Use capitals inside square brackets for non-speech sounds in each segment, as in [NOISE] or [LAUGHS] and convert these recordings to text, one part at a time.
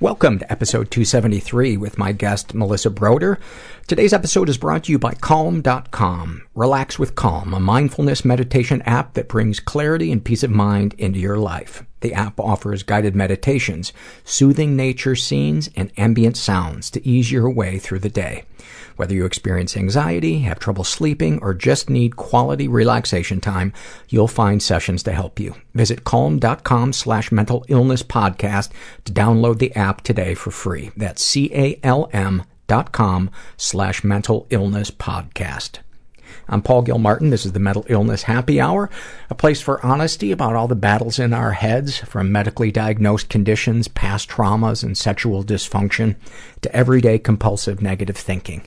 Welcome to episode 273 with my guest, Melissa Broder. Today's episode is brought to you by Calm.com. Relax with Calm, a mindfulness meditation app that brings clarity and peace of mind into your life. The app offers guided meditations, soothing nature scenes, and ambient sounds to ease your way through the day. Whether you experience anxiety, have trouble sleeping, or just need quality relaxation time, you'll find sessions to help you. Visit calm.com slash mental illness podcast to download the app today for free. That's C-A-L-M dot com slash mental illness podcast. I'm Paul Gilmartin. This is the Mental Illness Happy Hour, a place for honesty about all the battles in our heads, from medically diagnosed conditions, past traumas, and sexual dysfunction, to everyday compulsive negative thinking.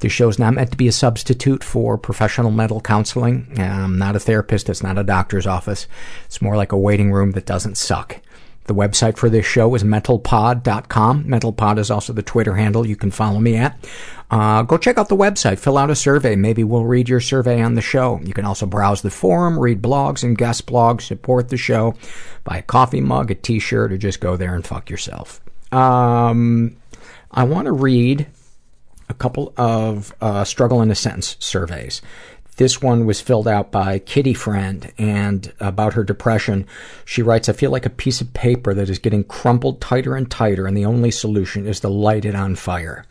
This show is not meant to be a substitute for professional mental counseling. I'm not a therapist. It's not a doctor's office. It's more like a waiting room that doesn't suck. The website for this show is mentalpod.com. Mentalpod is also the Twitter handle you can follow me at. Uh, go check out the website, fill out a survey. Maybe we'll read your survey on the show. You can also browse the forum, read blogs and guest blogs, support the show, buy a coffee mug, a t-shirt, or just go there and fuck yourself. Um, I want to read a couple of uh, struggle in a sentence surveys. This one was filled out by Kitty Friend, and about her depression, she writes, I feel like a piece of paper that is getting crumpled tighter and tighter, and the only solution is to light it on fire.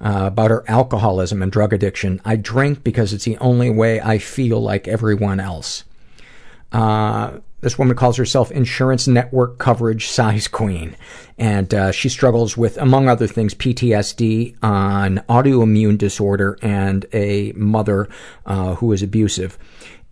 Uh, about her alcoholism and drug addiction, I drink because it's the only way I feel like everyone else. Uh, this woman calls herself insurance network coverage size queen. And uh, she struggles with, among other things, PTSD, an autoimmune disorder, and a mother uh, who is abusive.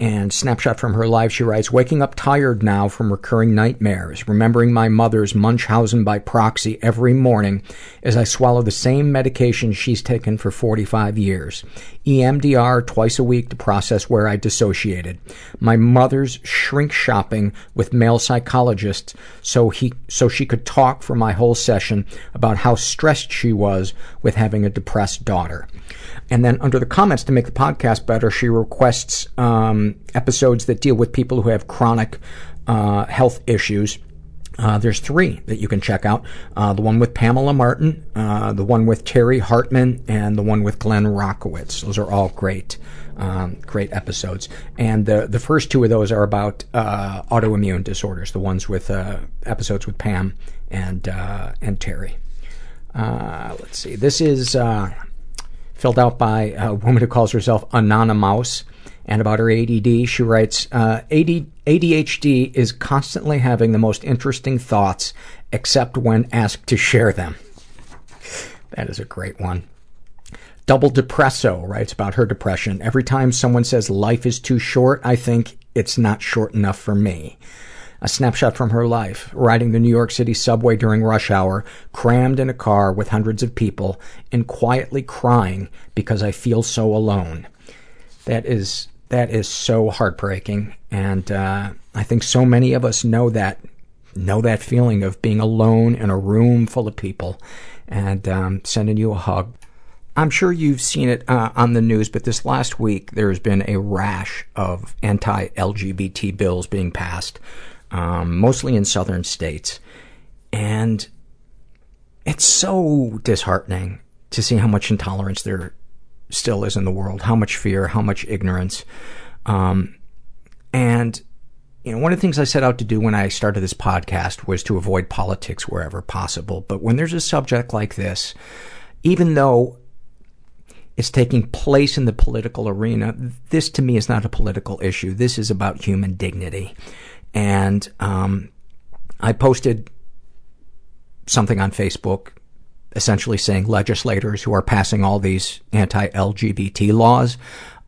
And snapshot from her life, she writes, waking up tired now from recurring nightmares, remembering my mother's Munchausen by proxy every morning as I swallow the same medication she's taken for 45 years. EMDR twice a week to process where I dissociated. My mother's shrink shopping with male psychologists so he, so she could talk for my whole session about how stressed she was with having a depressed daughter. And then under the comments to make the podcast better, she requests um, episodes that deal with people who have chronic uh, health issues. Uh, there's three that you can check out. Uh, the one with Pamela Martin, uh, the one with Terry Hartman, and the one with Glenn Rockowitz. Those are all great, um, great episodes. And the the first two of those are about uh, autoimmune disorders. The ones with uh, episodes with Pam and uh, and Terry. Uh, let's see. This is uh, filled out by a woman who calls herself Anonymous. And about her ADD, she writes, uh, AD, ADHD is constantly having the most interesting thoughts, except when asked to share them. That is a great one. Double Depresso writes about her depression. Every time someone says life is too short, I think it's not short enough for me. A snapshot from her life, riding the New York City subway during rush hour, crammed in a car with hundreds of people, and quietly crying because I feel so alone. That is that is so heartbreaking, and uh, I think so many of us know that know that feeling of being alone in a room full of people and um, sending you a hug. I'm sure you've seen it uh, on the news, but this last week there's been a rash of anti-LGBT bills being passed, um, mostly in southern states. And it's so disheartening to see how much intolerance there still is in the world, how much fear, how much ignorance. Um, and you know, one of the things I set out to do when I started this podcast was to avoid politics wherever possible. But when there's a subject like this, even though it's taking place in the political arena, this to me is not a political issue. This is about human dignity. And um, I posted something on Facebook essentially saying legislators who are passing all these anti-LGBT laws,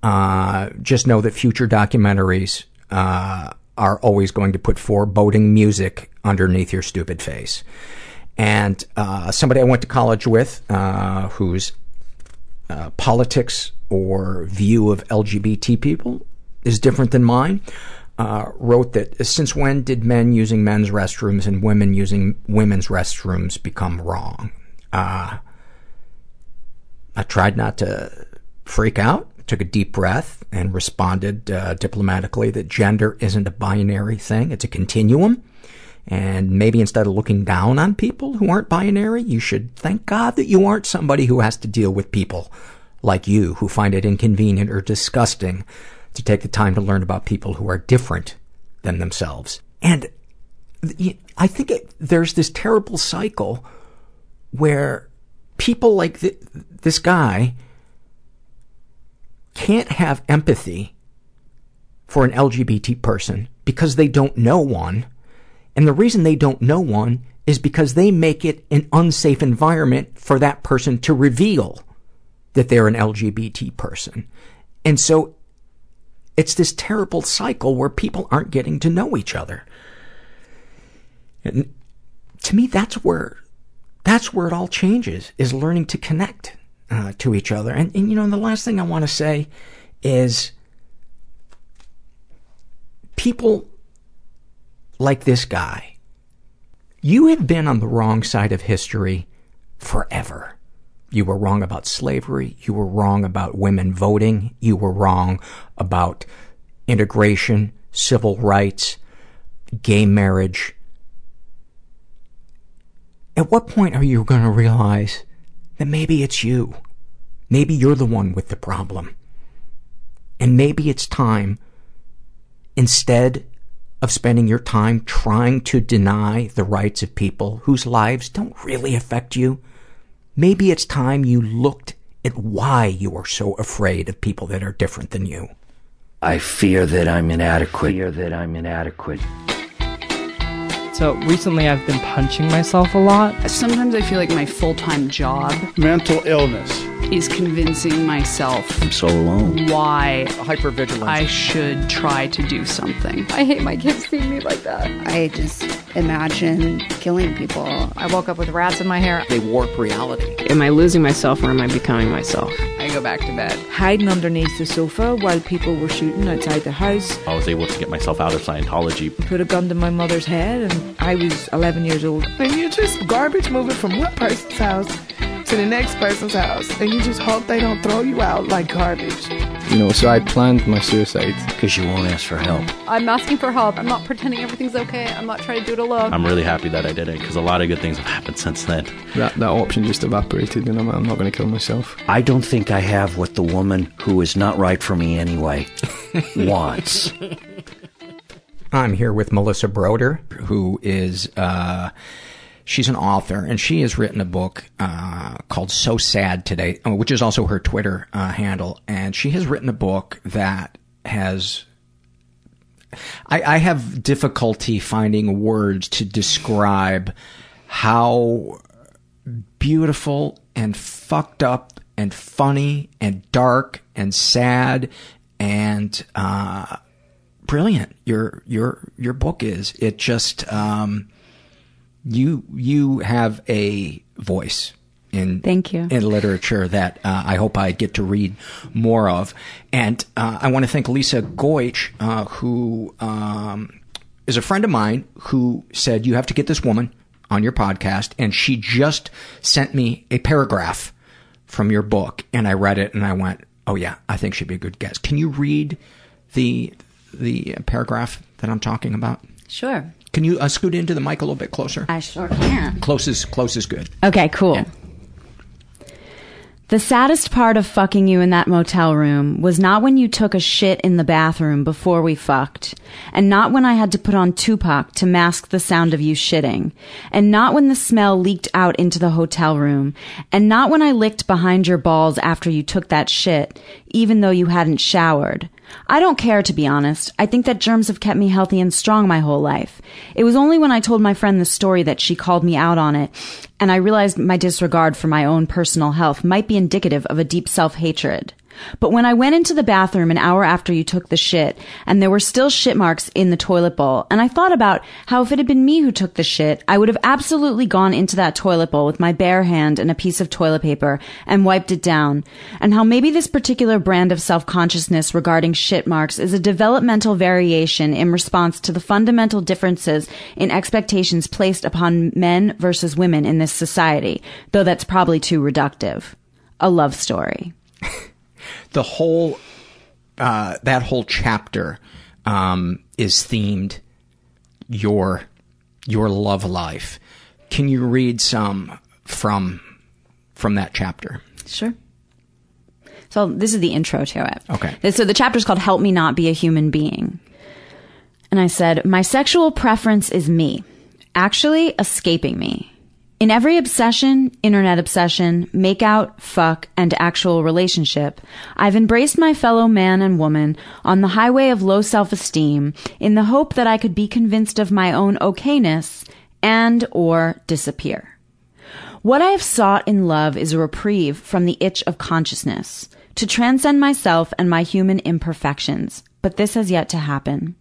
uh, just know that future documentaries uh, are always going to put foreboding music underneath your stupid face. And uh, somebody I went to college with, uh, whose uh, politics or view of LGBT people is different than mine, uh, wrote that since when did men using men's restrooms and women using women's restrooms become wrong? Uh, I tried not to freak out, took a deep breath, and responded uh, diplomatically that gender isn't a binary thing, it's a continuum. And maybe instead of looking down on people who aren't binary, you should thank God that you aren't somebody who has to deal with people like you who find it inconvenient or disgusting to take the time to learn about people who are different than themselves. And I think it, there's this terrible cycle where people like th- this guy can't have empathy for an LGBT person because they don't know one. And the reason they don't know one is because they make it an unsafe environment for that person to reveal that they're an LGBT person. And so it's this terrible cycle where people aren't getting to know each other. And to me, that's where that's where it all changes, is learning to connect uh, to each other. And, and, you know, the last thing I want to say is people like this guy, you have been on the wrong side of history forever. You were wrong about slavery. You were wrong about women voting. You were wrong about integration, civil rights, gay marriage, at what point are you going to realize that maybe it's you? Maybe you're the one with the problem. And maybe it's time, instead of spending your time trying to deny the rights of people whose lives don't really affect you, maybe it's time you looked at why you are so afraid of people that are different than you. I fear that I'm inadequate. Fear that I'm inadequate. So recently I've been punching myself a lot. Sometimes I feel like my full time job mental illness is convincing myself I'm so alone. why Hypervigilance. I should try to do something. I hate my kids seeing me like that. I just imagine killing people. I woke up with rats in my hair. They warp reality. Am I losing myself or am I becoming myself? I go back to bed. Hiding underneath the sofa while people were shooting outside the house. I was able to get myself out of Scientology. Put a gun to my mother's head and I was 11 years old. And you're just garbage moving from one person's house to the next person's house, and you just hope they don't throw you out like garbage. You know, so I planned my suicide. Because you won't ask for help. I'm asking for help. I'm not pretending everything's okay. I'm not trying to do it alone. I'm really happy that I did it because a lot of good things have happened since then. That, that option just evaporated, and I'm, I'm not going to kill myself. I don't think I have what the woman who is not right for me anyway [LAUGHS] wants. I'm here with Melissa Broder, who is, uh, she's an author, and she has written a book uh, called So Sad Today, uh, which is also her Twitter uh, handle. And she has written a book that has. I, I have difficulty finding words to describe how beautiful and fucked up and funny and dark and sad and uh, brilliant your your your book is. It just um, you you have a voice in Thank you. in literature that uh, I hope I get to read more of. And uh, I want to thank Lisa Goich, uh, who um, is a friend of mine who said, You have to get this woman on your podcast. And she just sent me a paragraph from your book. And I read it and I went, Oh, yeah, I think she'd be a good guest. Can you read the, the paragraph that I'm talking about? Sure. Can you uh, scoot into the mic a little bit closer? I sure can. Close is, close is good. Okay, cool. The saddest part of fucking you in that motel room was not when you took a shit in the bathroom before we fucked, and not when I had to put on Tupac to mask the sound of you shitting, and not when the smell leaked out into the hotel room, and not when I licked behind your balls after you took that shit, even though you hadn't showered. I don't care, to be honest. I think that germs have kept me healthy and strong my whole life. It was only when I told my friend the story that she called me out on it, and I realized my disregard for my own personal health might be indicative of a deep self-hatred. But when I went into the bathroom an hour after you took the shit, and there were still shit marks in the toilet bowl, and I thought about how if it had been me who took the shit, I would have absolutely gone into that toilet bowl with my bare hand and a piece of toilet paper and wiped it down, and how maybe this particular brand of self-consciousness regarding shit marks is a developmental variation in response to the fundamental differences in expectations placed upon men versus women in this society, though that's probably too reductive. A love story [LAUGHS] the whole uh, that whole chapter um, is themed your your love life. Can you read some from from that chapter? Sure. So this is the intro to it. Okay. So the chapter is called "Help Me Not Be a Human Being," and I said, "My sexual preference is me, actually escaping me." In every obsession, internet obsession, makeout, fuck, and actual relationship, I've embraced my fellow man and woman on the highway of low self-esteem in the hope that I could be convinced of my own okayness and or disappear. What I have sought in love is a reprieve from the itch of consciousness, to transcend myself and my human imperfections, but this has yet to happen.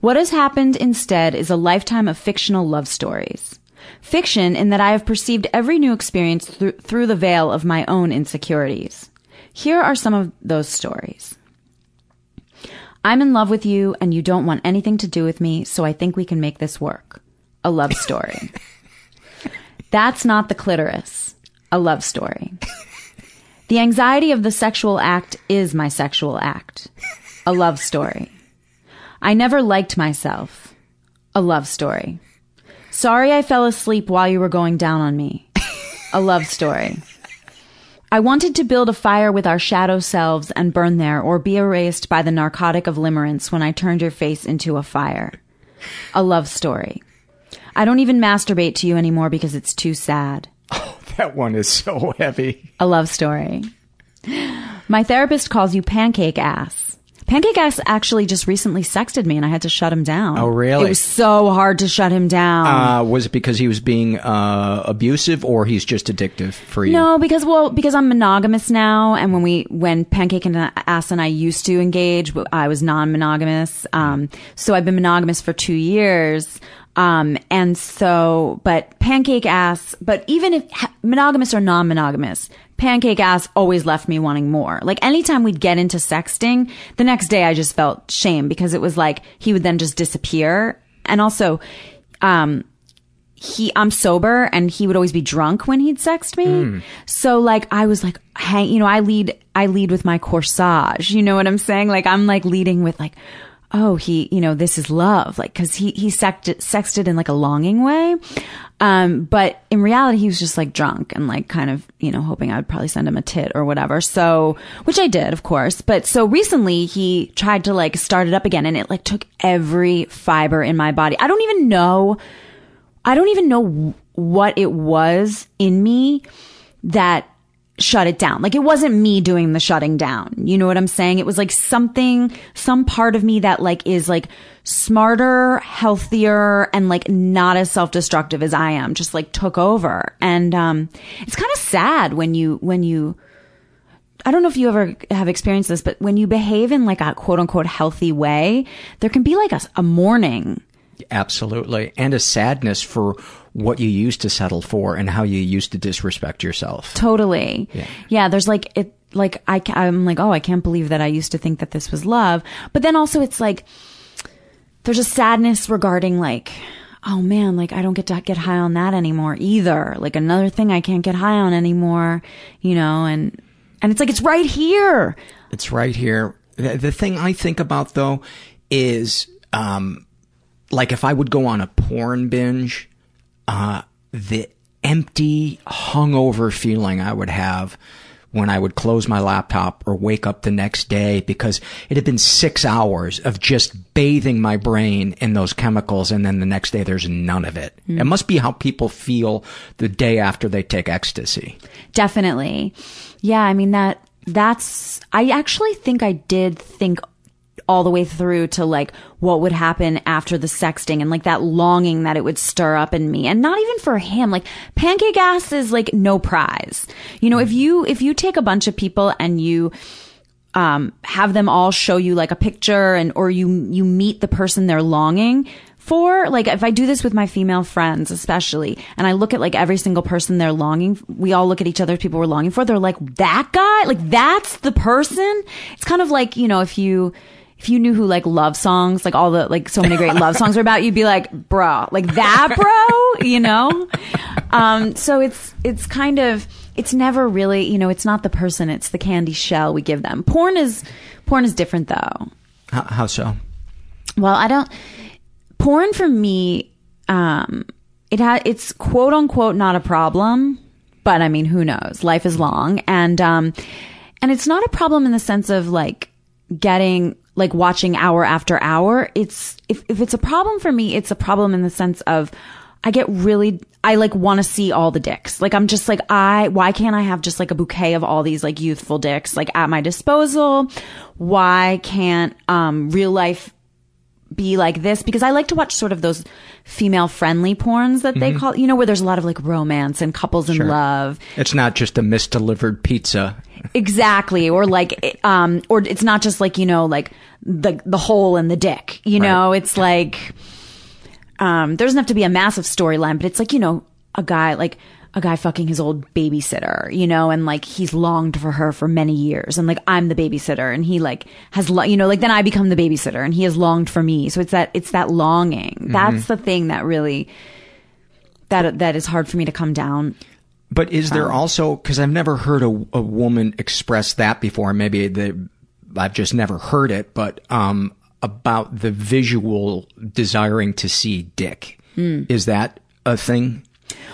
What has happened instead is a lifetime of fictional love stories. Fiction in that I have perceived every new experience through, through the veil of my own insecurities. Here are some of those stories. I'm in love with you and you don't want anything to do with me, so I think we can make this work. A love story. [LAUGHS] That's not the clitoris. A love story. The anxiety of the sexual act is my sexual act. A love story. I never liked myself. A love story. Sorry I fell asleep while you were going down on me. A love story. I wanted to build a fire with our shadow selves and burn there or be erased by the narcotic of limerence when I turned your face into a fire. A love story. I don't even masturbate to you anymore because it's too sad. Oh, That one is so heavy. A love story. My therapist calls you pancake ass. Pancake ass actually just recently sexted me and I had to shut him down. Oh, really? It was so hard to shut him down. Uh, was it because he was being uh, abusive, or he's just addictive for you? No, because well, because I'm monogamous now, and when we when Pancake and Ass and I used to engage, I was non-monogamous. Um, so I've been monogamous for two years. Um, and so, but pancake ass, but even if monogamous or non-monogamous, pancake ass always left me wanting more. Like anytime we'd get into sexting, the next day I just felt shame because it was like he would then just disappear. And also, um, he, I'm sober and he would always be drunk when he'd sext me. Mm. So like I was like, hang, you know, I lead, I lead with my corsage. You know what I'm saying? Like I'm like leading with like, oh, he, you know, this is love. Like, cause he, he sexted, sexted in like a longing way. Um, but in reality, he was just like drunk and like kind of, you know, hoping I would probably send him a tit or whatever. So, which I did, of course. But so recently he tried to like start it up again and it like took every fiber in my body. I don't even know, I don't even know what it was in me that shut it down. Like it wasn't me doing the shutting down. You know what I'm saying? It was like something, some part of me that like is like smarter, healthier, and like not as self-destructive as I am, just like took over. And, um, it's kind of sad when you, when you, I don't know if you ever have experienced this, but when you behave in like a quote unquote healthy way, there can be like a, a mourning. Absolutely. And a sadness for what you used to settle for and how you used to disrespect yourself. Totally. Yeah. Yeah. There's like, it, like, I, I'm like, oh, I can't believe that I used to think that this was love. But then also it's like, there's a sadness regarding like, oh man, like I don't get to get high on that anymore either. Like another thing I can't get high on anymore, you know, and, and it's like, it's right here. It's right here. The, the thing I think about though is, um, like if I would go on a porn binge, uh, the empty, hungover feeling I would have when I would close my laptop or wake up the next day because it had been six hours of just bathing my brain in those chemicals and then the next day there's none of it. Mm. It must be how people feel the day after they take ecstasy. Definitely. Yeah, I mean that that's I actually think I did think all the way through to like what would happen after the sexting and like that longing that it would stir up in me. And not even for him. Like pancake ass is like no prize. You know if you if you take a bunch of people and you um have them all show you like a picture and or you you meet the person they're longing for like if i do this with my female friends especially and i look at like every single person they're longing we all look at each other people we're longing for they're like that guy? Like that's the person? It's kind of like you know if you if you knew who like love songs, like all the like so many great love songs are about, you'd be like, bro, like that, bro, you know? Um, so it's, it's kind of, it's never really, you know, it's not the person, it's the candy shell we give them. Porn is, porn is different though. How, how so? Well, I don't, porn for me, um, it had, it's quote unquote not a problem, but I mean, who knows? Life is long. And, um, and it's not a problem in the sense of like getting like watching hour after hour. It's, if, if it's a problem for me, it's a problem in the sense of I get really, I like want to see all the dicks. Like I'm just like, I, why can't I have just like a bouquet of all these like youthful dicks like at my disposal? Why can't, um, real life be like this? Because I like to watch sort of those female friendly porns that they Mhm. call, you know, where there's a lot of like romance and couples in Sure. love. It's not just a misdelivered pizza. Exactly. Or like, um, or it's not just like, you know, like the, the hole in the dick, you know, it's like, um, there doesn't have to be a massive storyline, but it's like, you know, a guy, like a guy fucking his old babysitter, you know, and like he's longed for her for many years. And like I'm the babysitter and he like has, lo- you know, like then I become the babysitter and he has longed for me. So it's that, it's that longing. That's Mhm. the thing that really, that, that is hard for me to come down. But is there Um, also because I've never heard a, a woman express that before? Maybe the I've just never heard it, but um, about the visual desiring to see dick. Hmm. Is that a thing?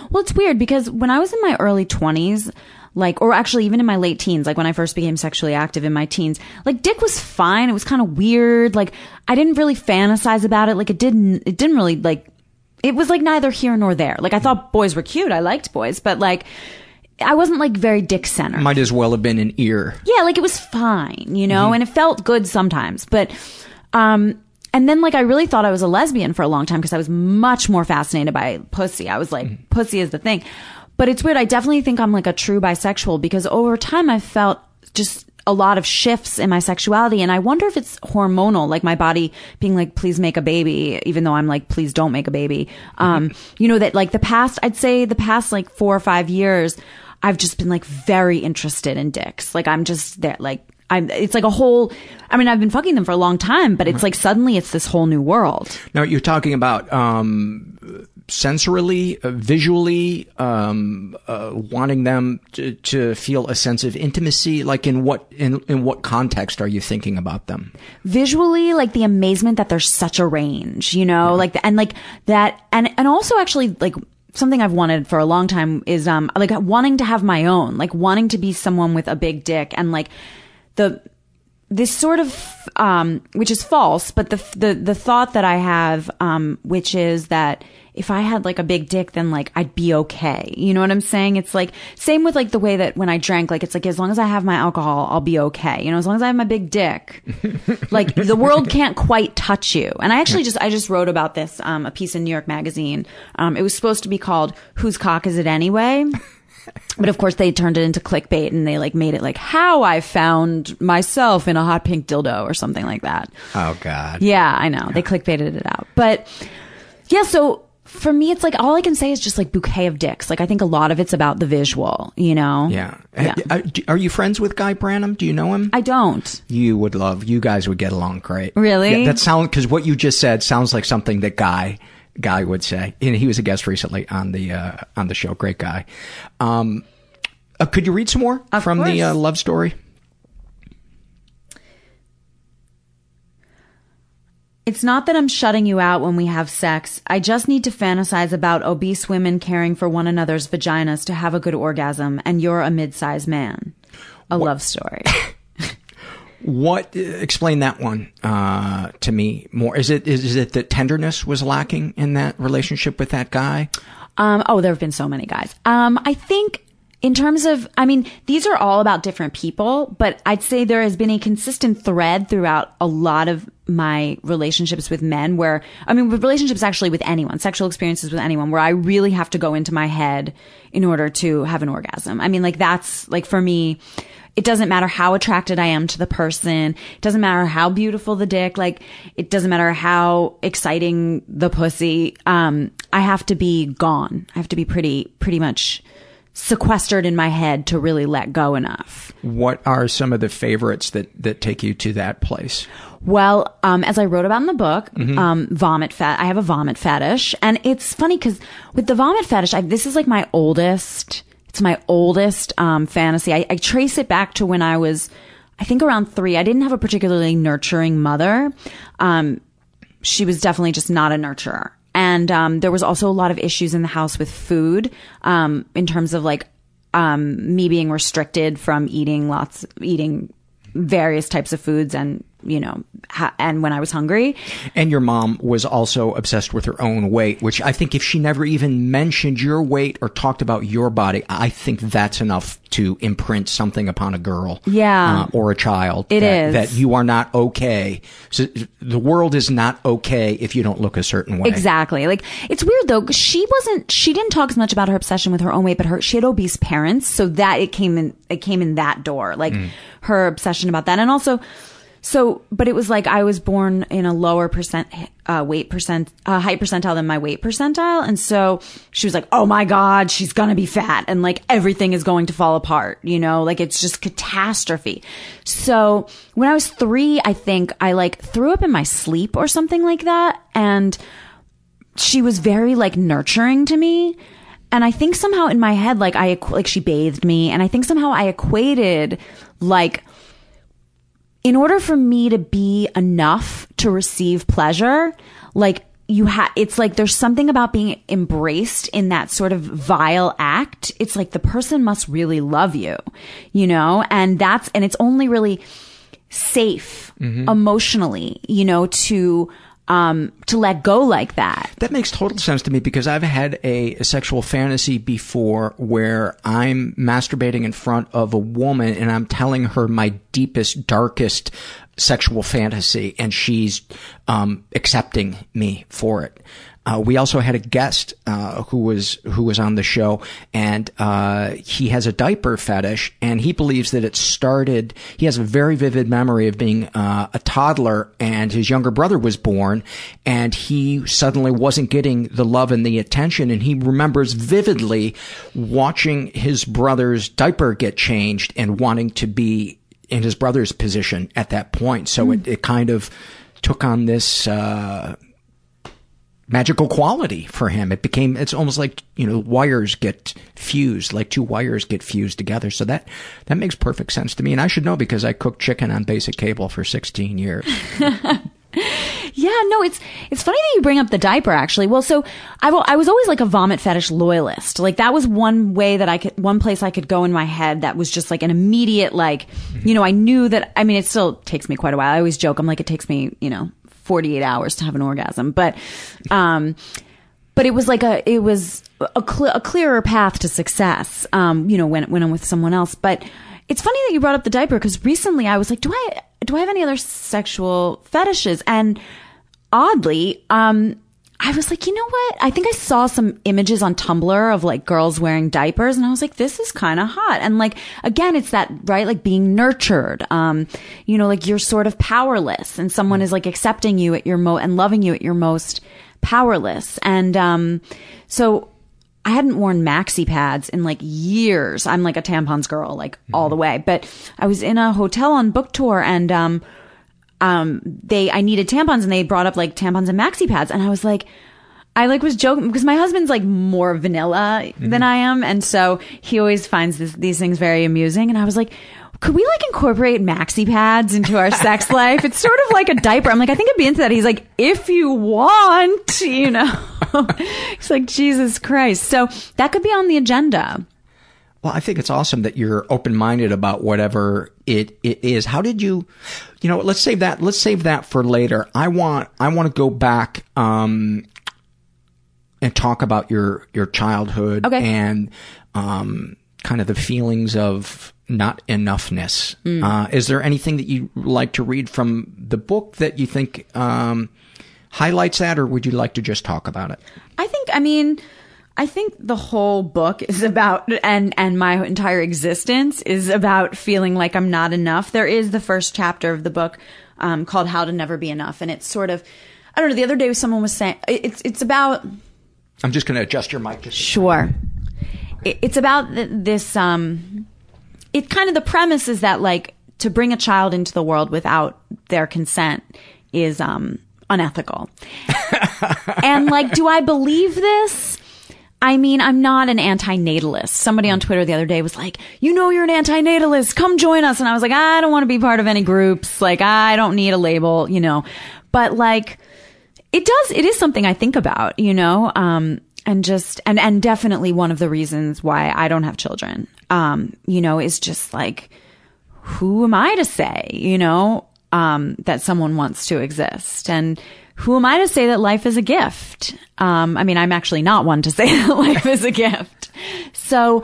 Well, it's weird because when I was in my early 20s, like, or actually even in my late teens, like when I first became sexually active in my teens, like dick was fine. It was kind of weird. Like I didn't really fantasize about it. Like it didn't, it didn't really like, it was like neither here nor there. Like I thought boys were cute. I liked boys, but like I wasn't like very dick centered. Might as well have been an ear. Yeah, like it was fine, you know, and it felt good sometimes. But, um, and then like I really thought I was a lesbian for a long time because I was much more fascinated by pussy. I was like, pussy is the thing. But it's weird. I definitely think I'm like a true bisexual because over time I felt just a lot of shifts in my sexuality. And I wonder if it's hormonal, like my body being like, please make a baby, even though I'm like, please don't make a baby. Um, you know, that like the past, I'd say the past like four or five years, I've just been like very interested in dicks. Like I'm just there, like, I'm, it's like a whole, I mean, I've been fucking them for a long time, but it's like suddenly it's this whole new world. Now you're talking about um, sensorily, uh, visually, um, uh, wanting them to, to feel a sense of intimacy. Like in what in in what context are you thinking about them? visually like the amazement that there's such a range you know like the, and like that and and also actually like something i've wanted for a long time is um like wanting to have my own like wanting to be someone with a big dick and like the this sort of um which is false but the the the thought that i have um which is that if i had like a big dick then like i'd be okay. You know what i'm saying? It's like same with like the way that when i drank like it's like as long as i have my alcohol i'll be okay. You know as long as i have my big dick [LAUGHS] like the world can't quite touch you. And i actually just i just wrote about this um a piece in new york magazine. Um it was supposed to be called whose cock is it anyway [LAUGHS] but of course they turned it into clickbait and they like made it like how I found myself in a hot pink dildo or something like that. Oh God. Yeah, I know. They clickbaited it out. But yeah, so for me, it's like all I can say is just like bouquet of dicks. Like I think a lot of it's about the visual, you know? Yeah. Yeah. Uh, Are you friends with Guy Branum? Do you know him? I don't. You would love. You guys would get along great. Really? Yeah, that sounds because what you just said sounds like something that Guy Guy would say. And he was a guest recently on the uh, on the show. Great guy. Um, uh, could you read some more from the uh, love story? It's not that I'm shutting you out when we have sex. I just need to fantasize about obese women caring for one another's vaginas to have a good orgasm, and you're a mid-sized man. A love story. [LAUGHS] What? Explain that one uh, to me more. Is it is it that tenderness was lacking in that relationship with that guy? Um, oh, there have been so many guys. Um, I think in terms of, I mean, these are all about different people, but I'd say there has been a consistent thread throughout a lot of my relationships with men where, I mean, with relationships actually with anyone, sexual experiences with anyone, where I really have to go into my head in order to have an orgasm. I mean, like that's, like for me, it doesn't matter how attracted I am to the person. It doesn't matter how beautiful the dick. Like, it doesn't matter how exciting the pussy. Um, I have to be gone. I have to be pretty, pretty much sequestered in my head to really let go enough. What are some of the favorites that that take you to that place? Well, um, as I wrote about in the book, Mhm. um, vomit fat. I have a vomit fetish, and it's funny because with the vomit fetish, I, this is like my oldest. It's my oldest um, fantasy. I, I trace it back to when I was, I think, around three. I didn't have a particularly nurturing mother. Um, she was definitely just not a nurturer. And um, there was also a lot of issues in the house with food, um, in terms of like um, me being restricted from eating lots, eating various types of foods, and you know, ha- and when I was hungry. And your mom was also obsessed with her own weight, which I think if she never even mentioned your weight or talked about your body, I think that's enough to imprint something upon a girl. Yeah. Uh, or a child. It that, is. That you are not okay. So the world is not okay if you don't look a certain way. Exactly. Like it's weird though. She wasn't. She didn't talk as much about her obsession with her own weight, but her she had obese parents, so that it came in. It came in that door. Like Mm. her obsession about that, and also. So, but it was like I was born in a lower percent uh, weight percent, uh, height percentile than my weight percentile, and so she was like, "Oh my god, she's gonna be fat, and like everything is going to fall apart." You know, like it's just catastrophe. So when I was three, I think I like threw up in my sleep or something like that, and she was very like nurturing to me. And i think somehow in my head like i like she bathed me. And i think somehow i equated like in order for me to be enough to receive pleasure like you have it's like there's something about being embraced in that sort of vile act it's like the person must really love you you know and that's and it's only really safe Mhm. emotionally you know to um to let go like that That makes total sense to me because I've had a, a sexual fantasy before where I'm masturbating in front of a woman and I'm telling her my deepest, darkest sexual fantasy and she's um, accepting me for it. Uh, we also had a guest uh, who was who was on the show, and uh, he has a diaper fetish, and he believes that it started. He has a very vivid memory of being uh, a toddler, and his younger brother was born, and he suddenly wasn't getting the love and the attention, and he remembers vividly watching his brother's diaper get changed and wanting to be in his brother's position at that point. So it, it kind of took on this. Uh, magical quality for him. It became, it's almost like, you know, wires get fused, like two wires get fused together. So that, that makes perfect sense to me. And I should know because I cooked chicken on basic cable for 16 years. [LAUGHS] Yeah, no, it's it's funny that you bring up the diaper. Actually, well, so I, I was always like a vomit fetish loyalist. Like that was one way that I could, one place I could go in my head that was just like an immediate, like, you know, I knew that. I mean, it still takes me quite a while. I always joke, I'm like, it takes me, you know, 48 hours to have an orgasm, but, um, but it was like a, it was a, cl- a clearer path to success. Um, you know, when when I'm with someone else, but. It's funny that you brought up the diaper because recently I was like, do I do I have any other sexual fetishes? And oddly, um, I was like, you know what? I think I saw some images on Tumblr of like girls wearing diapers and I was like, this is kind of hot. And like, again, it's that, right? Like being nurtured. Um, you know, like you're sort of powerless and someone is like accepting you at your mo and loving you at your most powerless. And, um, so I hadn't worn maxi pads in like years. I'm like a tampons girl, like all the way. But I was in a hotel on book tour and, um, um, they, I needed tampons and they brought up like tampons and maxi pads. And I was like, I like was joking because my husband's like more vanilla than I am. And so he always finds this, these things very amusing. And I was like, could we like incorporate maxi pads into our sex [LAUGHS] life? It's sort of like a diaper. I'm like, I think I'd be into that. He's like, if you want, you know, [LAUGHS] he's like, Jesus Christ. So that could be on the agenda. Well, I think it's awesome that you're open-minded about whatever it, it is. How did you, you know, let's save that, let's save that for later. I want, I want to go back, um, and talk about your, your childhood Okay. and, um, kind of the feelings of not enoughness. Mm. Uh, is there anything that you like to read from the book that you think, um, highlights that, or would you like to just talk about it? I think, I mean, I think the whole book is about, and, and my entire existence is about feeling like I'm not enough. There is the first chapter of the book, um, called How to Never Be Enough. And it's sort of, I don't know, the other day someone was saying, it's, it's about, I'm just going to adjust your mic. Just Sure. It, it's about th- this. Um, it kind of the premise is that like to bring a child into the world without their consent is um, unethical. [LAUGHS] and like, do I believe this? I mean, I'm not an anti-natalist. Somebody on Twitter the other day was like, "You know, you're an anti-natalist. Come join us." And I was like, "I don't want to be part of any groups. Like, I don't need a label, you know." But like, it does it is something i think about you know um and just and and definitely one of the reasons why i don't have children um you know is just like who am i to say you know um that someone wants to exist and who am i to say that life is a gift um i mean i'm actually not one to [LAUGHS] say that life is a gift so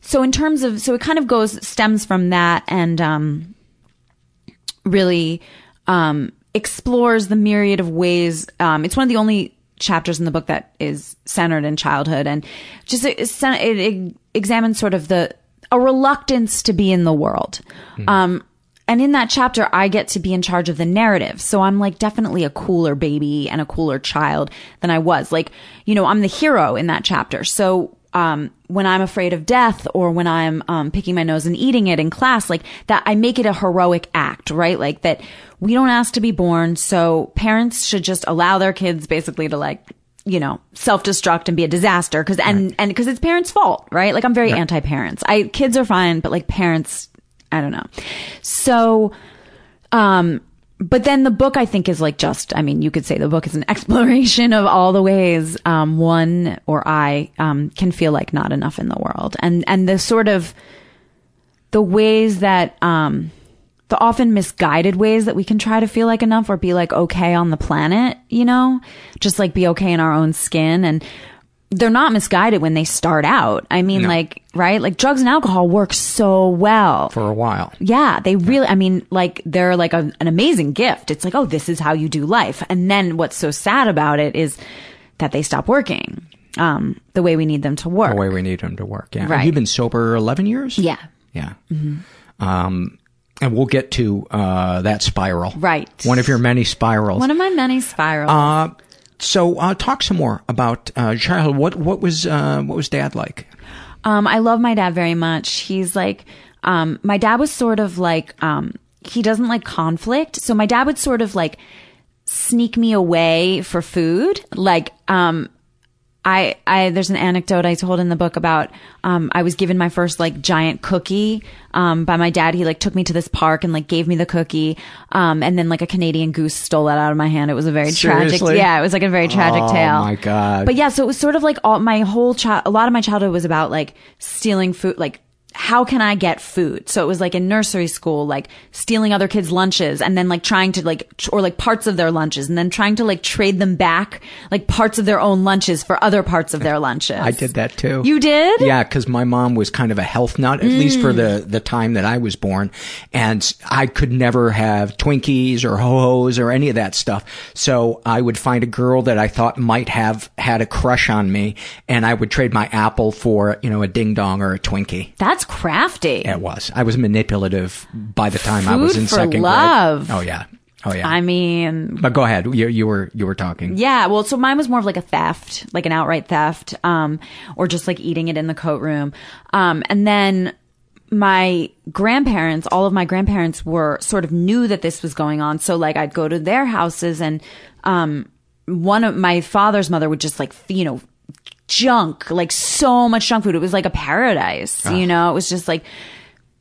so in terms of so it kind of goes stems from that and um really um, explores the myriad of ways. Um, it's one of the only chapters in the book that is centered in childhood, and just it, it, it examines sort of the a reluctance to be in the world. Um, and in that chapter, I get to be in charge of the narrative. So I'm like definitely a cooler baby and a cooler child than I was. Like, you know, I'm the hero in that chapter. So, um, when I'm afraid of death or when I'm, um, picking my nose and eating it in class, like that, I make it a heroic act, right? Like that we don't ask to be born. So parents should just allow their kids basically to like, you know, self-destruct and be a disaster. Cause, and, and cause it's parents' fault, right? Like I'm very anti-parents. I, kids are fine, but like parents, I don't know. So, um, but then the book I think is like just, I mean, you could say the book is an [LAUGHS] exploration of all the ways, um, one or I, um, can feel like not enough in the world and, and the sort of, the ways that, um, the often misguided ways that we can try to feel like enough or be like okay on the planet, you know, just like be okay in our own skin. And they're not misguided when they start out. I mean, No. like, right? Like drugs and alcohol work so well. for a while. Yeah, they really, I mean, like, they're like a, an amazing gift. It's like, oh, this is how you do life. And then what's so sad about it is that they stop working, um, the way we need them to work. The way we need them to work. Yeah. Right. You've been sober 11 years? Yeah. Yeah. Mhm. Um, and we'll get to uh, that spiral. Right. One of your many spirals. One of my many spirals. uh, so uh, talk some more about uh, childhood. What what was uh, what was dad like? Um, I love my dad very much. He's like, um, my dad was sort of like, um, he doesn't like conflict. So my dad would sort of like sneak me away for food. Like, um, I, I, there's an anecdote I told in the book about, um, I was given my first like giant cookie, um, by my dad. He like took me to this park and like gave me the cookie. Um, and then like a Canadian goose stole that out of my hand. It was a very Seriously? tragic, yeah, it was like a very tragic oh, tale. Oh my God. But yeah, so it was sort of like all my whole child, a lot of my childhood was about like stealing food, like how can I get food? So it was like in nursery school, like stealing other kids' lunches and then like trying to like, or like parts of their lunches and then trying to like trade them back, like parts of their own lunches for other parts of their lunches. I did that too. You did? Yeah, because my mom was kind of a health nut, at least for the the time that I was born, and I could never have Twinkies or ho hos or any of that stuff. So I would find a girl that I thought might have had a crush on me, and I would trade my apple for you know a ding dong or a Twinkie. That's crafty. It was. I was manipulative by the time I was in for second love. grade. Oh yeah. Oh yeah. I mean, but go ahead. You, you were you were talking. yeah, well, so mine was more of like a theft, like an outright theft, um, or just like eating it in the coat room. Um, and then my grandparents, all of my grandparents were sort of knew that this was going on. So like I'd go to their houses and, um, one of my father's mother would just like, you know, junk, like so much junk food. It was like a paradise, Ah. you know, it was just like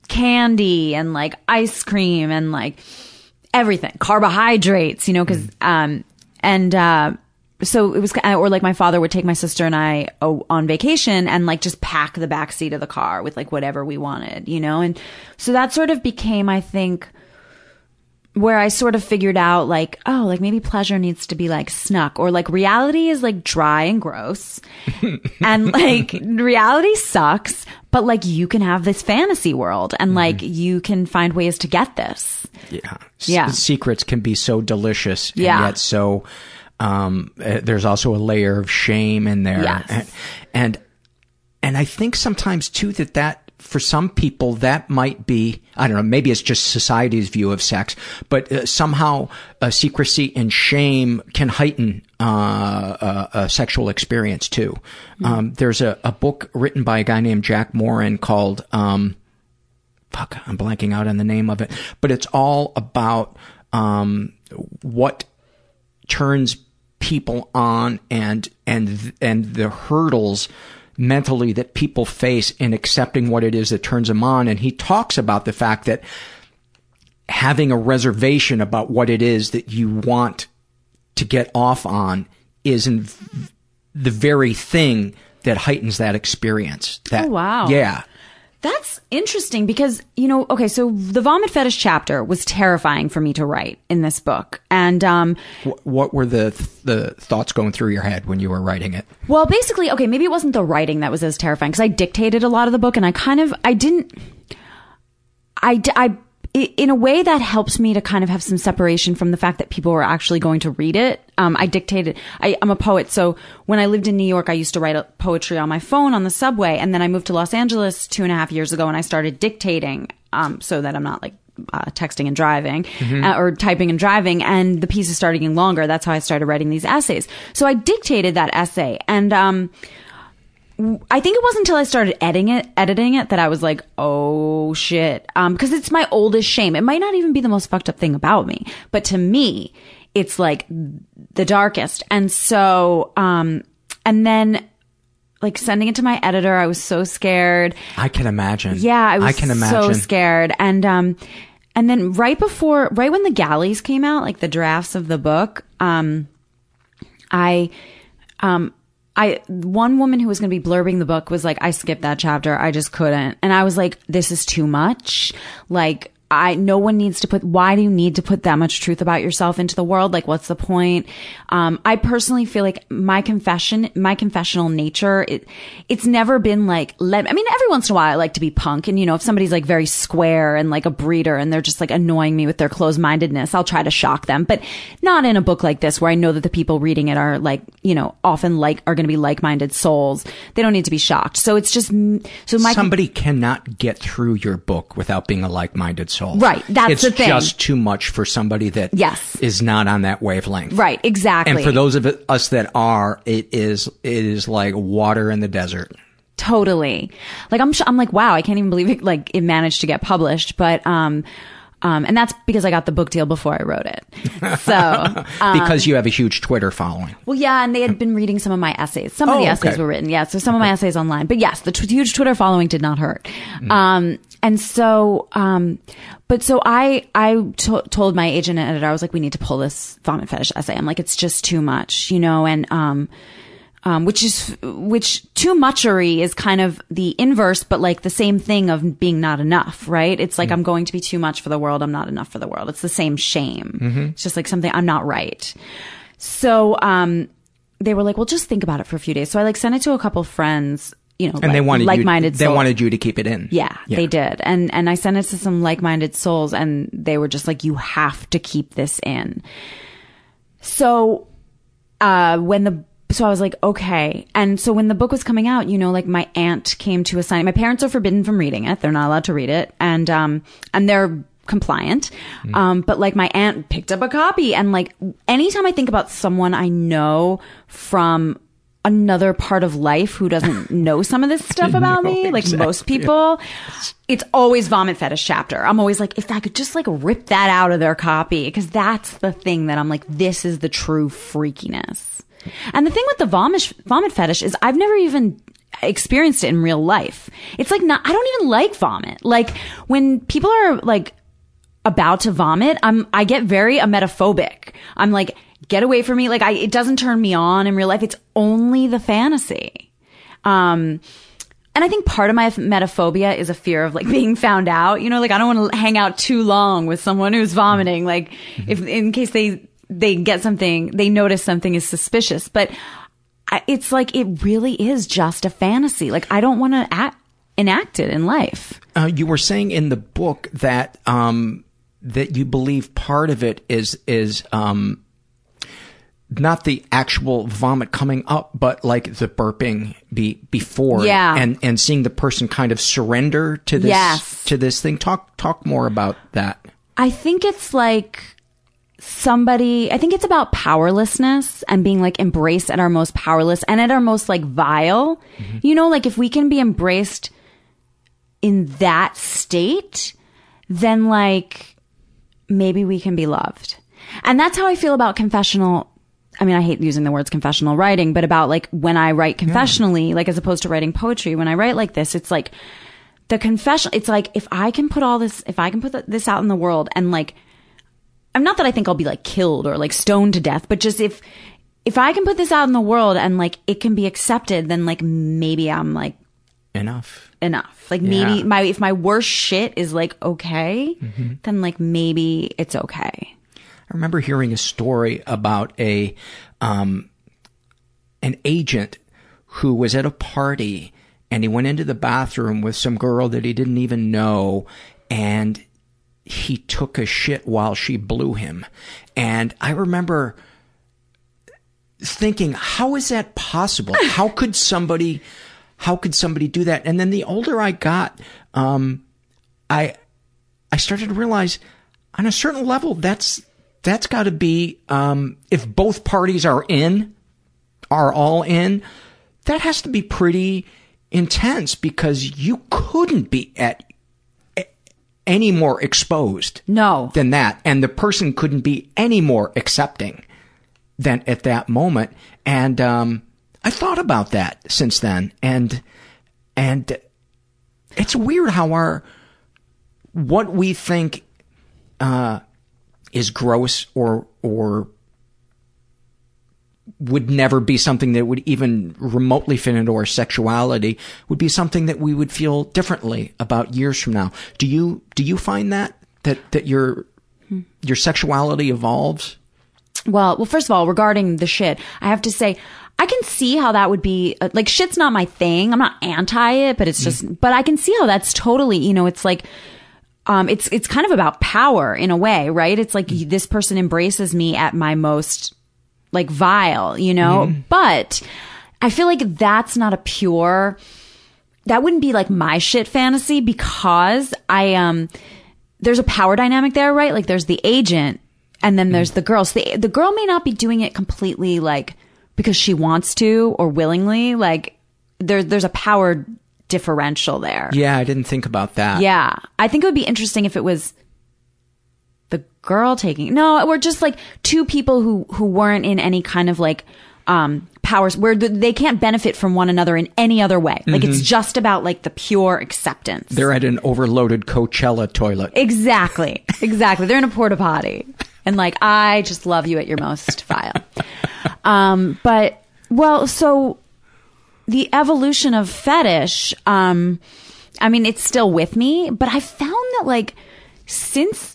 candy and like ice cream and like everything, carbohydrates, you know, cause, um, and, uh, so it was, or like my father would take my sister and I oh, on vacation and like just pack the back seat of the car with like whatever we wanted, you know? And so that sort of became, I think, where I sort of figured out like, oh, like maybe pleasure needs to be like snuck or like reality is like dry and gross [LAUGHS] and like reality sucks, but like you can have this fantasy world and like you can find ways to get this. Yeah. S- Yeah. secrets can be so delicious and Yeah. yet so um uh, there's also a layer of shame in there. Yes. And, and and I think sometimes too that that for some people that might be I don't know maybe it's just society's view of sex but uh, somehow uh, secrecy and shame can heighten uh, uh, a sexual experience too. Um, there's a, a book written by a guy named Jack Morin called um, fuck, I'm blanking out on the name of it, but it's all about um, what turns people on and and and the hurdles mentally that people face in accepting what it is that turns them on. And he talks about the fact that having a reservation about what it is that you want to get off on is in the very thing that heightens that experience. That Oh, wow. yeah That's interesting because, you know, okay, so the vomit fetish chapter was terrifying for me to write in this book. And, um, Wh- what were the the thoughts going through your head when you were writing it? well, basically, okay, maybe it wasn't the writing that was as terrifying because I dictated a lot of the book and I kind of, I didn't, I, i- in a way that helps me to kind of have some separation from the fact that people were actually going to read it. Um, I dictated, I, I'm a poet. So when I lived in New York, I used to write poetry on my phone on the subway. And then I moved to Los Angeles two and a half years ago and I started dictating, um, so that I'm not like, uh, texting and driving Mhm. uh, or typing and driving and the pieces started getting longer that's how i started writing these essays so i dictated that essay and um I think it wasn't until I started editing it, editing it that I was like, oh shit. Um, because it's my oldest shame. It might not even be the most fucked up thing about me, but to me, it's like the darkest. And so, um, and then like sending it to my editor, I was so scared. I can imagine. Yeah, I was can imagine. so scared. And um and then right before right when the galleys came out, like the drafts of the book, um I um I one woman who was going to be blurbing the book was like I skipped that chapter. I just couldn't. And I was like this is too much. Like I no one needs to put why do you need to put that much truth about yourself into the world? Like what's the point? Um I personally feel like my confession, my confessional nature, it it's never been like let I mean every once in a while I like to be punk and you know if somebody's like very square and like a breeder and they're just like annoying me with their closed-mindedness, I'll try to shock them, but not in a book like this where I know that the people reading it are like, you know, often like are going to be like-minded souls. They don't need to be shocked. So it's just so my Somebody cannot get through your book without being a like-minded soul. Right, that's it's the thing. just too much for somebody that Yes. is not on that wavelength. Right, exactly. And for those of us that are, it is it is like water in the desert. Totally. Like I'm, sh- I'm like, wow, I can't even believe it. Like it managed to get published, but um, um, and that's because I got the book deal before I wrote it. So [LAUGHS] um, because you have a huge Twitter following. well, yeah, and they had been reading some of my essays. Some of Oh, the essays okay. were written, yeah. So some of my essays online, but yes, the t- huge Twitter following did not hurt. Mm. Um, and so, um, but so I, I told my agent and editor, I was like, we need to pull this vomit fetish essay. I'm like, it's just too much, you know, and, um, um, which is, which too muchery is kind of the inverse, but like the same thing of being not enough, right? It's like, I'm going to be too much for the world. I'm not enough for the world. It's the same shame. Mhm. It's just like something I'm not right. So, um, they were like, well, just think about it for a few days. So I like sent it to a couple friends, you know, And they wanted like-minded you, they souls. wanted you to keep it in. Yeah, they did. And and I sent it to some like-minded souls and they were just like you have to keep this in. So uh when the so I was like, okay. And so when the book was coming out, you know, like my aunt came to a signing. My parents are forbidden from reading it. They're not allowed to read it. And um and they're compliant. Um, but like my aunt picked up a copy and like anytime I think about someone I know from another part of life who doesn't [LAUGHS] know some of this stuff about No, me, like most people, it's always vomit fetish chapter. I'm always like, if I could just like rip that out of their copy, because that's the thing that I'm like, this is the true freakiness. And the thing with the vomit vomit fetish is I've never even experienced it in real life. It's like not I don't even like vomit. Like when people are like about to vomit, I'm I get very emetophobic. I'm like get away from me. Like I it doesn't turn me on in real life. It's only the fantasy. Um and I think part of my emetophobia is a fear of like [LAUGHS] being found out. You know, like I don't want to hang out too long with someone who's vomiting. Like if in case they they get something, they notice something is suspicious. But I, it's like it really is just a fantasy. Like I don't want to act, enact it in life. Uh, you were saying in the book that um, that you believe part of it is is um, not the actual vomit coming up, but like the burping be before, Yeah. and and seeing the person kind of surrender to this Yes. to this thing. Talk talk more about that. I think it's like somebody, I think it's about powerlessness and being like embraced at our most powerless and at our most like vile. Mm-hmm. You know, like if we can be embraced in that state, then like maybe we can be loved. And that's how I feel about confessional. I mean, I hate using the words confessional writing, but about like when I write confessionally, like as opposed to writing poetry, when I write like this, it's like the confession. It's like if I can put all this, if I can put this out in the world and like, I'm not that I think I'll be like killed or like stoned to death, but just if, if I can put this out in the world and like it can be accepted, then like maybe I'm like Enough. enough. Like maybe Yeah. my, if my worst shit is like okay, Mhm. then like maybe it's okay. I remember hearing a story about a um, an agent who was at a party and he went into the bathroom with some girl that he didn't even know and he took a shit while she blew him. And I remember thinking, how is that possible? [LAUGHS] How could somebody how could somebody do that? And then the older I got, um, I I started to realize on a certain level that's that's got to be um, if both parties are in are all in that has to be pretty intense because you couldn't be at any more exposed no. than that. And the person couldn't be any more accepting than at that moment. And um, I thought about that since then. And and it's weird how our what we think uh, is gross or or would never be something that would even remotely fit into our sexuality would be something that we would feel differently about years from now. Do you do you find that that that your your sexuality evolves? Well, well, first of all, regarding the shit, I have to say, I can see how that would be uh, like shit's not my thing. I'm not anti it, but it's just, but I can see how that's totally, you know, it's like, um, it's, it's kind of about power in a way, right? It's like this person embraces me at my most like vile, you know, but I feel like that's not a pure, that wouldn't be like my shit fantasy because I, um, there's a power dynamic there, right? Like there's the agent and then there's the girl. So the, the girl may not be doing it completely like because she wants to or willingly. Like there, there's a power differential there. Yeah, I didn't think about that. Yeah. I think it would be interesting if it was the girl taking, no, we're just like two people who, who weren't in any kind of like, um, powers where th- they can't benefit from one another in any other way. Like it's Mhm. just about like the pure acceptance. They're at an overloaded Coachella toilet. Exactly. Exactly. They're in a porta potty. And like, I just love you at your most [LAUGHS] vile. Um, but, well, so the evolution of fetish, um, I mean, it's still with me, but I found that like, since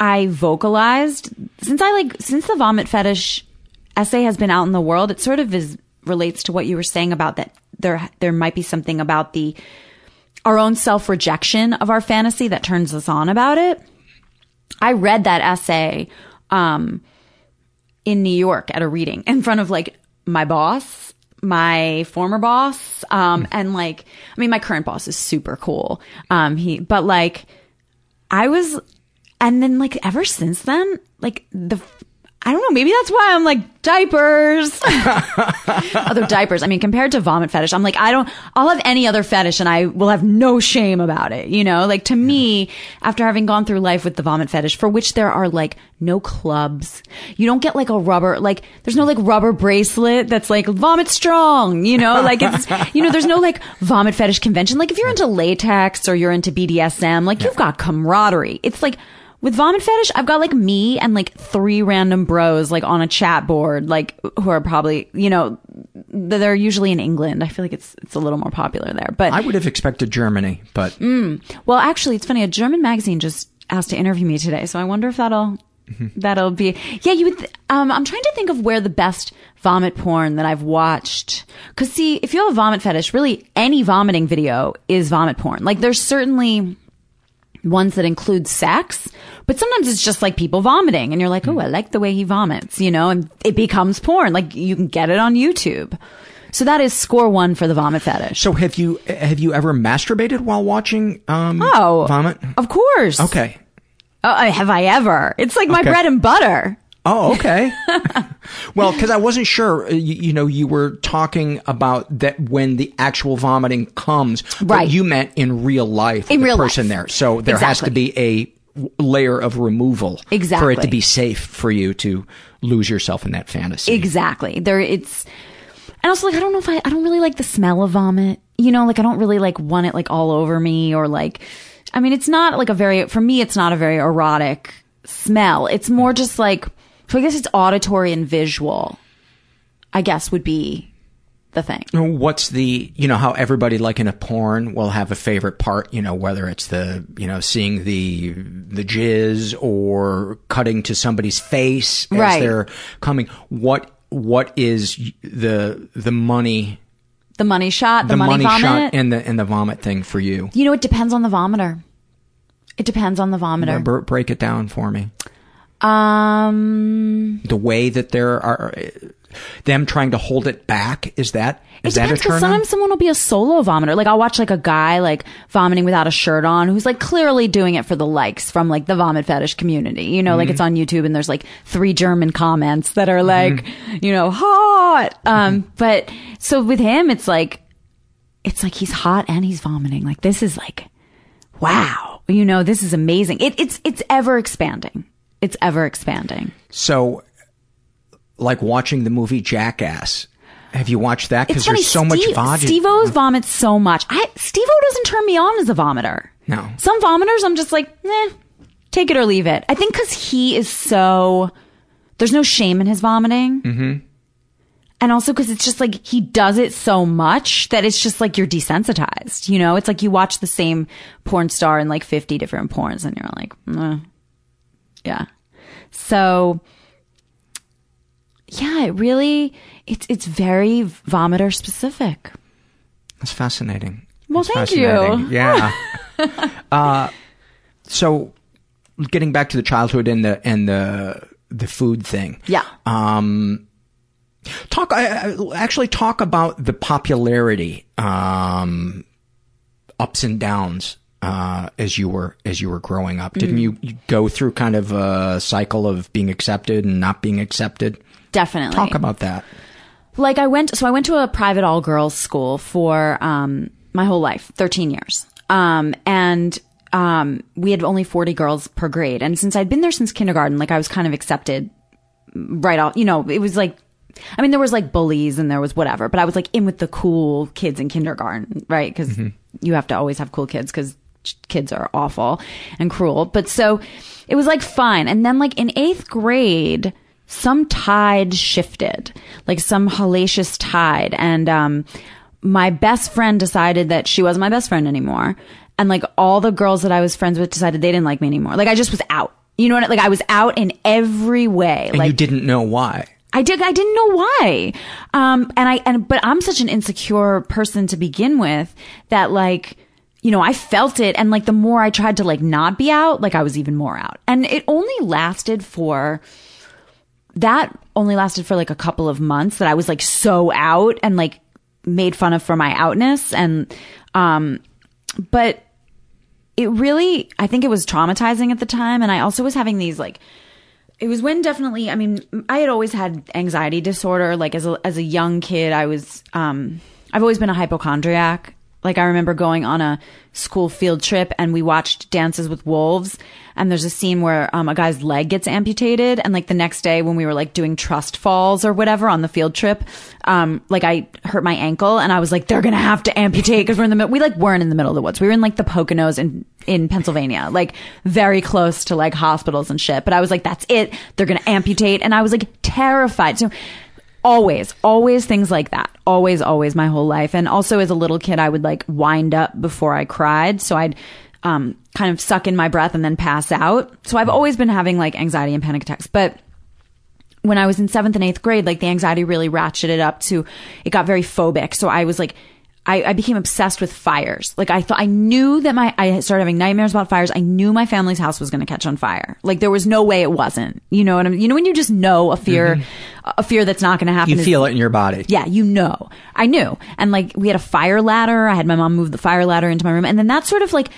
I vocalized, since I like, since the vomit fetish essay has been out in the world, it sort of is, relates to what you were saying about that there, there might be something about the, our own self rejection of our fantasy that turns us on about it. I read that essay um, in New York at a reading in front of like my boss, my former boss, um, and like I mean my current boss is super cool. Um, he but like I was and then like ever since then, like the I don't know, maybe that's why I'm like diapers. [LAUGHS] other diapers. I mean, compared to vomit fetish, I'm like, I don't, I'll have any other fetish and I will have no shame about it. You know, like to me, after having gone through life with the vomit fetish, for which there are like no clubs, you don't get like a rubber, like there's no like rubber bracelet that's like vomit strong, you know, [LAUGHS] like it's, you know, there's no like vomit fetish convention. Like if you're into latex or you're into BDSM, like you've got camaraderie. It's like, with vomit fetish, I've got like me and like three random bros like on a chat board, like who are probably, you know, they're usually in England. I feel like it's it's a little more popular there. But I would have expected Germany, but mm, well, actually, it's funny. A German magazine just asked to interview me today, so I wonder if that'll that'll be. Yeah, you would. Th- um, I'm trying to think of where the best vomit porn that I've watched. Cause see, if you have a vomit fetish, really any vomiting video is vomit porn. Like there's certainly ones that include sex, but sometimes it's just like people vomiting and you're like, oh, I like the way he vomits, you know, and it becomes porn. Like you can get it on YouTube. So that is score one for the vomit fetish. So have you have you ever masturbated while watching um oh, vomit? Of course. Okay. Oh, have I ever? It's like my Okay. bread and butter. Oh, okay. [LAUGHS] well, because I wasn't sure, uh, you, you know, you were talking about that when the actual vomiting comes, but Right. you meant in real life, In with real person life. there. So there has to be a layer of removal exactly. for it to be safe for you to lose yourself in that fantasy. Exactly. There, it's, and also like, I don't know if I, I don't really like the smell of vomit. You know, like I don't really like want it like all over me or like, I mean, it's not like a very, for me, it's not a very erotic smell. It's more just like, so I guess it's auditory and visual, I guess would be the thing. What's the, you know, how everybody like in a porn will have a favorite part, you know, whether it's the, you know, seeing the, the jizz or cutting to somebody's face as Right. they're coming. What, what is the, the money, The money shot, the, the, money, money, vomit. shot and the, and the vomit thing for you? you know, it depends on the vomiter. It depends on the vomiter. Br- Break it down for me. Um, The way that there are, them trying to hold it back, is that, is it that a depends because on? sometimes someone will be a solo vomiter. Like I'll watch like a guy like vomiting without a shirt on who's like clearly doing it for the likes from like the vomit fetish community. You know, like Mm-hmm. it's on YouTube and there's like three German comments that are like, Mm-hmm. you know, hot. Um, but so with him, it's like, it's like he's hot and he's vomiting. Like this is like, wow. You know, this is amazing. It, it's, it's ever expanding. It's ever expanding. So, like watching the movie Jackass. Have you watched that? Because there's so much vomit. Steve-O's vomits so much. I Steve-O doesn't turn me on as a vomiter. No. Some vomiters, I'm just like, eh, take it or leave it. I think because he is so, there's no shame in his vomiting. Mm-hmm. And also because it's just like he does it so much that it's just like you're desensitized. You know, it's like you watch the same porn star in like 50 different porns and you're like, eh. Yeah. So, yeah, it really, it's, it's very vomiter specific. That's fascinating. Well, That's thank you. Yeah. [LAUGHS] uh, so, getting back to the childhood and the and the the food thing. Yeah. Um, talk. I, I- actually, talk about the popularity, um, ups and downs. Uh, as you were as you were growing up, didn't Mm. you, you go through kind of a cycle of being accepted and not being accepted? Definitely. Talk about that. like I went, so I went to a private all girls school for, um, my whole life, 13 years. Um, and, um, we had only 40 girls per grade. And since I'd been there since kindergarten, like I was kind of accepted right off, you know, it was like, I mean, there was like bullies and there was whatever, but I was like in with the cool kids in kindergarten, right? Cause you have to always have cool kids because kids are awful and cruel. But so it was like fine. And then like in eighth grade, some tide shifted, like some hellacious tide. And, um, my best friend decided that she wasn't my best friend anymore. And like all the girls that I was friends with decided they didn't like me anymore. Like I just was out. You know what? I- Like I was out in every way. And like you didn't know why. I did. I didn't know why. Um, and I, and, but I'm such an insecure person to begin with that like, you know, I felt it. And like the more I tried to like not be out, like I was even more out. And it only lasted for, that only lasted for like a couple of months that I was like so out and like made fun of for my outness. And, um, but it really, I think it was traumatizing at the time. And I also was having these like, it was when definitely, I mean, I had always had anxiety disorder. Like as a, as a young kid, I was, um, I've always been a hypochondriac. Like I remember going on a school field trip and we watched Dances with Wolves and there's a scene where um, a guy's leg gets amputated and like the next day when we were like doing trust falls or whatever on the field trip, um, like I hurt my ankle and I was like, they're gonna have to amputate because we're in the middle. We like weren't in the middle of the woods. We were in like the Poconos in in Pennsylvania, like very close to like hospitals and shit. But I was like, that's it. They're gonna amputate, and I was like terrified. So always always things like that. Always always my whole life. And also as a little kid i would like wind up before i cried. So i'd um, kind of suck in my breath and then pass out. So i've always been having like anxiety and panic attacks. But when i was in seventh and eighth grade like the anxiety really ratcheted up to it got very phobic. So i was like I, I became obsessed with fires. Like I thought, I knew that my, I started having nightmares about fires. I knew my family's house was going to catch on fire. Like there was no way it wasn't. You know what I'm, you know, when you just know a fear, Mhm. a fear that's not going to happen. You is- feel it in your body. yeah, you know. I knew. And like we had a fire ladder. I had my mom move the fire ladder into my room. And then that sort of like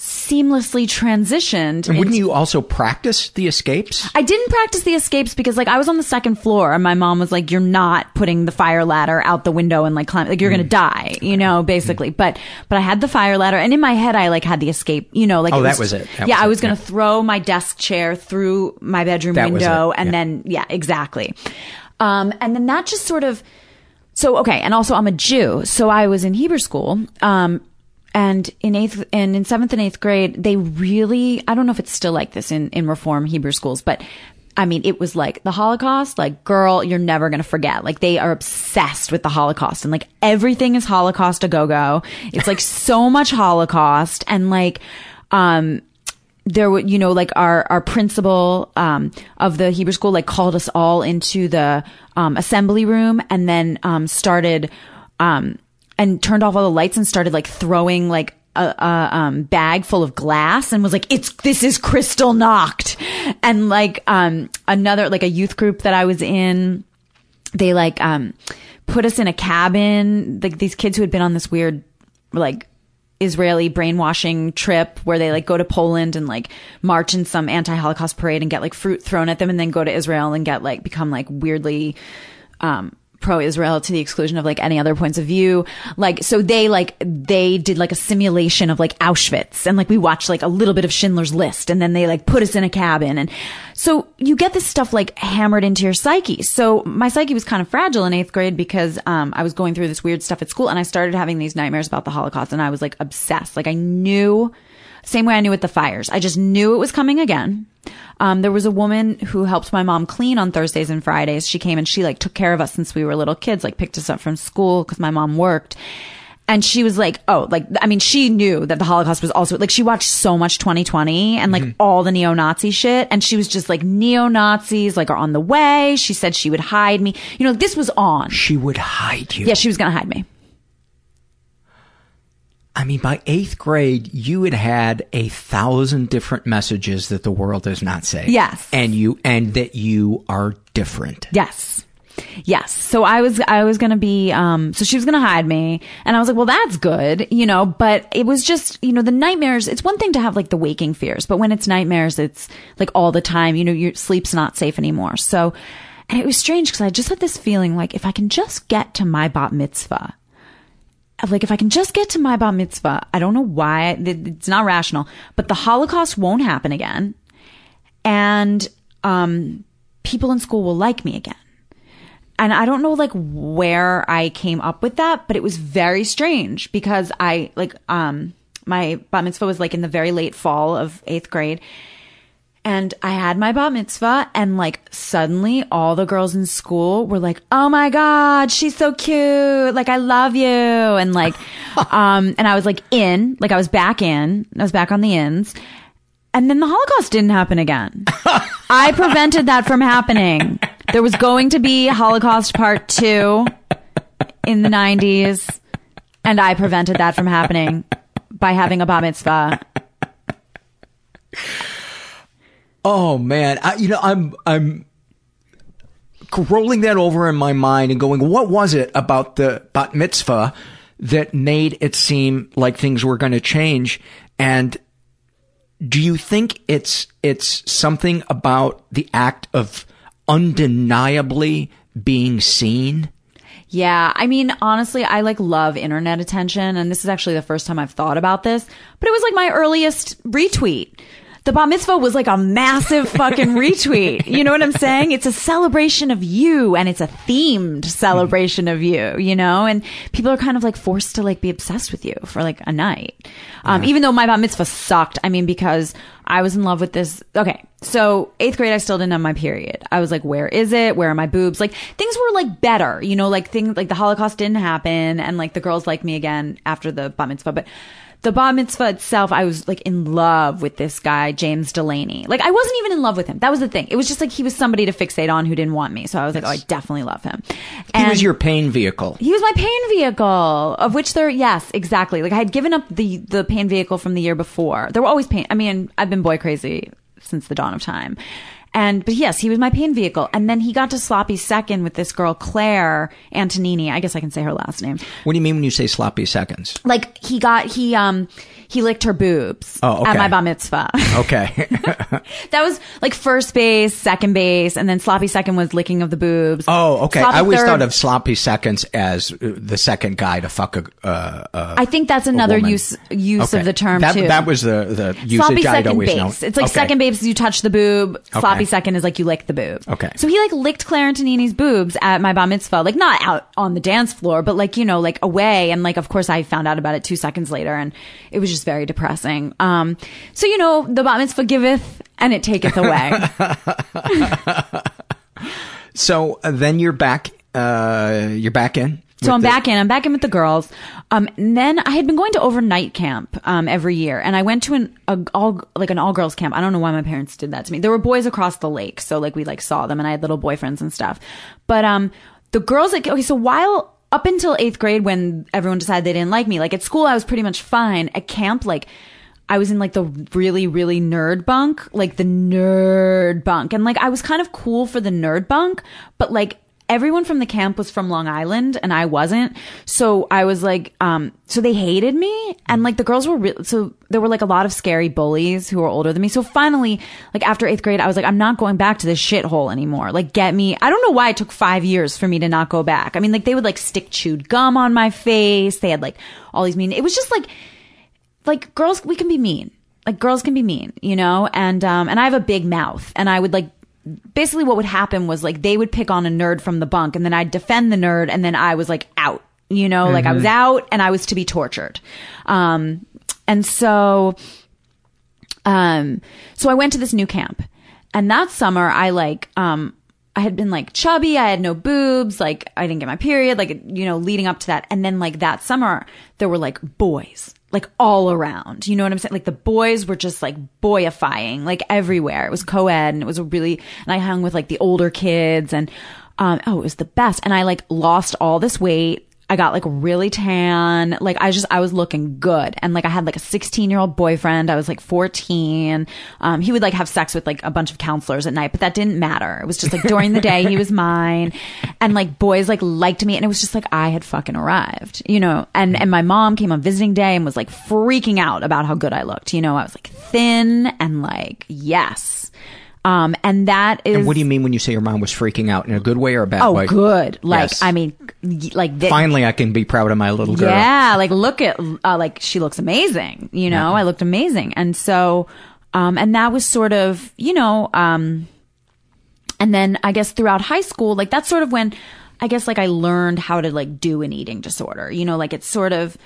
seamlessly transitioned. And wouldn't you also practice the escapes? I didn't practice the escapes because like I was on the second floor and my mom was like, you're not putting the fire ladder out the window and like climb, like you're going to Mm. die, you know, basically. But, but I had the fire ladder and in my head, I like had the escape, you know, like, Oh, that was it. That yeah, was I was going to Yeah. throw my desk chair through my bedroom That was window and Yeah. then, yeah, exactly. Um, and then that just sort of, so okay, and also I'm a Jew, so I was in Hebrew school. Um, and in eighth and in seventh and eighth grade, they really I don't know if it's still like this in in Reform Hebrew schools, but I mean, it was like the Holocaust, like, girl, you're never gonna forget. Like, they are obsessed with the Holocaust and like everything is Holocaust a go go. It's like [LAUGHS] so much Holocaust and like, um, there were, you know, like our, our principal, um, of the Hebrew school, like called us all into the, um, assembly room and then, um, started, um, and turned off all the lights and started like throwing like a, a um, bag full of glass and was like, "It's this is Kristallnacht," and like um, another like a youth group that I was in, they like um, put us in a cabin. Like these kids who had been on this weird like Israeli brainwashing trip where they like go to Poland and like march in some anti-Holocaust parade and get like fruit thrown at them and then go to Israel and get like become like weirdly um pro-Israel to the exclusion of like any other points of view. Like, so they like, they did like a simulation of like Auschwitz and like we watched like a little bit of Schindler's List and then they like put us in a cabin. And so you get this stuff like hammered into your psyche. So my psyche was kind of fragile in eighth grade because, um, I was going through this weird stuff at school and I started having these nightmares about the Holocaust and I was like obsessed. Like I knew, same way I knew with the fires. I just knew it was coming again. Um, there was a woman who helped my mom clean on Thursdays and Fridays. She came and she like took care of us since we were little kids, like picked us up from school because my mom worked. And she was like, oh, like, I mean, she knew that the Holocaust was also, like, she watched so much 20/20 and like all the neo-Nazi shit. And she was just like, neo-Nazis, like, are on the way. She said she would hide me. You know, this was on. She would hide you. Yeah, she was going to hide me. I mean, by eighth grade, you had had a thousand different messages that the world does not say. Yes. And you, and that you are different. Yes. Yes. So I was, I was going to be, um, so she was going to hide me. And I was like, well, that's good, you know, but it was just, you know, the nightmares, it's one thing to have like the waking fears, but when it's nightmares, it's like all the time, you know, your sleep's not safe anymore. So, and it was strange because I just had this feeling like if I can just get to my bat mitzvah, like if I can just get to my bat mitzvah, I don't know why it's not rational, but the Holocaust won't happen again, and um, people in school will like me again. And I don't know like where I came up with that, but it was very strange because I like um my bat mitzvah was like in the very late fall of eighth grade. And I had my bat mitzvah and like suddenly all the girls in school were like, Oh my God, she's so cute. Like, I love you. And like, [LAUGHS] um, and I was like in, like I was back in, I was back on the ins. And then the Holocaust didn't happen again. I prevented that from happening. There was going to be Holocaust part two in the 90s. And I prevented that from happening by having a bat mitzvah. Oh man, I, you know, I'm I'm rolling that over in my mind and going, what was it about the bat mitzvah that made it seem like things were going to change? And do you think it's it's something about the act of undeniably being seen? Yeah, I mean, honestly, I like love internet attention, and this is actually the first time I've thought about this, but it was like my earliest retweet. The bat mitzvah was like a massive [LAUGHS] fucking retweet. You know what I'm saying? It's a celebration of you and it's a themed celebration of you, you know? And people are kind of like forced to like be obsessed with you for like a night. Um, even though my bat mitzvah sucked. I mean, because I was in love with this. Okay. So eighth grade, I still didn't have my period. I was like, where is it? Where are my boobs? Like things were like better, you know, like things like the Holocaust didn't happen and like the girls liked me again after the bat mitzvah. But the bar mitzvah itself, I was like in love with this guy, James Delaney. Like I wasn't even in love with him. That was the thing. It was just like he was somebody to fixate on who didn't want me. So I was like, oh, I definitely love him. He was your pain vehicle. He was my pain vehicle, of which there, yes, exactly. Like I had given up the the pain vehicle from the year before. There were always pain. I mean, I've been boy crazy since the dawn of time. And, but yes, he was my pain vehicle. And then he got to sloppy second with this girl, Claire Antonini. I guess I can say her last name. What do you mean when you say sloppy seconds? Like he got, he, um, he licked her boobs Oh, okay. at my bar mitzvah. Okay. [LAUGHS] [LAUGHS] that was like first base, second base, and then sloppy second was licking of the boobs. oh, okay. Sloppy I always third- thought of sloppy seconds as uh, the second guy to fuck a. Uh, uh, I think that's another use use Okay. of the term that, too. That was the the usage sloppy I'd second always base. known. It's like Okay. second base, you touch the boob. Sloppy Second is like you lick the boob. Okay. So he like licked Claire Antonini's boobs at my bar mitzvah, like not out on the dance floor, but like you know, like away. And like, of course, I found out about it two seconds later, and it was just very depressing. Um, so you know, the bar mitzvah giveth and it taketh away. [LAUGHS] [LAUGHS] So uh, then you're back. Uh, you're back in. So I'm the- back in. I'm back in with the girls. Um, and then I had been going to overnight camp um, every year, and I went to an a, all like an all girls camp. I don't know why my parents did that to me. There were boys across the lake, so like we like saw them, and I had little boyfriends and stuff. But um, the girls like okay, so while up until eighth grade, when everyone decided they didn't like me, like at school I was pretty much fine. At camp, like. I was in like the really, really nerd bunk, like the nerd bunk. And like I was kind of cool for the nerd bunk, but like everyone from the camp was from Long Island and I wasn't. So I was like, um, so they hated me and like the girls were. So there were like a lot of scary bullies who were older than me. So finally, like after eighth grade, I was like, I'm not going back to this shithole anymore. Like get me. I don't know why it took five years for me to not go back. I mean, like they would like stick chewed gum on my face. They had like all these mean, it was just like, like girls we can be mean like girls can be mean you know and um and i have a big mouth and i would like basically what would happen was like they would pick on a nerd from the bunk and then i'd defend the nerd and then i was like out you know like i was Mhm. out and i was to be tortured um and so um so i went to this new camp and that summer i like um I had been like chubby, I had no boobs, like I didn't get my period, like you know, leading up to that. And then like that summer, there were like boys, like all around. You know what I'm saying? Like the boys were just like boyifying, like everywhere. It was co-ed and it was a really and I hung with like the older kids and um oh, it was the best. And I like lost all this weight. I got like really tan. Like I just, I was looking good. And like I had like a 16 year old boyfriend. I was like 14. Um, he would like have sex with like a bunch of counselors at night, but that didn't matter. It was just like during the day, he was mine. And like boys like liked me. And it was just like I had fucking arrived, you know? And, and my mom came on visiting day and was like freaking out about how good I looked. You know, I was like thin and like, yes. Um, and that is. And what do you mean when you say your mom was freaking out in a good way or a bad Oh, way? good. Like, Yes. I mean, like, Finally, I can be proud of my little girl. yeah, like look at uh, like she looks amazing. You know, I looked amazing, and so, um, and that was sort of you know, um, and then I guess throughout high school, like that's sort of when I guess like I learned how to like do an eating disorder. You know, like it's sort of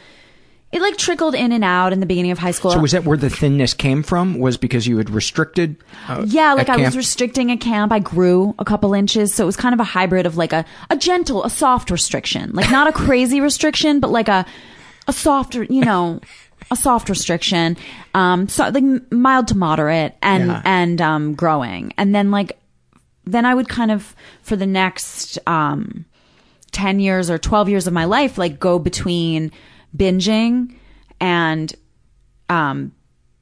it like trickled in and out in the beginning of high school. So was that where the thinness came from? Was because you had restricted? Uh, Yeah, like I was restricting a camp. I grew a couple inches, so it was kind of a hybrid of like a a gentle, a soft restriction, like not a [LAUGHS] crazy restriction, but like a a softer, you know, a soft restriction, um, so like mild to moderate, and Yeah. and um, growing, and then like then I would kind of for the next um 10 years or 12 years of my life like go between binging and um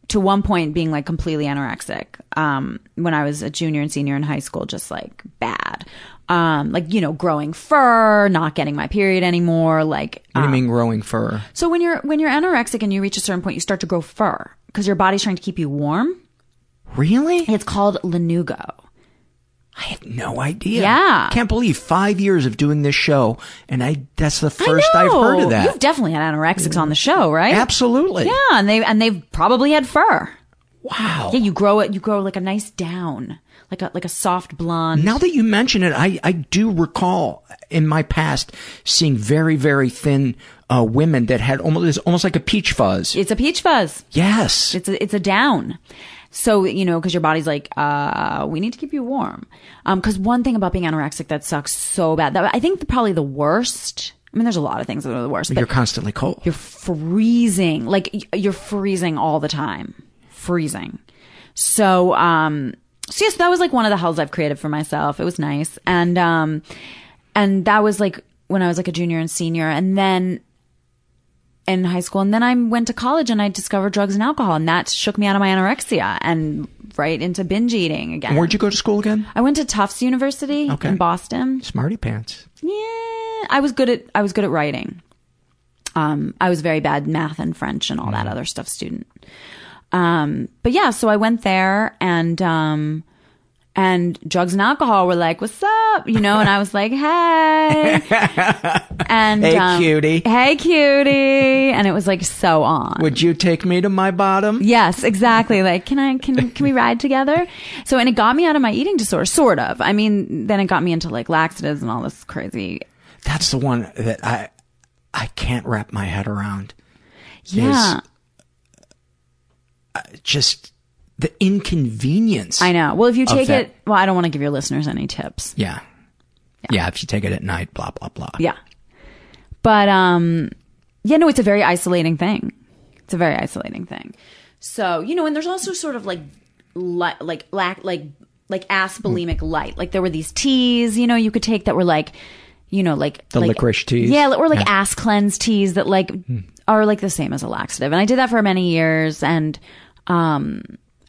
to one point being like completely anorexic. Um, when I was a junior and senior in high school, just like bad. Um, like you know, growing fur, not getting my period anymore. Like What do you um, mean growing fur? so when you're when you're anorexic and you reach a certain point, you start to grow fur because your body's trying to keep you warm. Really? It's called lanugo. I had no idea. Yeah. Can't believe five years of doing this show, and I that's the first I've heard of that. You've definitely had anorexics on the show, right? Absolutely. Yeah, and they and they've probably had fur. Wow. Yeah, you grow it. You grow like a nice down, like a like a soft blonde. Now that you mention it, I, I do recall in my past seeing very, very thin uh, women that had almost, it's almost like a peach fuzz. It's a peach fuzz. Yes. It's a it's a down. So you know, because your body's like, uh, we need to keep you warm. Um, because one thing about being anorexic that sucks so bad. That I think the, probably the worst. I mean, there's a lot of things that are the worst. But You're constantly cold. You're freezing. Like you're freezing all the time. Freezing. So, um, so yes, that was like one of the hells I've created for myself. It was nice. And, um, and that was like when I was like a junior and senior. And then in high school. And then I went to college and I discovered drugs and alcohol and that shook me out of my anorexia and right into binge eating again. And where'd you go to school again? I went to Tufts University Okay. in Boston. Smarty pants. Yeah, I was good at I was good at writing. Um, I was very bad math and French and all that other stuff student. Um, but yeah, so I went there and um, and drugs and alcohol were like, "What's up?" You know, and I was like, "Hey," [LAUGHS] and Hey, um, cutie. hey, cutie, and it was like so on. Would you take me to my bottom? Yes, exactly. Like, can I, can, can we ride together? So, and it got me out of my eating disorder, sort of. I mean, then it got me into like laxatives and all this crazy. That's the one that I I can't wrap my head around. Yeah. uh, just the inconvenience. I know. Well, if you take that. it, well, I don't want to give your listeners any tips. Yeah. yeah. if you take it at night, blah blah blah. Yeah. But, um, yeah, no, it's a very isolating thing. It's a very isolating thing. So, you know, and there's also sort of like, li- like, lack, like, like ass bulimic light. Like there were these teas, you know, you could take that were like, you know, like The like- licorice teas? Yeah, or like Yeah. ass cleanse teas that like are like the same as a laxative. And I did that for many years and um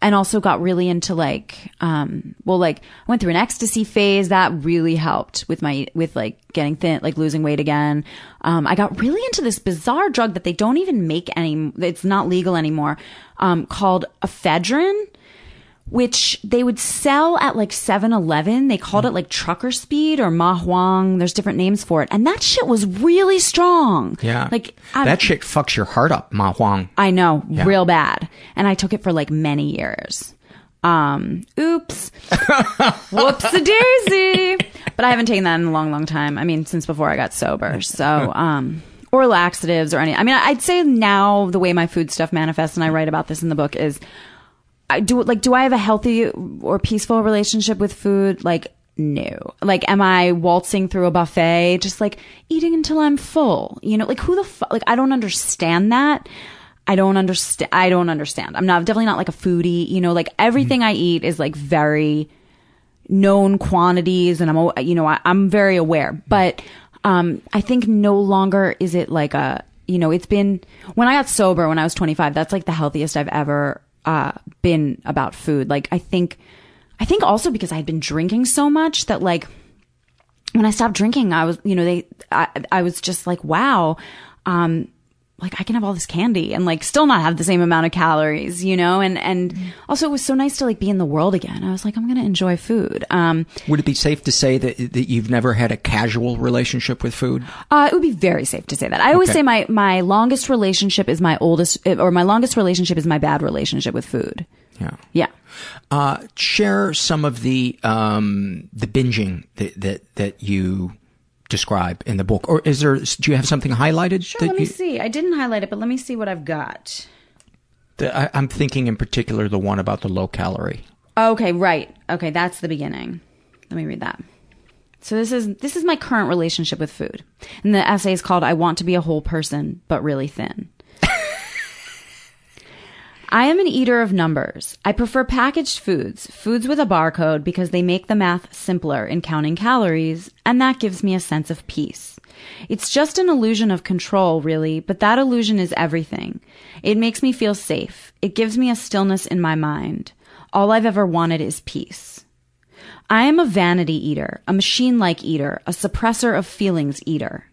and also got really into like um well like went through an ecstasy phase that really helped with my with like getting thin like losing weight again. Um I got really into this bizarre drug that they don't even make any it's not legal anymore um called ephedrine which they would sell at like 7-Eleven. They called it like trucker speed or ma huang. There's different names for it. And that shit was really strong. Yeah. Like I- that shit fucks your heart up, Ma Huang. I know, Yeah. real bad. And I took it for like many years. Um, oops. [LAUGHS] Whoops a daisy. But I haven't taken that in a long, long time. I mean, since before I got sober. So, um, or laxatives or any. I mean, I'd say now the way my food stuff manifests, and I write about this in the book, is I do like do I have a healthy or peaceful relationship with food? Like no. Like am I waltzing through a buffet just like eating until I'm full? You know, like who the fuck like I don't understand that. I don't understand I don't understand. I'm not definitely not like a foodie, you know, like everything I eat is like very known quantities and I'm you know I, I'm very aware but um I think no longer is it like a you know it's been when I got sober when I was 25 that's like the healthiest I've ever uh been about food. Like I think I think also because I had been drinking so much that like when I stopped drinking I was you know they I, I was just like wow um like I can have all this candy and like still not have the same amount of calories, you know? And, and also it was so nice to like be in the world again. I was like, I'm going to enjoy food. Um, Would it be safe to say that that you've never had a casual relationship with food? uh, it would be very safe to say that. I always say my, my longest relationship is my oldest, or my longest relationship is my bad relationship with food. Yeah. Yeah. Uh, share some of the um, the binging that, that that you describe in the book, or is there? Do you have something highlighted? Sure. that Let me you, see. I didn't highlight it, but let me see what I've got. that I, I'm thinking in particular the one about the low calorie. Okay, right. Okay, that's the beginning. Let me read that. So this is this is my current relationship with food. And the essay is called I want to be a whole person but really thin. I am an eater of numbers. I prefer packaged foods, foods with a barcode because they make the math simpler in counting calories, and that gives me a sense of peace. It's just an illusion of control, really, but that illusion is everything. It makes me feel safe. It gives me a stillness in my mind. All I've ever wanted is peace. I am a vanity eater, a machine like eater, a suppressor of feelings eater.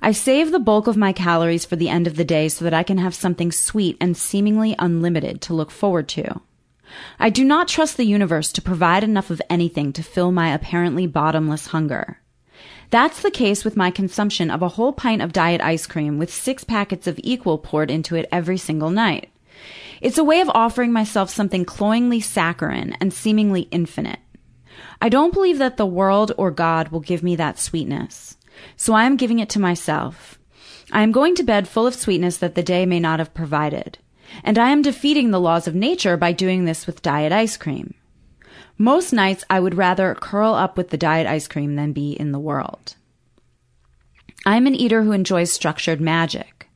I save the bulk of my calories for the end of the day so that I can have something sweet and seemingly unlimited to look forward to. I do not trust the universe to provide enough of anything to fill my apparently bottomless hunger. That's the case with my consumption of a whole pint of diet ice cream with six packets of equal poured into it every single night. It's a way of offering myself something cloyingly saccharine and seemingly infinite. I don't believe that the world or God will give me that sweetness. So I am giving it to myself. I am going to bed full of sweetness that the day may not have provided. And I am defeating the laws of nature by doing this with diet ice cream. Most nights I would rather curl up with the diet ice cream than be in the world. I am an eater who enjoys structured magic.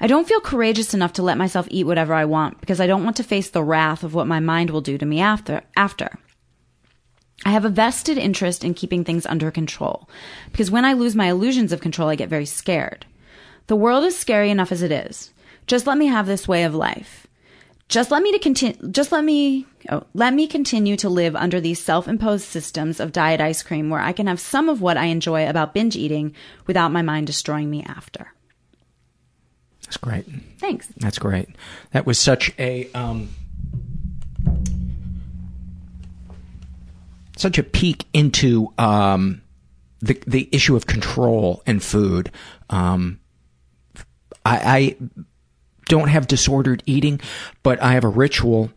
I don't feel courageous enough to let myself eat whatever I want because I don't want to face the wrath of what my mind will do to me after, after. I have a vested interest in keeping things under control because when I lose my illusions of control, I get very scared. The world is scary enough as it is. Just let me have this way of life. Just let me to continue, just let me, oh, let me continue to live under these self-imposed systems of diet ice cream where I can have some of what I enjoy about binge eating without my mind destroying me after. That's great. Thanks. That's great. That was such a um, such a peek into um, the the issue of control and food. Um, I, I don't have disordered eating, but I have a ritual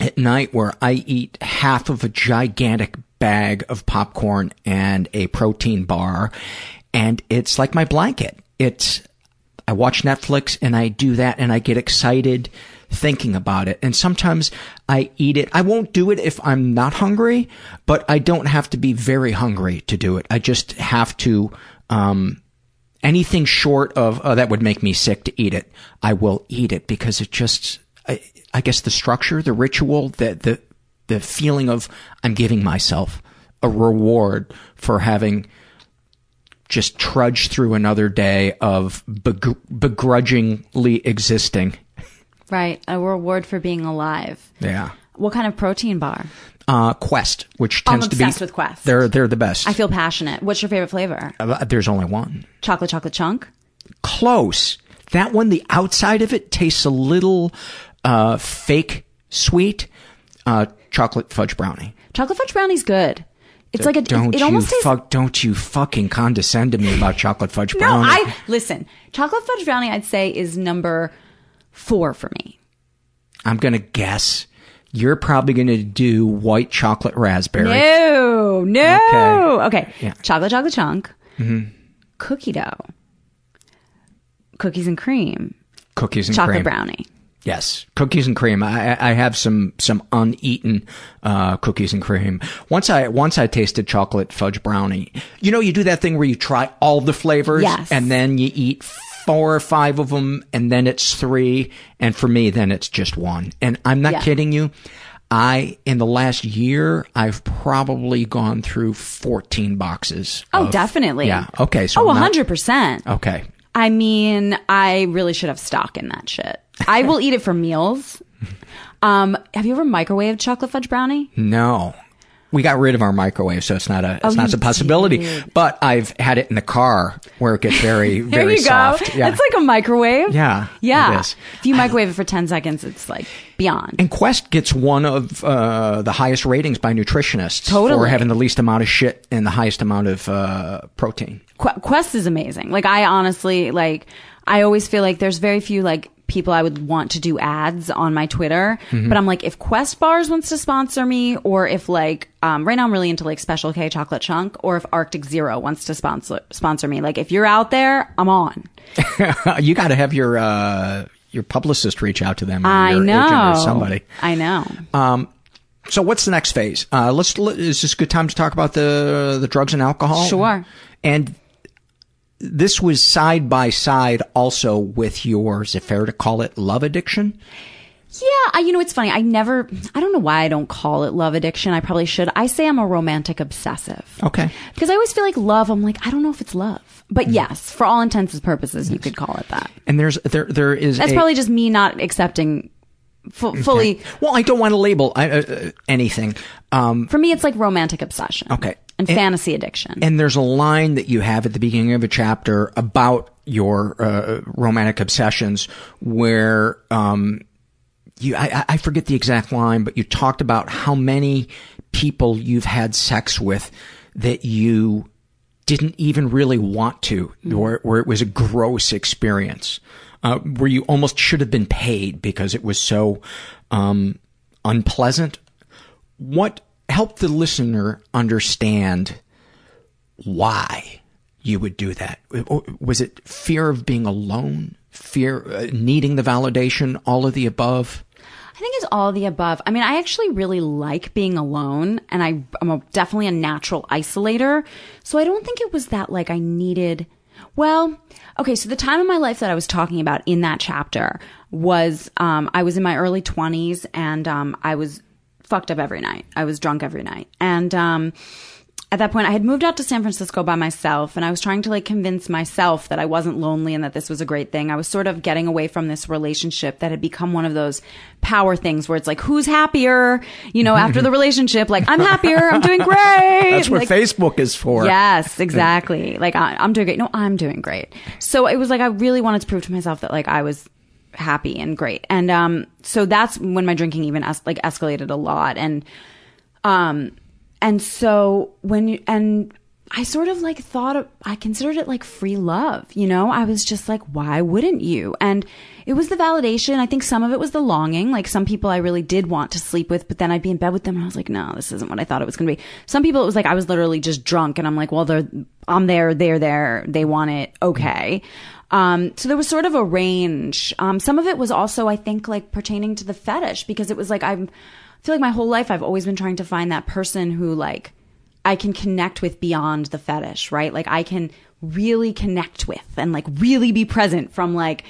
at night where I eat half of a gigantic bag of popcorn and a protein bar, and it's like my blanket. It's I watch Netflix and I do that and I get excited thinking about it. And sometimes I eat it. I won't do it if I'm not hungry, but I don't have to be very hungry to do it. I just have to, um, anything short of, oh, that would make me sick to eat it. I will eat it because it just, I, I guess the structure, the ritual, the, the, the feeling of I'm giving myself a reward for having just trudged through another day of begr- begrudgingly existing. Right. A reward for being alive. Yeah. What kind of protein bar? Uh, Quest, which I'm tends to be obsessed with Quest. They're they're the best. I feel passionate. What's your favorite flavor? Uh, There's only one. Chocolate chocolate chunk? Close. That one, the outside of it tastes a little uh, fake sweet. Uh, chocolate fudge brownie. Chocolate fudge brownie's good. It's like a don't it, it you tastes fuck don't you fucking condescend to me about chocolate fudge brownie. No. I listen. Chocolate fudge brownie I'd say is number 4 for me. I'm gonna guess you're probably gonna do white chocolate raspberry. No, no. Okay. Okay. Yeah. Chocolate chocolate chunk, Mhm. cookie dough, cookies and cream, Cookies and chocolate cream. brownie. Yes, cookies and cream. I, I I have some some uneaten uh, cookies and cream. Once I once I tasted chocolate fudge brownie. You know, you do that thing where you try all the flavors, Yes. and then you eat four or five of them, and then it's three, and for me, then it's just one. And I'm not Yeah. kidding you. I in the last year, I've probably gone through 14 boxes. Oh, of- definitely. Yeah. Okay. So oh, I'm not- 100%. Okay. I mean, I really should have stock in that shit. I will [LAUGHS] eat it for meals. Um, have you ever microwaved chocolate fudge brownie? No. We got rid of our microwave, so it's not a Oh, it's not a possibility. did. But I've had it in the car where it gets very [LAUGHS] There very you soft. go. Yeah. It's like a microwave. yeah. Yeah. If you microwave it for 10 seconds, it's like beyond. And Quest gets one of uh, the highest ratings by nutritionists for having the least amount of shit and the highest amount of uh, protein. Qu- Quest is amazing. Like I honestly like I always feel like there's very few like people I would want to do ads on my Twitter, Mhm. but I'm like if Quest Bars wants to sponsor me or if like um right now I'm really into like Special K chocolate chunk or if Arctic Zero wants to sponsor sponsor me. Like if you're out there, I'm on. [LAUGHS] you got to have your uh, your publicist reach out to them. Or I know. or somebody. I know. Um, so what's the next phase? Uh, let's. let- Is this a good time to talk about the the drugs and alcohol? Sure. And this was side by side also with your, is it fair to call it love addiction? Yeah, I, you know, it's funny. I never, I don't know why I don't call it love addiction. I probably should. I say I'm a romantic obsessive. Okay. Because I always feel like love, I'm like, I don't know if it's love. But yes, for all intents and purposes, you could call it that. And there's there there is That's a- probably just me not accepting fu- fully. Okay. Well, I don't want to label uh, uh, anything. Um, For me, it's like romantic obsession. Okay. And, fantasy addiction. And there's a line that you have at the beginning of a chapter about your uh, romantic obsessions where um, you I, I- forget the exact line, but you talked about how many people you've had sex with that you didn't even really want to, where, where it was a gross experience, uh, where you almost should have been paid because it was so um, unpleasant. What helped the listener understand why you would do that? Was it fear of being alone? Fear, uh, needing the validation, all of the above? I think it's all the above. I mean, I actually really like being alone and I, I'm a, definitely a natural isolator. So I don't think it was that like I needed, well, okay. So the time in my life that I was talking about in that chapter was, um, I was in my early twenties and, um, I was fucked up every night. I was drunk every night. And, um, at that point, I had moved out to San Francisco by myself and I was trying to like convince myself that I wasn't lonely and that this was a great thing. I was sort of getting away from this relationship that had become one of those power things where it's like, who's happier? You know, after the [LAUGHS] relationship, like, I'm happier. I'm doing great. That's what Like, Facebook is for. Yes, exactly. Like I, I'm doing great. No, I'm doing great. So it was like I really wanted to prove to myself that like I was happy and great. And um, so that's when my drinking even es- like escalated a lot. And um, and so when you, and I sort of like thought of, I considered it like free love. You know, I was just like, why wouldn't you? And it was the validation. I think some of it was the longing. Like some people I really did want to sleep with, but then I'd be in bed with them and I was like, no, this isn't what I thought it was going to be. Some people it was like I was literally just drunk and I'm like, well, they're, I'm there, they're there, they want it, okay. Um, so there was sort of a range. Um, some of it was also, I think, like pertaining to the fetish because it was like I'm, I feel like my whole life I've always been trying to find that person who like I can connect with beyond the fetish, right? Like I can really connect with and like really be present from like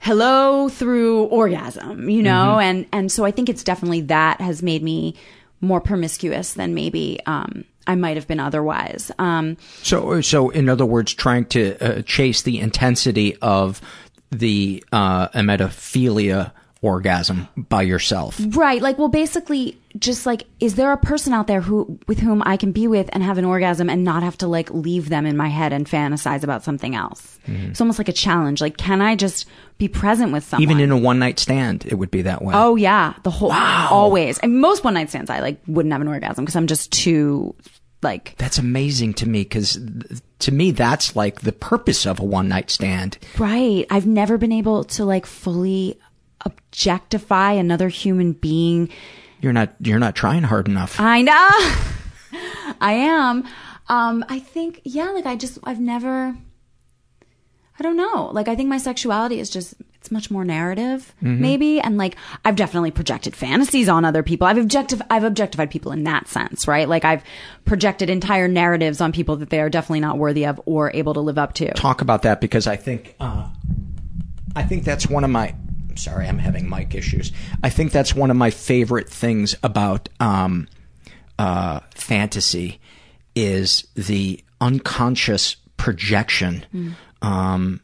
hello through orgasm, you know? Mhm. And and so I think it's definitely that has made me more promiscuous than maybe um I might have been otherwise. Um So, so in other words, trying to uh, chase the intensity of the uh, emetophilia orgasm by yourself. Right. Like, well, basically, just like, is there a person out there who, with whom I can be with and have an orgasm and not have to like leave them in my head and fantasize about something else? Mhm. It's almost like a challenge. Like, can I just be present with someone? Even in a one night stand, it would be that way. Oh yeah, the whole always. And most one night stands, I like wouldn't have an orgasm because I'm just too like. That's amazing to me because to me, that's like the purpose of a one night stand. Right. I've never been able to like fully objectify another human being. You're not, you're not trying hard enough. I know. [LAUGHS] I am. Um, I think, yeah, like I just, I've never, I don't know. Like I think my sexuality is just, it's much more narrative, Mhm. maybe. And like, I've definitely projected fantasies on other people. I've objective, I've objectified people in that sense, right? Like I've projected entire narratives on people that they are definitely not worthy of or able to live up to. Talk about that because I think, uh, I think that's one of my. I'm sorry, I'm having mic issues. I think that's one of my favorite things about um, uh, fantasy is the unconscious projection Mm. um,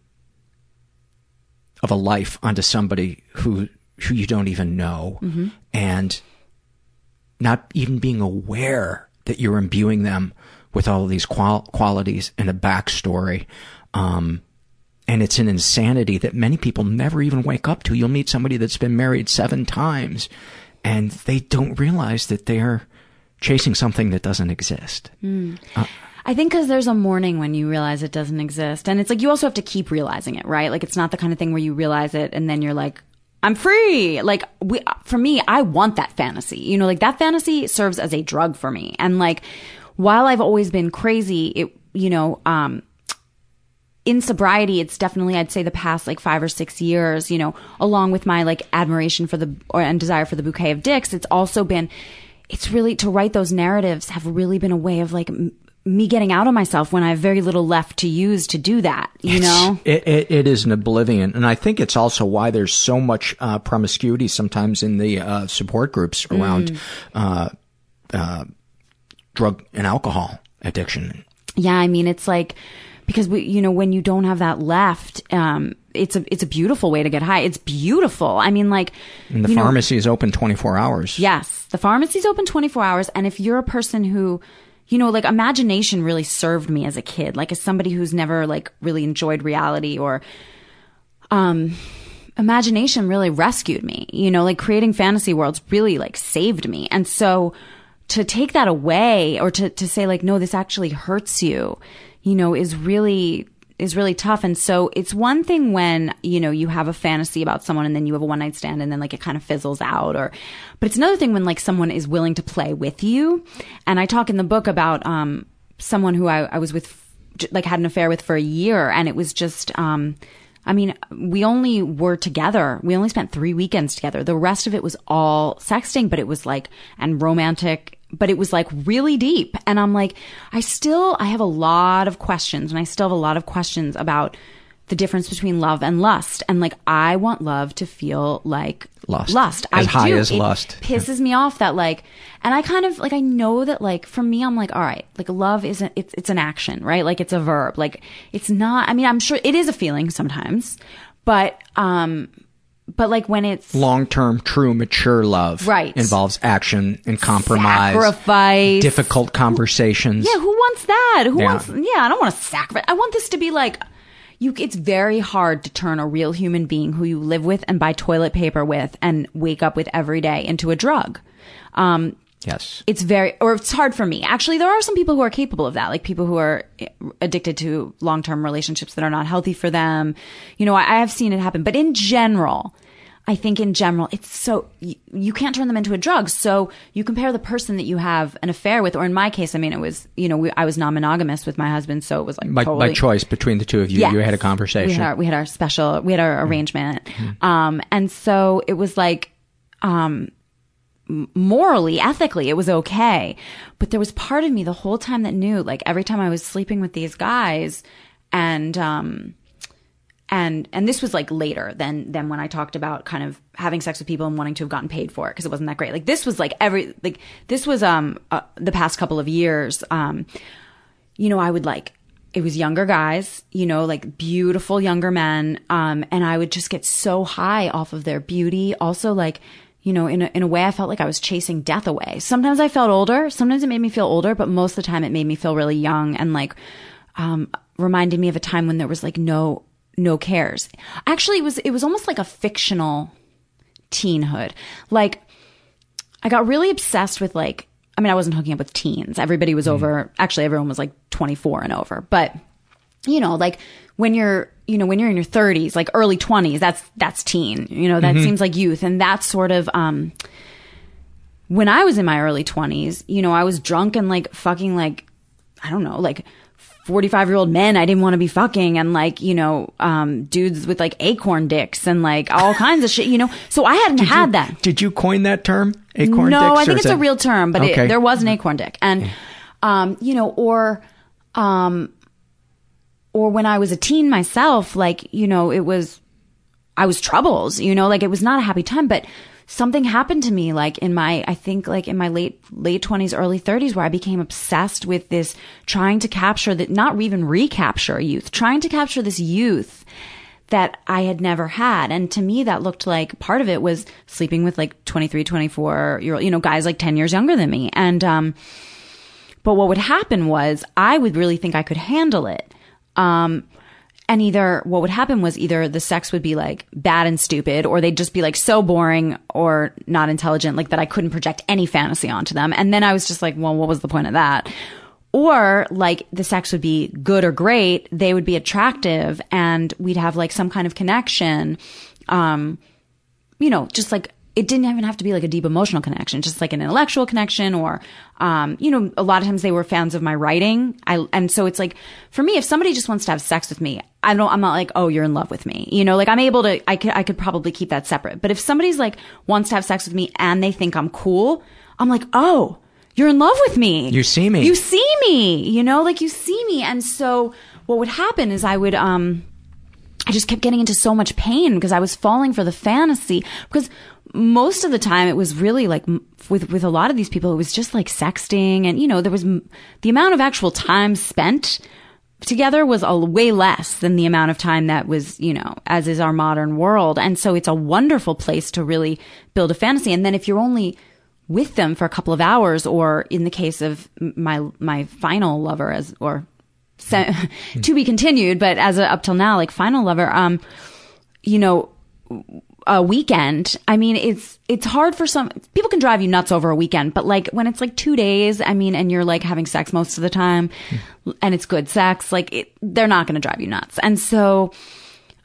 of a life onto somebody who who you don't even know, Mhm. and not even being aware that you're imbuing them with all of these qual- qualities and a backstory. Um, and it's an insanity that many people never even wake up to. You'll meet somebody that's been married seven times and they don't realize that they're chasing something that doesn't exist. Mm. Uh, I think because there's a morning when you realize it doesn't exist. And it's like you also have to keep realizing it, right? Like it's not the kind of thing where you realize it and then you're like, I'm free. Like we, for me, I want that fantasy. You know, like that fantasy serves as a drug for me. And like, while I've always been crazy, it, you know, um, in sobriety, it's definitely, I'd say the past like five or six years, you know, along with my like admiration for the, or, and desire for the bouquet of dicks, it's also been, it's really, to write those narratives have really been a way of like, m- me getting out of myself when I have very little left to use to do that, you know? It, it, it is an oblivion. And I think it's also why there's so much uh, promiscuity sometimes in the uh, support groups around Mm. uh, uh, drug and alcohol addiction. Yeah, I mean, it's like because we, you know, when you don't have that left, um, it's a it's a beautiful way to get high. It's beautiful. I mean, like And the you know, pharmacy is open 24 hours. Yes, the pharmacy is open 24 hours. And if you're a person who, you know, like imagination really served me as a kid, like as somebody who's never like really enjoyed reality or, um, imagination really rescued me, you know, like creating fantasy worlds really like saved me. And so to take that away or to, to say like, no, this actually hurts you, you know, is really, is really tough. And so it's one thing when, you know, you have a fantasy about someone and then you have a one night stand and then like it kind of fizzles out or, but it's another thing when like someone is willing to play with you. And I talk in the book about, um, someone who I, I was with, like had an affair with for a year and it was just, um, I mean, we only were together. We only spent three weekends together. The rest of it was all sexting, but it was like, and romantic, but it was like really deep. And I'm like, I still, I have a lot of questions and I still have a lot of questions about the difference between love and lust. And like, I want love to feel like Lust. Lust. As I high do. as It lust. pisses me off that like, and I kind of like, I know that like, for me, I'm like, all right, like love isn't, it's, it's an action, right? Like it's a verb. Like it's not, I mean, I'm sure it is a feeling sometimes, but, um, but like when it's Long-term, true, mature love Right. involves action and compromise, Sacrifice. difficult conversations. Yeah, who wants that? Who Yeah. wants? Yeah, I don't want to sacrifice. I want this to be like you. It's very hard to turn a real human being who you live with and buy toilet paper with and wake up with every day into a drug. Um, Yes. it's very, or it's hard for me. Actually, there are some people who are capable of that, like people who are addicted to long term relationships that are not healthy for them. You know, I, I have seen it happen, but in general, I think in general, it's so, you, you can't turn them into a drug. So you compare the person that you have an affair with, or in my case, I mean, it was, you know, we, I was non monogamous with my husband, so it was like By, totally, by choice between the two of you, Yes. you had a conversation. we had our, we had our special, we had our arrangement. Um, and so it was like, um, morally, ethically, it was okay. But there was part of me the whole time that knew, like every time I was sleeping with these guys and, um, and, and this was like later than, than when I talked about kind of having sex with people and wanting to have gotten paid for it because it wasn't that great. Like this was like every, like this was, um, uh, the past couple of years. Um, you know, I would like, it was younger guys, you know, like beautiful younger men. Um, and I would just get so high off of their beauty. Also, like, you know, in a, in a way, I felt like I was chasing death away. Sometimes I felt older. Sometimes it made me feel older, but most of the time it made me feel really young and like, um, reminded me of a time when there was like no, no cares. Actually, it was, it was almost like a fictional teenhood. Like, I got really obsessed with like, I mean, I wasn't hooking up with teens. Everybody was over, actually, everyone was like 24 and over. But, you know, like when you're, you know, when you're in your 30s, like early 20s, that's, that's teen. You know, that Mhm. seems like youth. And that's sort of, um, when I was in my early 20s, you know, I was drunk and like fucking like, I don't know, like 45 year old men I didn't want to be fucking and like, you know, um, dudes with like acorn dicks and like all kinds of shit, you know. So I hadn't had that. Did you coin that term? Acorn dick? no, I think it's a real term, but Okay. it, there was an acorn dick. And, um, you know, or, um, or when I was a teen myself, like, you know, it was, I was troubles, you know, like it was not a happy time, but something happened to me, like in my, I think like in my late, late twenties, early thirties, where I became obsessed with this trying to capture that, not even recapture youth, trying to capture this youth that I had never had. And to me, that looked like part of it was sleeping with like 23, 24 year old, you know, guys like 10 years younger than me. And, um, but what would happen was I would really think I could handle it. Um, and either what would happen was either the sex would be like bad and stupid, or they'd just be like so boring or not intelligent, like that I couldn't project any fantasy onto them. And then I was just like, well, what was the point of that? Or like the sex would be good or great, they would be attractive, and we'd have like some kind of connection. Um, you know, just like it didn't even have to be like a deep emotional connection, just like an intellectual connection or, um, you know, a lot of times they were fans of my writing. I, and so it's like, for me, if somebody just wants to have sex with me, I don't, I'm not like, oh, you're in love with me. You know, like I'm able to, I could, I could probably keep that separate. But if somebody's like wants to have sex with me and they think I'm cool, I'm like, oh, you're in love with me. You see me. You see me, you know, like you see me. And so what would happen is I would, um, I just kept getting into so much pain because I was falling for the fantasy because most of the time it was really like with, with a lot of these people, it was just like sexting and, you know, there was the amount of actual time spent together was a way less than the amount of time that was, you know, as is our modern world. And so it's a wonderful place to really build a fantasy. And then if you're only with them for a couple of hours, or in the case of my, my final lover as, or se- [LAUGHS] to be continued, but as a, up till now, like final lover, um, you know, a weekend, I mean, it's, it's hard for some, people can drive you nuts over a weekend, but like when it's like two days, I mean, and you're like having sex most of the time and it's good sex, like it, they're not going to drive you nuts. And so,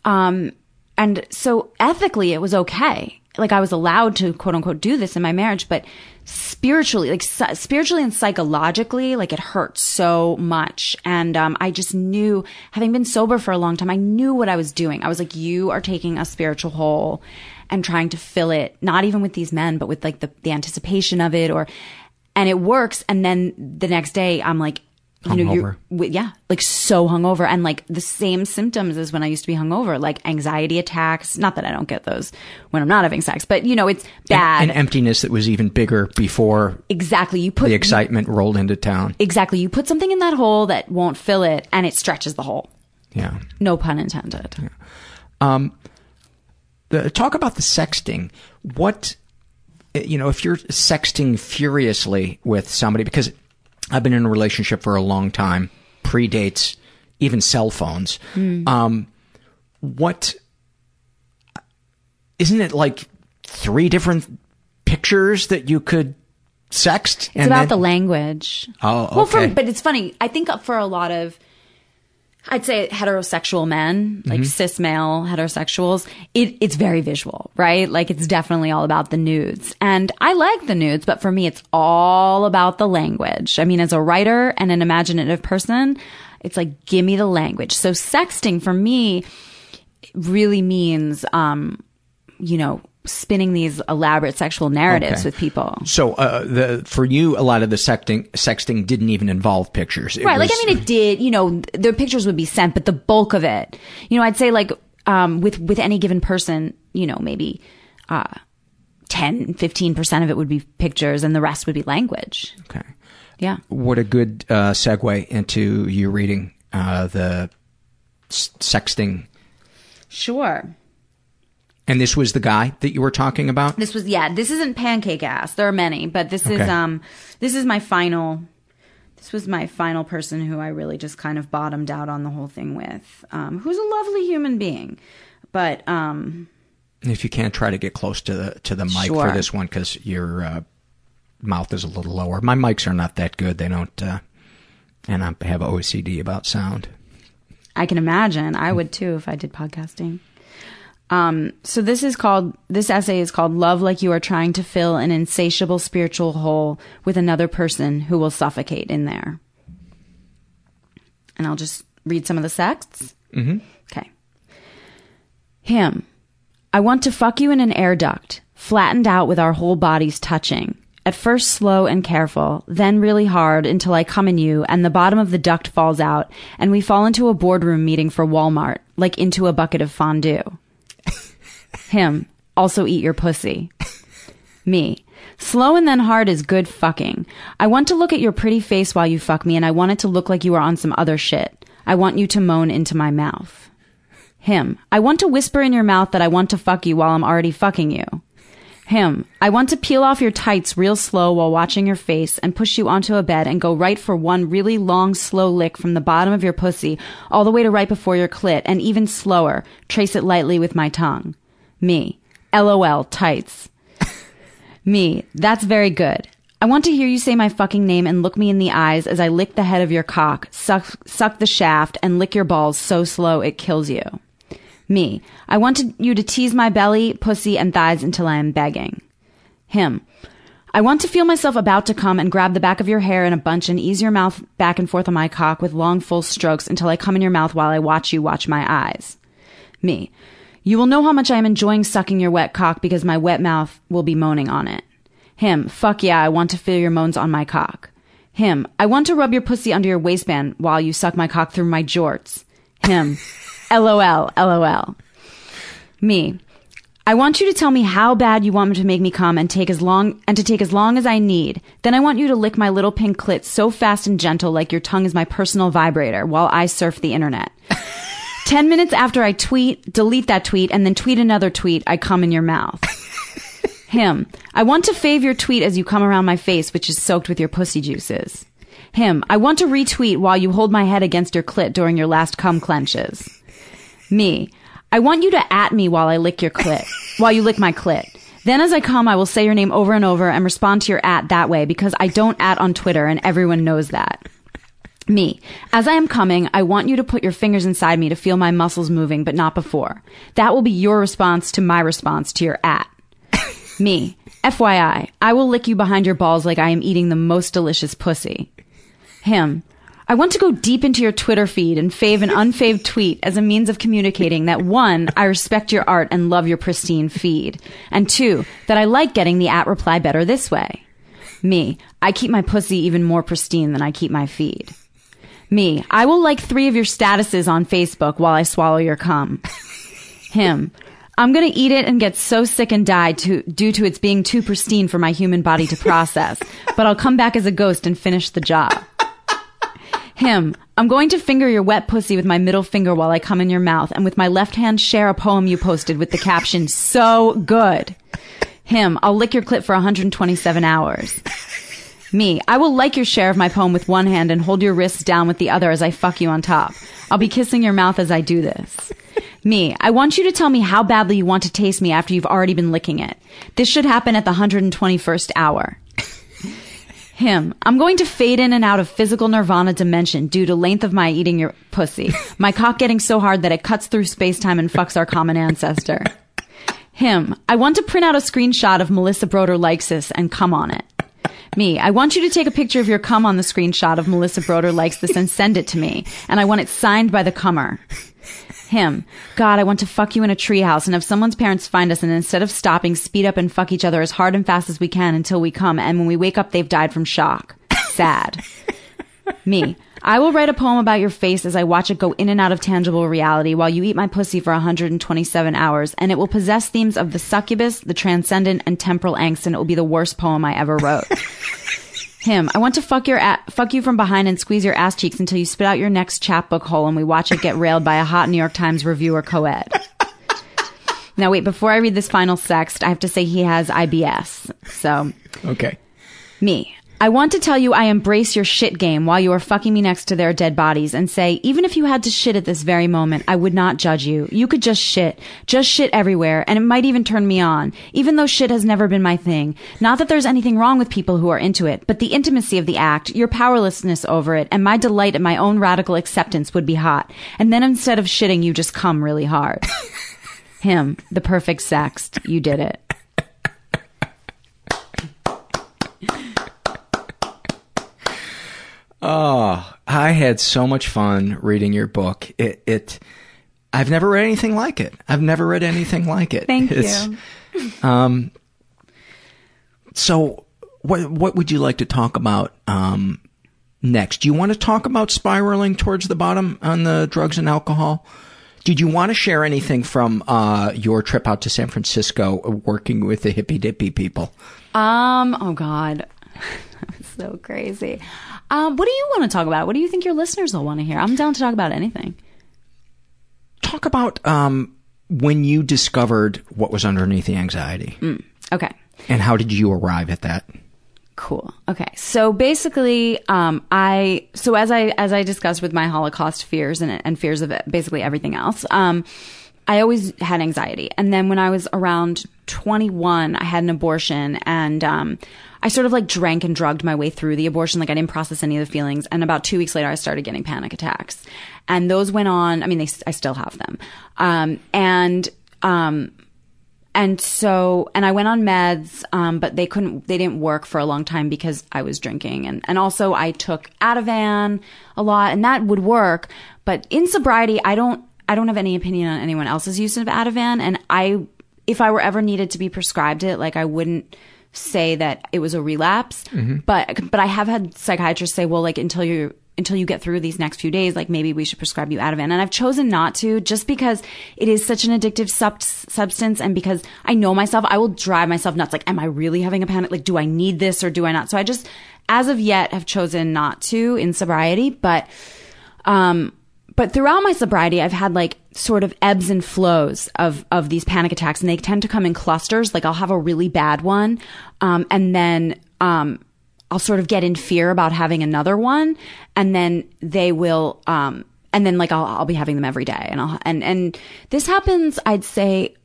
um, and so ethically it was okay. Like I was allowed to quote unquote do this in my marriage, but spiritually, like spiritually and psychologically, like it hurt so much. And, um, I just knew, having been sober for a long time, I knew what I was doing. I was like, you are taking a spiritual hole and trying to fill it, not even with these men, but with like the, the anticipation of it or, and it works. And then the next day I'm like, you know, you're, yeah, like so hungover and like the same symptoms as when I used to be hungover, like anxiety attacks. Not that I don't get those when I'm not having sex, but you know, it's bad. An emptiness that was even bigger before exactly. You put the excitement rolled into town. exactly. You put something in that hole that won't fill it and it stretches the hole. Yeah. No pun intended. Um, the, talk about the sexting. What, you know, if you're sexting furiously with somebody, because I've been in a relationship for a long time, predates even cell phones. Mm. Um, what, isn't it like three different pictures that you could sext? It's about the language. Oh, Well, for, but it's funny. I think for a lot of, I'd say heterosexual men, like Mhm. cis male heterosexuals, it, it's very visual, right? Like it's definitely all about the nudes. And I like the nudes, but for me, it's all about the language. I mean, as a writer and an imaginative person, it's like, give me the language. So sexting for me really means, um, you know, spinning these elaborate sexual narratives Okay. with people. So, uh, the for you, a lot of the sexting sexting didn't even involve pictures. It right. Like, I mean, it did, you know, th- the pictures would be sent, but the bulk of it, you know, I'd say like, um, with, with any given person, you know, maybe, uh, 10, 15% of it would be pictures and the rest would be language. Okay. Yeah. What a good uh, segue into you reading uh, the s- sexting. Sure. And this was the guy that you were talking about? This was, yeah, this isn't pancake ass. There are many, but this is, um, this is my final, this was my final person who I really just kind of bottomed out on the whole thing with, um, who's a lovely human being. But, um, If you can't try to get close to the to the mic Sure. for this one, because your uh, mouth is a little lower. My mics are not that good. They don't, uh, and I have OCD about sound. I can imagine. I would too if I did podcasting. Um, so this is called, this essay is called Love Like You Are Trying to Fill an Insatiable Spiritual Hole with Another Person Who Will Suffocate in There. And I'll just read some of the sects. Mm-hmm. Okay. Him. I want to fuck you in an air duct, flattened out with our whole bodies touching. At first slow and careful, then really hard until I come in you and the bottom of the duct falls out and we fall into a boardroom meeting for Walmart, like into a bucket of fondue. Him. Also eat your pussy. Me. Slow and then hard is good fucking. I want to look at your pretty face while you fuck me and I want it to look like you are on some other shit. I want you to moan into my mouth. Him. I want to whisper in your mouth that I want to fuck you while I'm already fucking you. Him. I want to peel off your tights real slow while watching your face and push you onto a bed and go right for one really long, slow lick from the bottom of your pussy all the way to right before your clit and even slower, trace it lightly with my tongue. Me. LOL, tights. [LAUGHS] Me. That's very good. I want to hear you say my fucking name and look me in the eyes as I lick the head of your cock, suck, suck the shaft, and lick your balls so slow it kills you. Me. I want to, you to tease my belly, pussy, and thighs until I am begging. Him. I want to feel myself about to come and grab the back of your hair in a bunch and ease your mouth back and forth on my cock with long, full strokes until I come in your mouth while I watch you watch my eyes. Me. You will know how much I am enjoying sucking your wet cock because my wet mouth will be moaning on it. Him, fuck yeah, I want to feel your moans on my cock. Him, I want to rub your pussy under your waistband while you suck my cock through my jorts. Him, [LAUGHS] lol, lol. Me, I want you to tell me how bad you want me to make me come and take as long and to take as long as I need. Then I want you to lick my little pink clit so fast and gentle like your tongue is my personal vibrator while I surf the internet. [LAUGHS] 10 minutes after I tweet, delete that tweet and then tweet another tweet, I come in your mouth. [LAUGHS] Him. I want to fave your tweet as you come around my face, which is soaked with your pussy juices. Him. I want to retweet while you hold my head against your clit during your last cum clenches. Me. I want you to at me while I lick your clit, [LAUGHS] while you lick my clit. Then as I come, I will say your name over and over and respond to your at that way because I don't at on Twitter and everyone knows that. Me. As I am coming, I want you to put your fingers inside me to feel my muscles moving, but not before. That will be your response to my response to your at. [LAUGHS] Me. FYI, I will lick you behind your balls like I am eating the most delicious pussy. Him. I want to go deep into your Twitter feed and fave an unfaved [LAUGHS] tweet as a means of communicating that one, I respect your art and love your pristine feed. And two, that I like getting the at reply better this way. Me. I keep my pussy even more pristine than I keep my feed. Me. I will like three of your statuses on Facebook while I swallow your cum. [LAUGHS] Him. I'm gonna eat it and get so sick and die to, due to its being too pristine for my human body to process. [LAUGHS] but I'll come back as a ghost and finish the job. Him. I'm going to finger your wet pussy with my middle finger while I come in your mouth and with my left hand share a poem you posted with the caption, so good. Him. I'll lick your clit for 127 hours. Me. I will like your share of my poem with one hand and hold your wrists down with the other as I fuck you on top. I'll be kissing your mouth as I do this. [LAUGHS] Me. I want you to tell me how badly you want to taste me after you've already been licking it. This should happen at the 121st hour. [LAUGHS] Him. I'm going to fade in and out of physical nirvana dimension due to length of my eating your pussy. [LAUGHS] My cock getting so hard that it cuts through space time and fucks our common ancestor. Him. I want to print out a screenshot of Melissa Broder likes this and come on it. Me. I want you to take a picture of your cum on the screenshot of Melissa Broder likes this and send it to me. And I want it signed by the cummer. Him. God, I want to fuck you in a treehouse and have someone's parents find us and instead of stopping, speed up and fuck each other as hard and fast as we can until we come. And when we wake up, they've died from shock. Sad. Me. I will write a poem about your face as I watch it go in and out of tangible reality while you eat my pussy for 127 hours, and it will possess themes of the succubus, the transcendent, and temporal angst, and it will be the worst poem I ever wrote. [LAUGHS] Him. I want to fuck your a- fuck you from behind and squeeze your ass cheeks until you spit out your next chapbook hole and we watch it get railed by a hot New York Times reviewer co-ed. [LAUGHS] Now wait, before I read this final sext, I have to say he has IBS. So Okay. me. I want to tell you I embrace your shit game while you are fucking me next to their dead bodies and say, even if you had to shit at this very moment, I would not judge you. You could just shit. Just shit everywhere, and it might even turn me on, even though shit has never been my thing. Not that there's anything wrong with people who are into it, but the intimacy of the act, your powerlessness over it, and my delight at my own radical acceptance would be hot. And then instead of shitting, you just come really hard. [LAUGHS] Him, the perfect sext. You did it. Oh, I had so much fun reading your book. It, it, I've never read anything like it. I've never read anything like it. Thank It's- you. Um, so what, what would you like to talk about, um, next? Do you want to talk about spiraling towards the bottom on the drugs and alcohol? Did you want to share anything from, uh, your trip out to San Francisco working with the hippy dippy people? Um, oh God. [LAUGHS] so crazy. Um, what do you want to talk about? What do you think your listeners will want to hear? I'm down to talk about anything. Talk about, um, when you discovered what was underneath the anxiety. Mm, okay. And how did you arrive at that? Cool. Okay. So basically, um, I, so as I, as I discussed with my Holocaust fears and, and fears of basically everything else, um, I always had anxiety. And then when I was around 21, I had an abortion and, um, I sort of like drank and drugged my way through the abortion. Like I didn't process any of the feelings. And about two weeks later, I started getting panic attacks and those went on. I mean, they, I still have them. Um, and, um, and so and i went on meds um, but they couldn't they didn't work for a long time because i was drinking and and also i took ativan a lot and that would work but in sobriety i don't i don't have any opinion on anyone else's use of ativan and i if i were ever needed to be prescribed it like i wouldn't say that it was a relapse, Mhm. but but I have had psychiatrists say, well, like until you until you get through these next few days, like maybe we should prescribe you Ativan. And I've chosen not to just because it is such an addictive sub- substance and because I know myself, I will drive myself nuts. Like, am I really having a panic? Like, do I need this or do I not? So I just, as of yet, have chosen not to in sobriety, but, um, but throughout my sobriety, I've had like sort of ebbs and flows of, of these panic attacks and they tend to come in clusters. Like I'll have a really bad one. Um, and then, um, I'll sort of get in fear about having another one and then they will, um, and then like I'll, I'll be having them every day and I'll, and, and this happens, I'd say,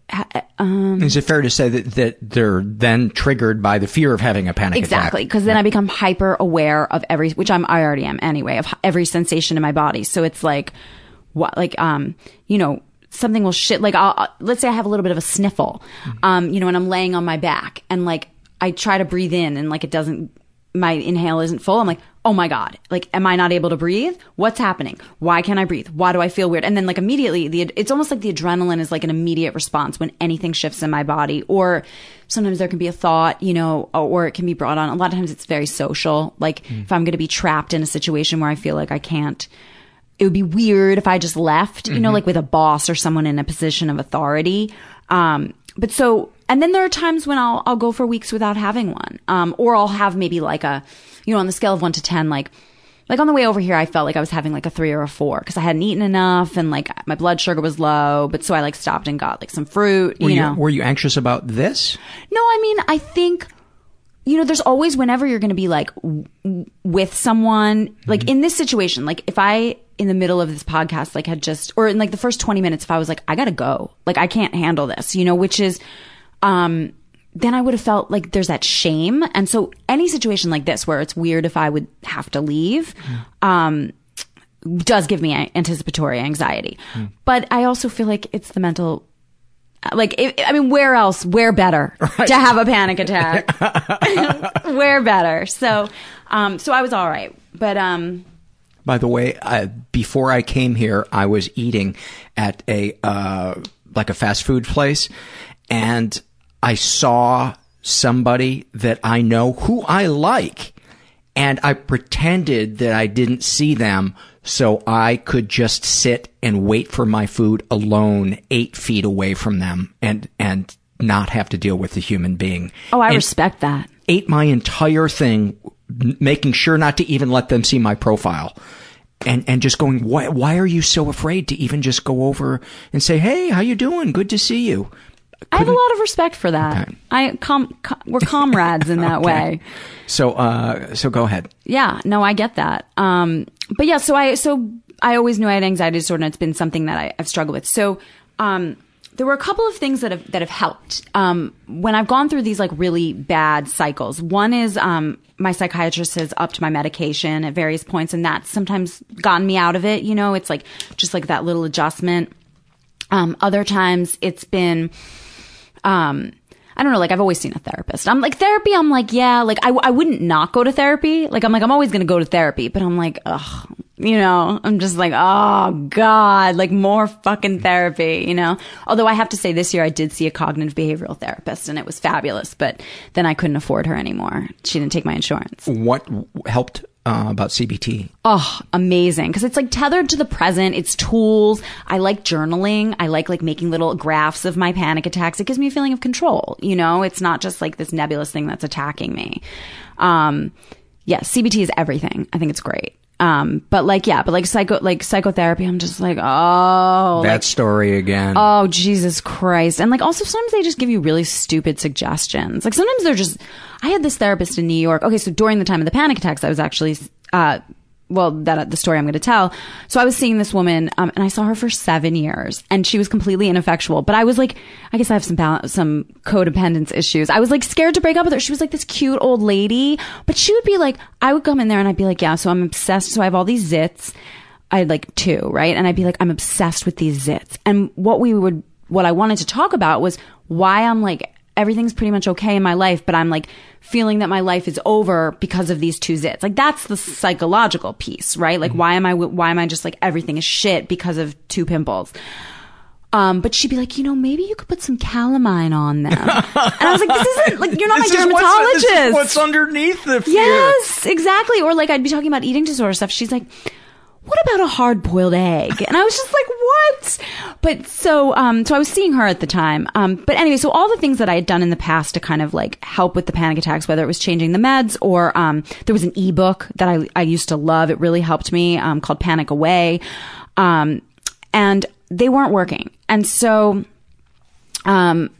um, Is it fair to say that, that they're then triggered by the fear of having a panic attack? exactly because then i become hyper aware of every which i'm i already am anyway of every sensation in my body. So it's like what like um you know something will shit like I'll, let's say i have a little bit of a sniffle um you know and i'm laying on my back and like i try to breathe in and like it doesn't my inhale isn't full. I'm like oh my god like am i not able to breathe? What's happening? Why can't i breathe? Why do i feel weird? And then like immediately the it's almost like the adrenaline is like an immediate response when anything shifts in my body. Or sometimes there can be a thought you know or, it can be brought on. A lot of times it's very social. Like if i'm going to be trapped in a situation where i feel like i can't it would be weird if I just left, you know, Mhm. like with a boss or someone in a position of authority. Um, but so, and then there are times when I'll, I'll go for weeks without having one. Um, or I'll have maybe like a, you know, on the scale of one to 10, like, like on the way over here, I felt like I was having like a three or a four because I hadn't eaten enough and like my blood sugar was low. But so I like stopped and got like some fruit, Were you you, know. were you anxious about this? No, I mean, I think, you know, there's always whenever you're going to be like w- with someone, like in this situation, like if I, in the middle of this podcast, like had just, or in like the first 20 minutes, if I was like, I gotta go, like I can't handle this, you know, which is, um, then I would have felt like there's that shame. And so any situation like this where it's weird if I would have to leave, um, does give me anticipatory anxiety. But I also feel like it's the mental like if, i mean where else where better [LAUGHS] to have a panic attack? [LAUGHS] [LAUGHS] Where better? So um so i was all right. But um By the way, I, before I came here, I was eating at a uh, like a fast food place, and I saw somebody that I know who I like, and I pretended that I didn't see them so I could just sit and wait for my food alone, eight feet away from them, and and not have to deal with the human being. oh i And- respect that ate my entire thing, making sure not to even let them see my profile. And, and just going, why, why are you so afraid to even just go over and say, hey, how you doing? Good to see you. i have a lot of respect for that i com, com we're comrades in that [LAUGHS] way So, uh, so go ahead. Yeah, no, I get that. Um, but yeah, so I, so I always knew I had anxiety disorder and it's been something that I, I've struggled with. So, um, there were a couple of things that have, that have helped. Um, when I've gone through these like really bad cycles, one is, um, my psychiatrist has upped my medication at various points and that's sometimes gotten me out of it. You know, it's like, just like that little adjustment. Um, other times it's been, um, I don't know, like I've always seen a therapist. I'm like therapy. I'm like, yeah, like I, I wouldn't not go to therapy. Like I'm like, I'm always going to go to therapy, but I'm like, ugh, you know, I'm just like, oh God, like more fucking therapy, you know? Although I have to say this year I did see a cognitive behavioral therapist and it was fabulous, but then I couldn't afford her anymore. She didn't take my insurance. What helped uh, about CBT? Oh, amazing. Because it's like tethered to the present. It's tools. I like journaling. I like like making little graphs of my panic attacks. It gives me a feeling of control. You know, it's not just like this nebulous thing that's attacking me. Um, yeah, CBT is everything. I think it's great. Um, but like, yeah, but like psycho, like psychotherapy, I'm just like, oh, that like, story again. Oh, Jesus Christ. And like also sometimes they just give you really stupid suggestions. Like sometimes they're just I had this therapist in New York. Okay, so during the time of the panic attacks, I was actually uh well, that the story I'm going to tell. So I was seeing this woman, um, and I saw her for seven years, and she was completely ineffectual. But I was like, I guess I have some some codependence issues. I was like scared to break up with her. She was like this cute old lady, but she would be like, I would come in there and I'd be like, yeah, so I'm obsessed. So I have all these zits. I had like two, right? And I'd be like, I'm obsessed with these zits. And what we would, what I wanted to talk about was why I'm like, everything's pretty much okay in my life, but I'm like feeling that my life is over because of these two zits. Like that's the psychological piece, right? Like why am I, why am I just like everything is shit because of two pimples? Um, but she'd be like, you know, maybe you could put some calamine on them. and I was like, this isn't like you're not This my what's- dermatologist. is what's underneath the fear. Yes, exactly. Or like I'd be talking about eating disorder stuff. She's like, what about a hard boiled egg? And I was just like, what? But so, um, so I was seeing her at the time. Um, but anyway, so all the things that I had done in the past to kind of like help with the panic attacks, whether it was changing the meds or, um, there was an ebook that I, I used to love. It really helped me, um, called Panic Away. Um, and they weren't working. And so, um,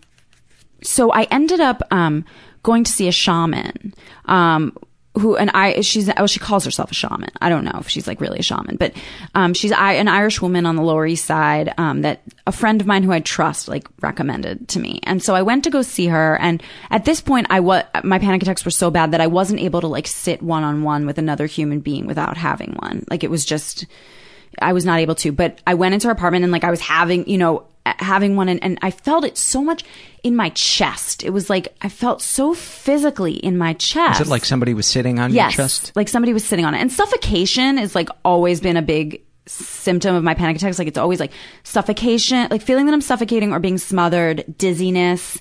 so I ended up um, going to see a shaman. Um, who and I she's well she calls herself a shaman. I don't know if she's like really a shaman, but um, she's I, an Irish woman on the Lower East Side um, that a friend of mine who I trust like recommended to me. And so I went to go see her. And at this point, I was my panic attacks were so bad that I wasn't able to like sit one on one with another human being without having one. Like it was just I was not able to. But I went into her apartment and like I was having you know having one and, and I felt it so much in my chest. It was like I felt so physically in my chest. Is it like somebody was sitting on yes, your chest? like somebody was sitting on it. And suffocation is like always been a big symptom of my panic attacks. Like it's always like suffocation, like feeling that I'm suffocating or being smothered, dizziness,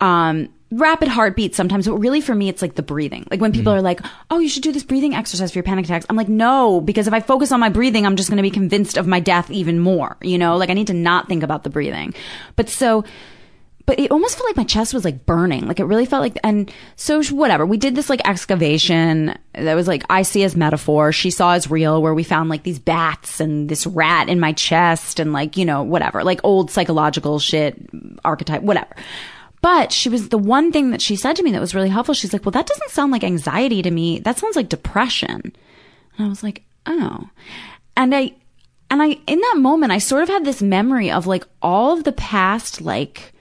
um, rapid heartbeat sometimes. But really for me, it's like the breathing. Like when people Mm. are like, Oh, you should do this breathing exercise for your panic attacks. I'm like, no, because if I focus on my breathing, I'm just going to be convinced of my death even more. You know, like I need to not think about the breathing. But so, but it almost felt like my chest was like burning. Like it really felt like, and so whatever. We did this like excavation that was like I see as metaphor, she saw as real, where we found like these bats and this rat in my chest and like, you know, whatever, like old psychological shit, archetype, whatever. But she was the one thing that she said to me that was really helpful. She's like, well, that doesn't sound like anxiety to me. That sounds like depression. And I was like, oh. And I, and I, in that moment, I sort of had this memory of like all of the past, like,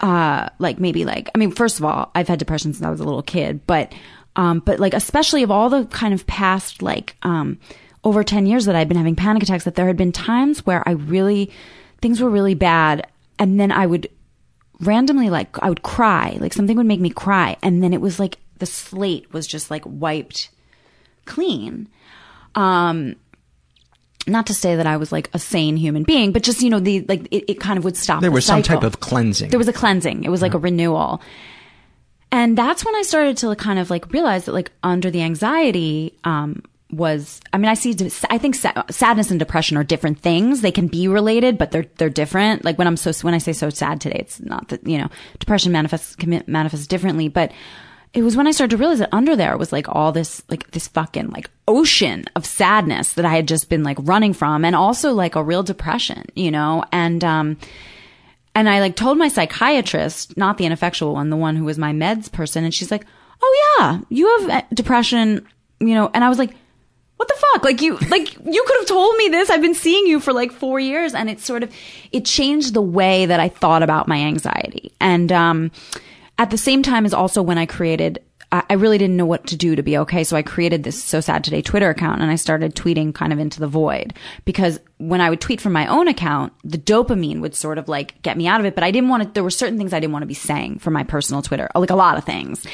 uh, like maybe like, I mean, first of all, I've had depression since I was a little kid, but, um, but like, especially of all the kind of past, like, um, over 10 years that I'd been having panic attacks, that there had been times where I really, things were really bad. And then I would randomly, like, I would cry, like something would make me cry. And then it was like the slate was just like wiped clean. Um, not to say that I was like a sane human being, but just, you know, the, like, it, it kind of would stop. There the was some type of cleansing. There was a cleansing. It was like a renewal. And that's when I started to kind of like realize that like under the anxiety, um, was, I mean, I see, I think sadness and depression are different things. They can be related, but they're, they're different. Like when I'm so, when I say so sad today, it's not that, you know, depression manifests, can manifest differently, but it was when I started to realize that under there was like all this, like this fucking like ocean of sadness that I had just been like running from and also like a real depression, you know? And, um, and I like told my psychiatrist, not the ineffectual one, the one who was my meds person. And she's like, Oh yeah, you have uh, depression, you know? And I was like, what the fuck? Like you, like you could have told me this. I've been seeing you for like four years and it sort of, it changed the way that I thought about my anxiety. And, um, at the same time is also when I created, I really didn't know what to do to be okay. So I created this So Sad Today Twitter account and I started tweeting kind of into the void because when I would tweet from my own account, the dopamine would sort of like get me out of it. But I didn't want to, there were certain things I didn't want to be saying for my personal Twitter, like a lot of things.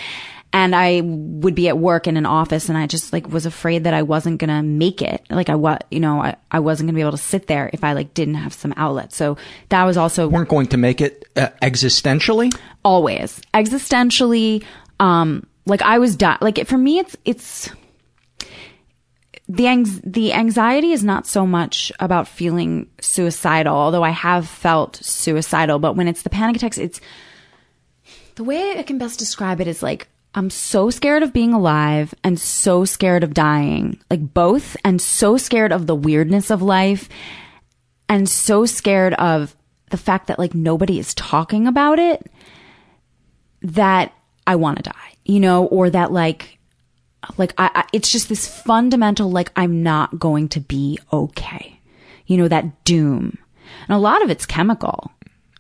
And I would be at work in an office and I just like was afraid that I wasn't going to make it. Like I was, you know, I, I wasn't going to be able to sit there if I like didn't have some outlet. So that was also weren't going to make it uh, existentially. always existentially um like i was di- like for me it's it's the anx- the anxiety is not so much about feeling suicidal although i have felt suicidal but when it's the panic attacks it's the way i can best describe it is like i'm so scared of being alive and so scared of dying like both and so scared of the weirdness of life and so scared of the fact that like nobody is talking about it that I want to die, you know, or that like, like I, I, it's just this fundamental, like, I'm not going to be okay. You know, that doom. And a lot of it's chemical,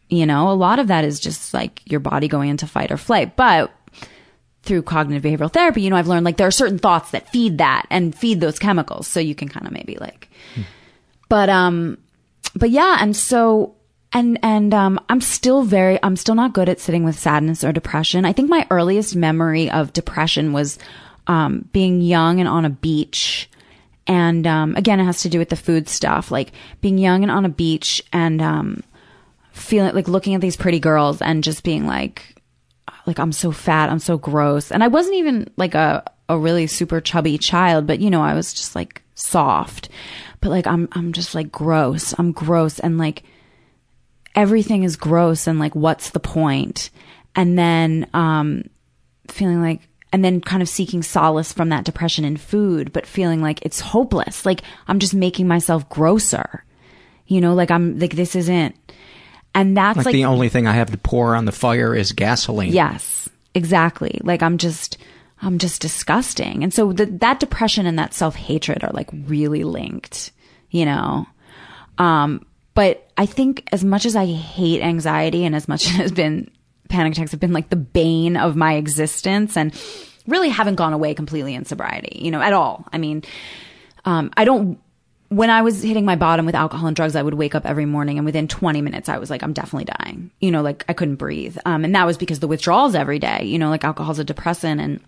you know, a lot of that is just like your body going into fight or flight. But through cognitive behavioral therapy, you know, I've learned like there are certain thoughts that feed that and feed those chemicals. So you can kind of maybe like, but, um, but yeah. And so, and, and, um, I'm still very, I'm still not good at sitting with sadness or depression. I think my earliest memory of depression was, um, being young and on a beach And um, again, it has to do with the food stuff, like being young and on a beach and um, feeling like looking at these pretty girls and just being like, like I'm so fat, I'm so gross. And I wasn't even like a a really super chubby child, but you know, I was just like soft. But like I'm I'm just like gross. I'm gross and like everything is gross and like what's the point? And then um feeling like and then kind of seeking solace from that depression in food, but feeling like it's hopeless. Like I'm just making myself grosser. You know, like I'm like this isn't. And that's like, like, the only thing I have to pour on the fire is gasoline. Yes, exactly. Like I'm just, I'm just disgusting. And so the, that depression and that self hatred are like really linked, you know? Um, but I think as much as I hate anxiety and as much [LAUGHS] as has been panic attacks have been like the bane of my existence and really haven't gone away completely in sobriety, you know, at all. I mean, um, I don't when I was hitting my bottom with alcohol and drugs, I would wake up every morning and within 20 minutes, I was like, I'm definitely dying. You know, like I couldn't breathe. Um, and that was because the withdrawals every day, you know, like alcohol's a depressant and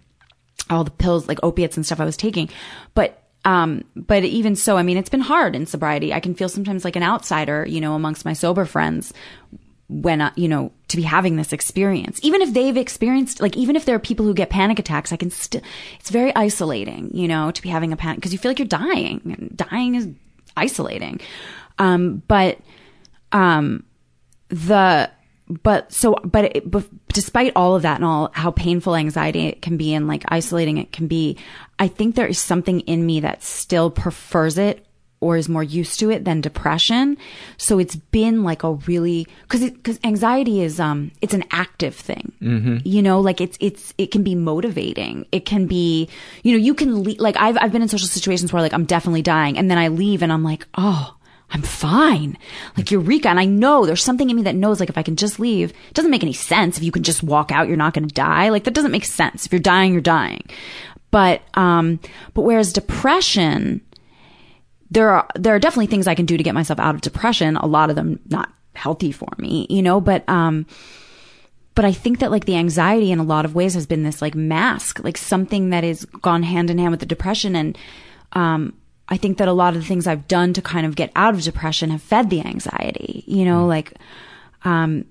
all the pills, like opiates and stuff I was taking. But, um, but even so, I mean, it's been hard in sobriety. I can feel sometimes like an outsider, you know, amongst my sober friends when, uh, you know, to be having this experience. Even if they've experienced, like, even if there are people who get panic attacks, I can still, it's very isolating, you know, to be having a panic because you feel like you're dying. And dying is isolating. Um, but, um, the, but so, but, it, but despite all of that and all how painful anxiety it can be and like isolating it can be, I think there is something in me that still prefers it or is more used to it than depression. So it's been like a really, cause cause anxiety is, um, it's an active thing. Mm-hmm. You know, like it's, it's, it can be motivating. It can be, you know, you can, le- like I've, I've been in social situations where like I'm definitely dying and then I leave and I'm like, oh, I'm fine. Like Eureka. And I know there's something in me that knows like if I can just leave, it doesn't make any sense. If you can just walk out, you're not going to die. Like that doesn't make sense. If you're dying, you're dying. But, um, but whereas depression, there are there are definitely things I can do to get myself out of depression. A lot of them not healthy for me, you know, but um but I think that like the anxiety in a lot of ways has been this like mask, like something that is gone hand in hand with the depression and um I think that a lot of the things I've done to kind of get out of depression have fed the anxiety, you know, like um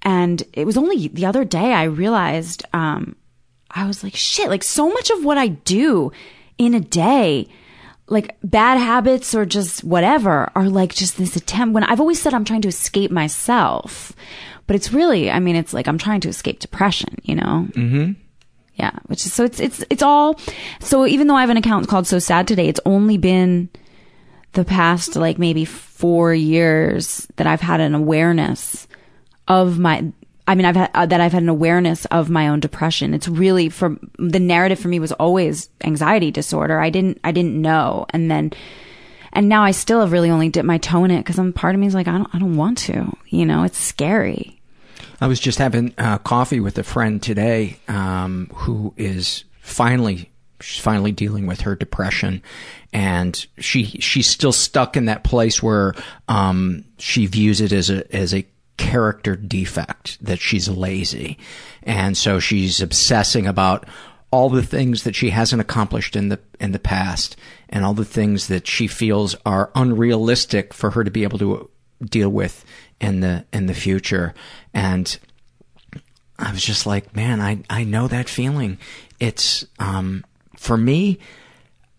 and it was only the other day I realized um I was like shit, like so much of what I do in a day like bad habits or just whatever are like just this attempt when I've always said I'm trying to escape myself. But it's really, I mean, it's like I'm trying to escape depression, you know? Mm-hmm. Yeah. Which is, so it's, it's, it's all, so even though I have an account called So Sad Today, it's only been the past like maybe four years that I've had an awareness of my, I mean, I've had uh, that I've had an awareness of my own depression. It's really for the narrative for me was always anxiety disorder. I didn't, I didn't know. And then, and now I still have really only dipped my toe in it because I'm part of me is like, I don't, I don't want to, you know, it's scary. I was just having uh, coffee with a friend today um, who is finally she's finally dealing with her depression and she she's still stuck in that place where um, she views it as a as a character defect that she's lazy. And so she's obsessing about all the things that she hasn't accomplished in the in the past and all the things that she feels are unrealistic for her to be able to deal with in the in the future. And I was just like man I I know that feeling. It's um for me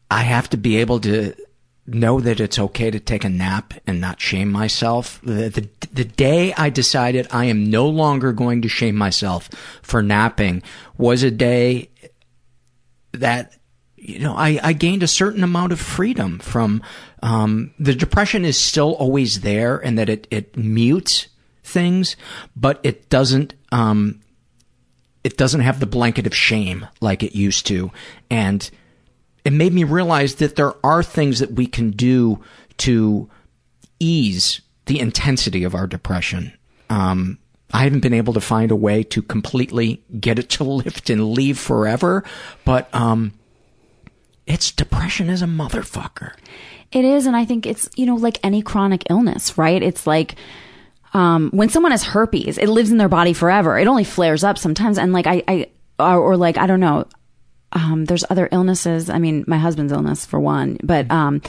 I have to be able to know that it's okay to take a nap and not shame myself. The, the, the day I decided I am no longer going to shame myself for napping was a day that you know I, I gained a certain amount of freedom from um, the depression is still always there and that it, it mutes things, but it doesn't um, it doesn't have the blanket of shame like it used to and it made me realize that there are things that we can do to ease the intensity of our depression. Um, I haven't been able to find a way to completely get it to [LAUGHS] lift and leave forever, but um, it's depression is a motherfucker. It is, and I think it's you know like any chronic illness, right? It's like um, when someone has herpes, it lives in their body forever. It only flares up sometimes, and like I, I or, or like I don't know um, there's other illnesses. I mean, my husband's illness for one, but um,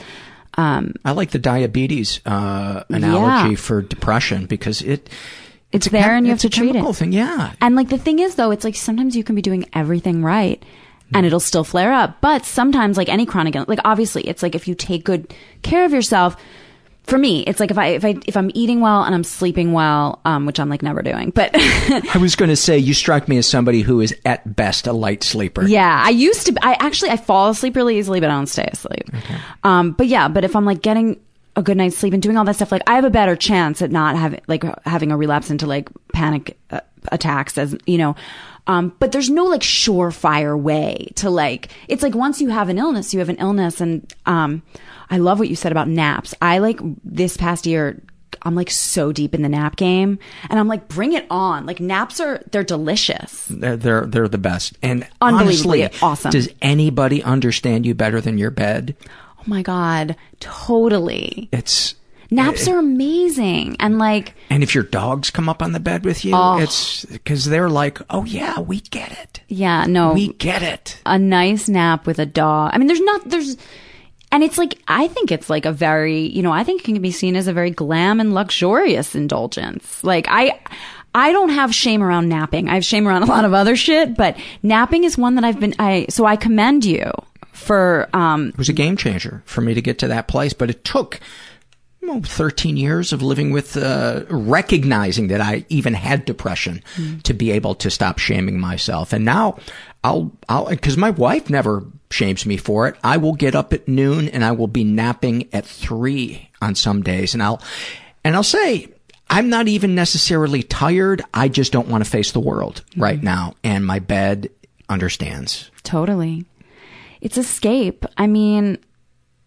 um, I like the diabetes uh, analogy Yeah. for depression because it it's, a there chem- and you have to treat it. thing. Yeah, And like the thing is though, it's like sometimes you can be doing everything right and it'll still flare up. But sometimes like any chronic ill- like obviously it's like if you take good care of yourself, for me, it's like if I if I if I'm eating well and I'm sleeping well, um, which I'm like never doing. But [LAUGHS] I was going to say you strike me as somebody who is at best a light sleeper. yeah, I used to I actually I fall asleep really easily, but I don't stay asleep. Um, but yeah, but if I'm like getting a good night's sleep and doing all that stuff, like I have a better chance at not having like having a relapse into like panic uh, attacks, as you know. Um, but there's no like surefire way to like. It's like once you have an illness, you have an illness, and um, I love what you said about naps. I like this past year. I'm like so deep in the nap game, and I'm like, bring it on! Like naps are they're delicious. They're they're, they're the best. And Unbelievably honestly, awesome. Does anybody understand you better than your bed? Oh my god, totally. It's Naps are amazing. And like, and if your dogs come up on the bed with you, Oh. it's because they're like, oh yeah, we get it. yeah, no. We get it. A nice nap with a dog. I mean, there's not, there's, and it's like, I think it's like a very, you know, I think it can be seen as a very glam and luxurious indulgence. Like, I, I don't have shame around napping. I have shame around a lot of other shit, but napping is one that I've been, I, so I commend you for, um, It was a game changer for me to get to that place, but it took well, 13 years of living with uh, recognizing that I even had depression to be able to stop shaming myself. And now I'll, I'll, cause my wife never shames me for it. I will get up at noon and I will be napping at three on some days. And I'll, and I'll say, I'm not even necessarily tired. I just don't want to face the world right now. And my bed understands. Totally. It's escape. I mean,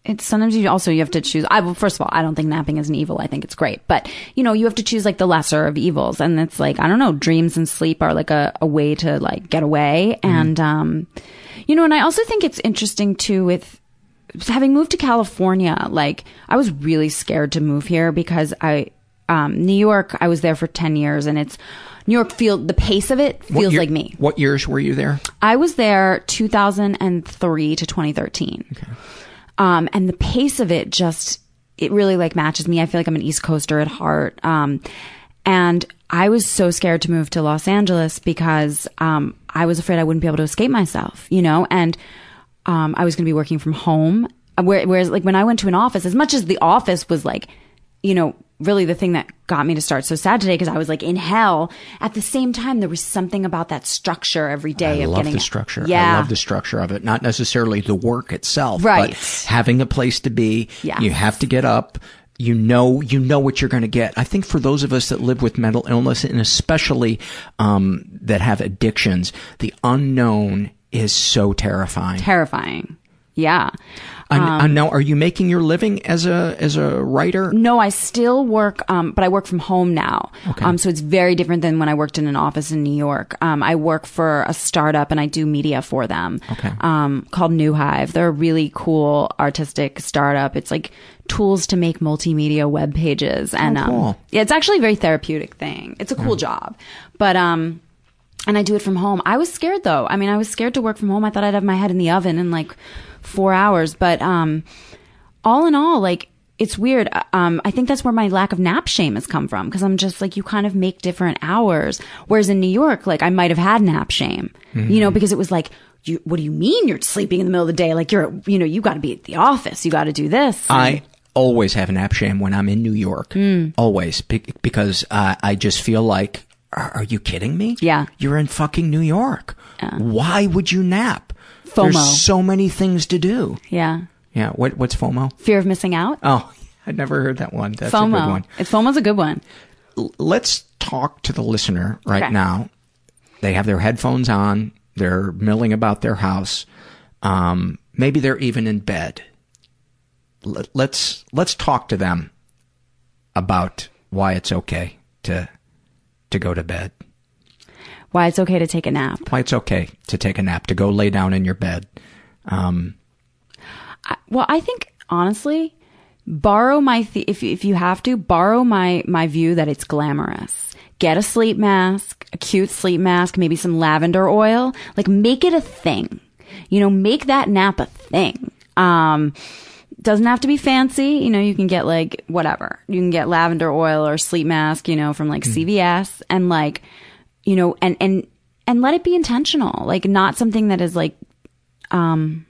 it's sometimes you also you have to choose. I well, first of all, I don't think napping is an evil. I think it's great, but you know, you have to choose like the lesser of evils, and it's like I don't know, dreams and sleep are like a, a way to like get away, and um, you know, and I also think it's interesting too with having moved to California. Like I was really scared to move here because I um, New York. I was there for ten years, and it's New York. Feel the pace of it feels year- like me. What years were you there? I was there 2003 to 2013. Um, and the pace of it just, it really like matches me. I feel like I'm an East Coaster at heart. Um, and I was so scared to move to Los Angeles because, um, I was afraid I wouldn't be able to escape myself, you know, and, um, I was going to be working from home. Whereas like when I went to an office, as much as the office was like, you know, really the thing that got me to start so sad today because I was like in hell. At the same time, there was something about that structure every day I of love getting the structure. Yeah, I love the structure of it. Not necessarily the work itself, Right. but having a place to be. Yeah. You have to get up. You know, you know what you're going to get. I think for those of us that live with mental illness and especially, um, that have addictions, the unknown is so terrifying. terrifying. Yeah. I, Um, I know. Are you making your living as a, as a writer? No, I still work, um, but I work from home now. Okay. Um, so it's very different than when I worked in an office in New York. Um, I work for a startup and I do media for them. Okay. Um, called New Hive. They're a really cool artistic startup. It's like tools to make multimedia web pages and, Oh, um, cool. yeah, it's actually a very therapeutic thing. It's a cool job, but, um, and I do it from home. I was scared though. I mean, I was scared to work from home. I thought I'd have my head in the oven and like four hours, but, um, all in all, like, it's weird. Um, I think that's where my lack of nap shame has come from because I'm just like, you kind of make different hours. Whereas in New York, like, I might have had nap shame, you know, because it was like, you, what do you mean you're sleeping in the middle of the day? Like, you're, you know, you got to be at the office. You got to do this. I always have nap shame when I'm in New York. Hmm. Always. Be- because uh, I just feel like, are, are you kidding me? Yeah. You're in fucking New York. Why would you nap? FOMO. There's so many things to do. yeah. Yeah. What, what's FOMO? Fear of missing out. Oh, I'd never heard that one. That's FOMO. a good one. It's FOMO's a good one. L- let's talk to the listener right Okay. now. They have their headphones on. They're milling about their house. Um, maybe they're even in bed. Let, let's let's talk to them about why it's okay to to go to bed. Why it's okay to take a nap. Why it's okay to take a nap, to go lay down in your bed. Um, I- well, I think honestly, borrow my th- if if you have to borrow my my view that it's glamorous. Get a sleep mask, a cute sleep mask, maybe some lavender oil. Like make it a thing. You know, make that nap a thing. Um, doesn't have to be fancy. You know, you can get like whatever. You can get lavender oil or sleep mask, you know, from like CVS and like, you know, and, and, and let it be intentional. Like not something that is like, um,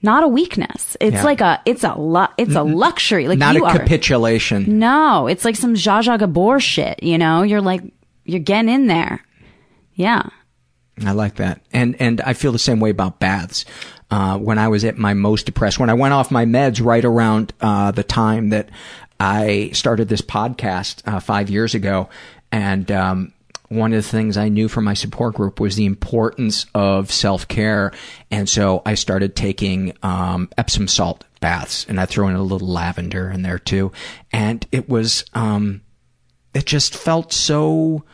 not a weakness. It's Yeah. like a, it's a, lu- it's a luxury. Like Not you a are, capitulation. no, it's like some Zsa Zsa Gabor shit, you know? You're like, you're getting in there. Yeah. I like that. And and I feel the same way about baths. Uh, when I was at my most depressed, when I went off my meds right around uh, the time that I started this podcast uh, five years ago, and um, one of the things I knew from my support group was the importance of self care, and so I started taking um, Epsom salt baths, and I throw in a little lavender in there too, and it was um, it just felt so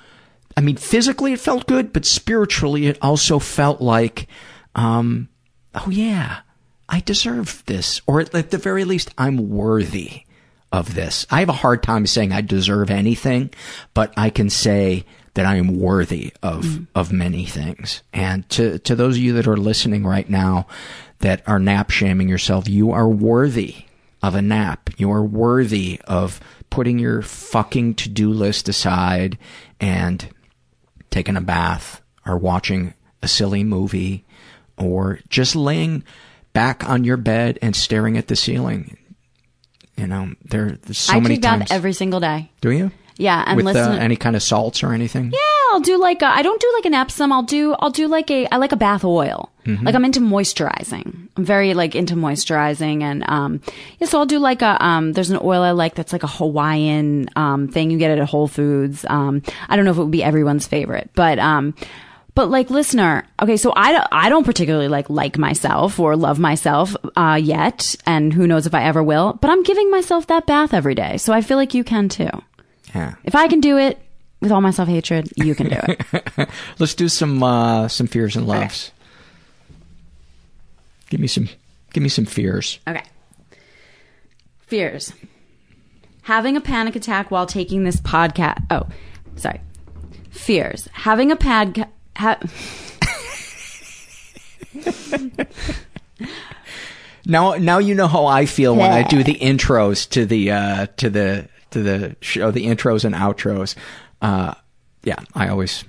I mean, physically it felt good, but spiritually it also felt like, um, oh yeah, I deserve this. Or at the very least, I'm worthy of this. I have a hard time saying I deserve anything, but I can say that I am worthy of, mm. of many things. And to, to those of you that are listening right now that are nap shaming yourself, you are worthy of a nap. You are worthy of putting your fucking to-do list aside and taking a bath or watching a silly movie or just laying back on your bed and staring at the ceiling. You know, there, there's so I many take bath times. every single day. Do you? Yeah, and With listen. uh, any kind of salts or anything? yeah, I'll do like a, I don't do like an Epsom. I'll do I'll do like a I like a bath oil. Mhm. Like I'm into moisturizing. I'm very like into moisturizing and um yeah, so I'll do like a um there's an oil I like that's like a Hawaiian um thing you get it at Whole Foods. Um I don't know if it would be everyone's favorite, but um but like listener, okay, so I don't, I don't particularly like like myself or love myself uh yet and who knows if I ever will, but I'm giving myself that bath every day. So I feel like you can too. Yeah. If I can do it with all my self hatred, you can do it. [LAUGHS] Let's do some uh, some fears and loves. Give me some give me some fears. Okay. Fears. Having a panic attack while taking this podcast. Oh, sorry. Fears. Having a pad. Ha- [LAUGHS] Now, now you know how I feel when I do the intros to the uh, to the to the show, the intros and outros. Uh, yeah, I always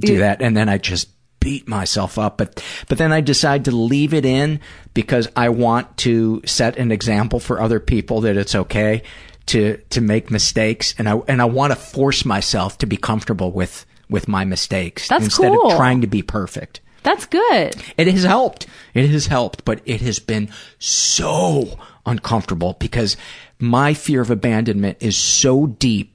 do You- that, and then I just beat myself up. But but then I decide to leave it in because I want to set an example for other people that it's okay to to make mistakes, and I and I want to force myself to be comfortable with with my mistakes That's instead cool. of trying to be perfect. That's good. It has helped. It has helped, but it has been so uncomfortable because my fear of abandonment is so deep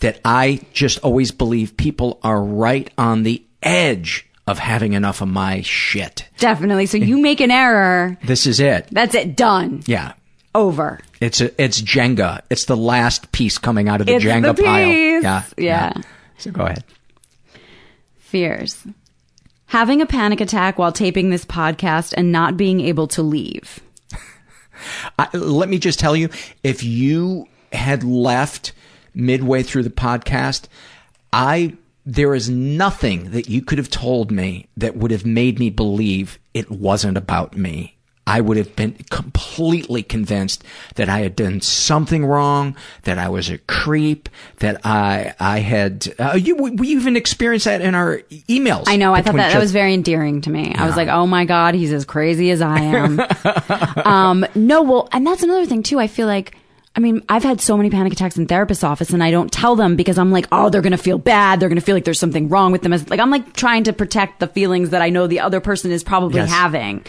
that I just always believe people are right on the edge of having enough of my shit. Definitely. So you make an error. This is it. That's it. Done. Yeah. Over. It's a, it's Jenga. It's the last piece coming out of the It's Jenga the pile. piece. Yeah. Yeah. So go ahead. Fears. Having a panic attack while taping this podcast and not being able to leave. I, let me just tell you, if you had left midway through the podcast, I there is nothing that you could have told me that would have made me believe it wasn't about me. I would have been completely convinced that I had done something wrong, that I was a creep, that I I had. Uh, you we even experienced that in our emails. I know. I thought that, that was very endearing to me. I was like, oh my God, he's as crazy as I am. [LAUGHS] um, no, well, and that's another thing too. I feel like, I mean, I've had so many panic attacks in therapist's office and I don't tell them because I'm like, oh, they're going to feel bad. They're going to feel like there's something wrong with them. As- Like, I'm like trying to protect the feelings that I know the other person is probably Yes. having.